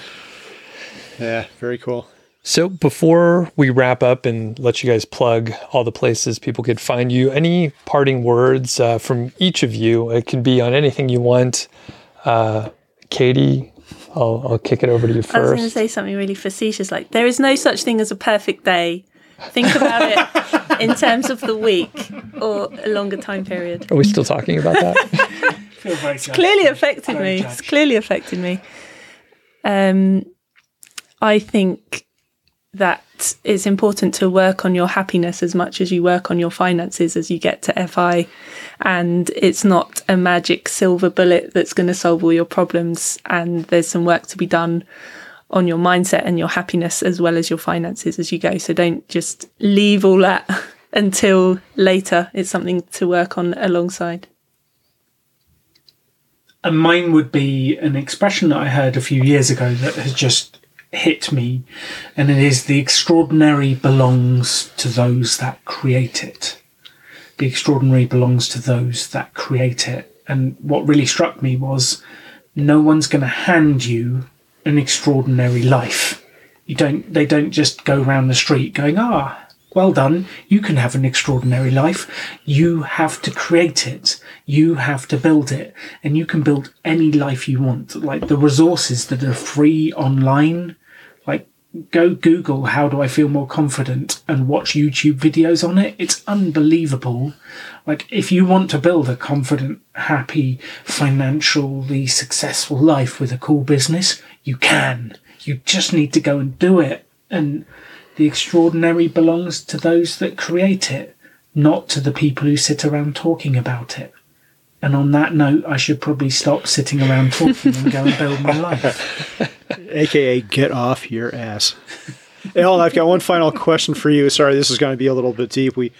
Yeah, very cool. So before we wrap up and let you guys plug all the places people could find you, any parting words uh, from each of you? It can be on anything you want. Uh, Katie, I'll, I'll kick it over to you first. I was going to say something really facetious, like there is no such thing as a perfect day. Think about it in terms of the week or a longer time period. Are we still talking about that? Feel very judged. clearly affected Very me. It's clearly affected me. Um, I think that it's important to work on your happiness as much as you work on your finances as you get to FI. And it's not a magic silver bullet that's going to solve all your problems. And there's some work to be done on your mindset and your happiness as well as your finances as you go. So don't just leave all that until later. It's something to work on alongside. And mine would be an expression that I heard a few years ago that has just hit me, and it is the extraordinary belongs to those that create it. The extraordinary belongs to those that create it. And what really struck me was no one's going to hand you an extraordinary life. You don't, they don't just go around the street going, ah, well done, you can have an extraordinary life. You have to create it. You have to build it. And you can build any life you want. Like the resources that are free online, like go Google how do I feel more confident and watch YouTube videos on it. It's unbelievable. Like if you want to build a confident, happy, financially successful life with a cool business, you can. You just need to go and do it. And the extraordinary belongs to those that create it, not to the people who sit around talking about it. And on that note, I should probably stop sitting around talking and go and build my life. AKA get off your ass. Alan, I've got one final question for you. Sorry, this is going to be a little bit deep. We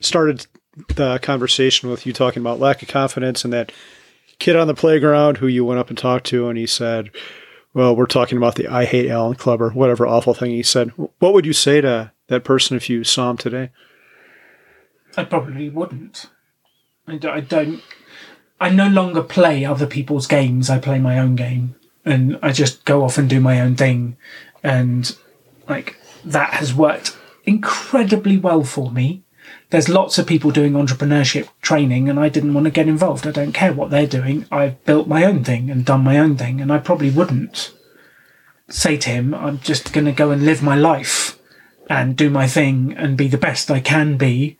started the conversation with you talking about lack of confidence and that kid on the playground who you went up and talked to, and he said, Well, we're talking about the I Hate Alan Club or whatever awful thing he said. What would you say to that person if you saw him today? I probably wouldn't. I don't, I don't. I no longer play other people's games. I play my own game, and I just go off and do my own thing, and like that has worked incredibly well for me. There's lots of people doing entrepreneurship training, and I didn't want to get involved. I don't care what they're doing. I've built my own thing and done my own thing, and I probably wouldn't say to him, "I'm just going to go and live my life." and do my thing and be the best I can be,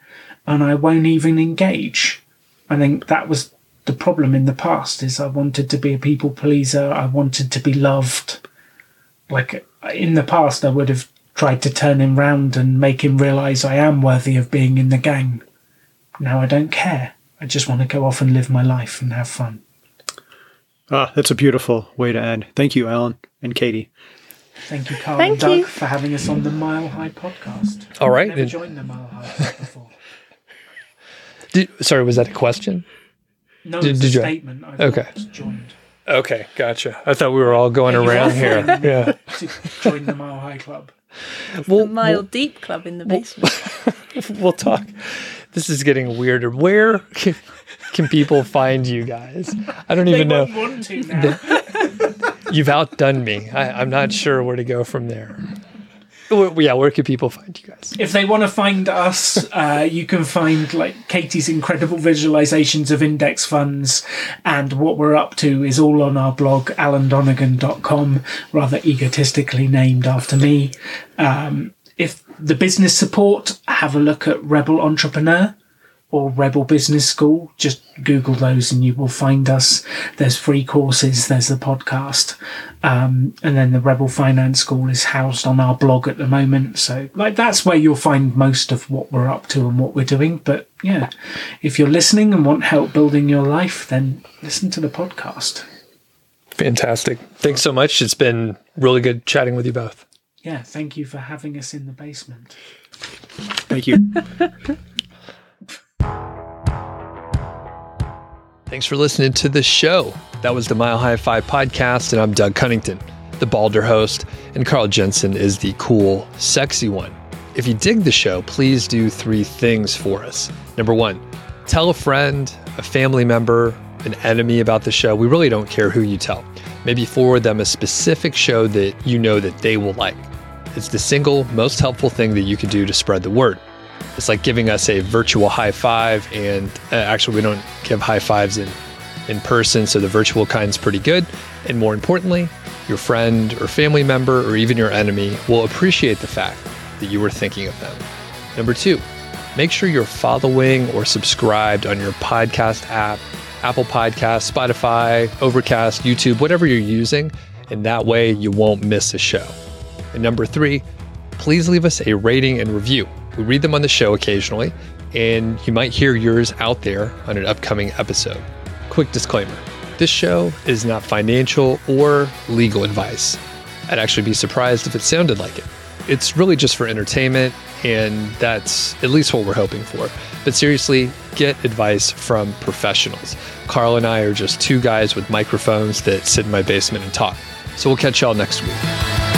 and I won't even engage. I think that was the problem in the past is I wanted to be a people pleaser, I wanted to be loved. Like in the past I would have tried to turn him round and make him realise I am worthy of being in the gang. Now I don't care. I just want to go off and live my life and have fun. Ah, that's a beautiful way to end. Thank you, Alan and Katie. Thank you, Carl Thank and Doug, you. for having us on the Mile High podcast. All right. I've never joined the Mile High Club before. Did, sorry, was that a question? No, Did- it's did a you- statement. I've Okay. joined. Okay, gotcha. I thought we were all going You around here. Yeah. To join the Mile High Club. We'll, Mile Deep Club in the basement. we'll talk. This is getting weirder. Where can, can people find you guys? I don't They even know. want to now. you've outdone me. I, I'm not sure where to go from there. Yeah, where can people find you guys? If they want to find us, uh, you can find like Katie's incredible visualizations of index funds and what we're up to is all on our blog, alandonegan.com, rather egotistically named after me. Um, if the business support, have a look at Rebel Entrepreneur or Rebel Business School. Just Google those and you will find us. There's free courses, there's the podcast. Um, and then the Rebel Finance School is housed on our blog at the moment. So, like, that's where you'll find most of what we're up to and what we're doing. But yeah, if you're listening and want help building your life, then listen to the podcast. Fantastic. Thanks so much. It's been really good chatting with you both. Yeah, thank you for having us in the basement. Thank you. Thanks for listening to the show. That was the Mile High Fi podcast, and I'm Doug Cunnington, the Balder host, and Carl Jensen is the cool, sexy one. If you dig the show, please do three things for us. Number one, tell a friend, a family member, an enemy about the show. We really don't care who you tell. Maybe forward them a specific show that you know that they will like. It's the single most helpful thing that you can do to spread the word. It's like giving us a virtual high five, and uh, actually, we don't give high fives in in person, so the virtual kind's pretty good. And more importantly, your friend or family member or even your enemy will appreciate the fact that you were thinking of them. Number two, make sure you're following or subscribed on your podcast app, Apple Podcasts, Spotify, Overcast, YouTube, whatever you're using, and that way you won't miss a show. And number three, please leave us a rating and review. We read them on the show occasionally, and you might hear yours out there on an upcoming episode. Quick disclaimer this show is not financial or legal advice. I'd actually be surprised if it sounded like it. It's really just for entertainment, and that's at least what we're hoping for. But seriously, get advice from professionals. Carl and I are just two guys with microphones that sit in my basement and talk. So we'll catch y'all next week.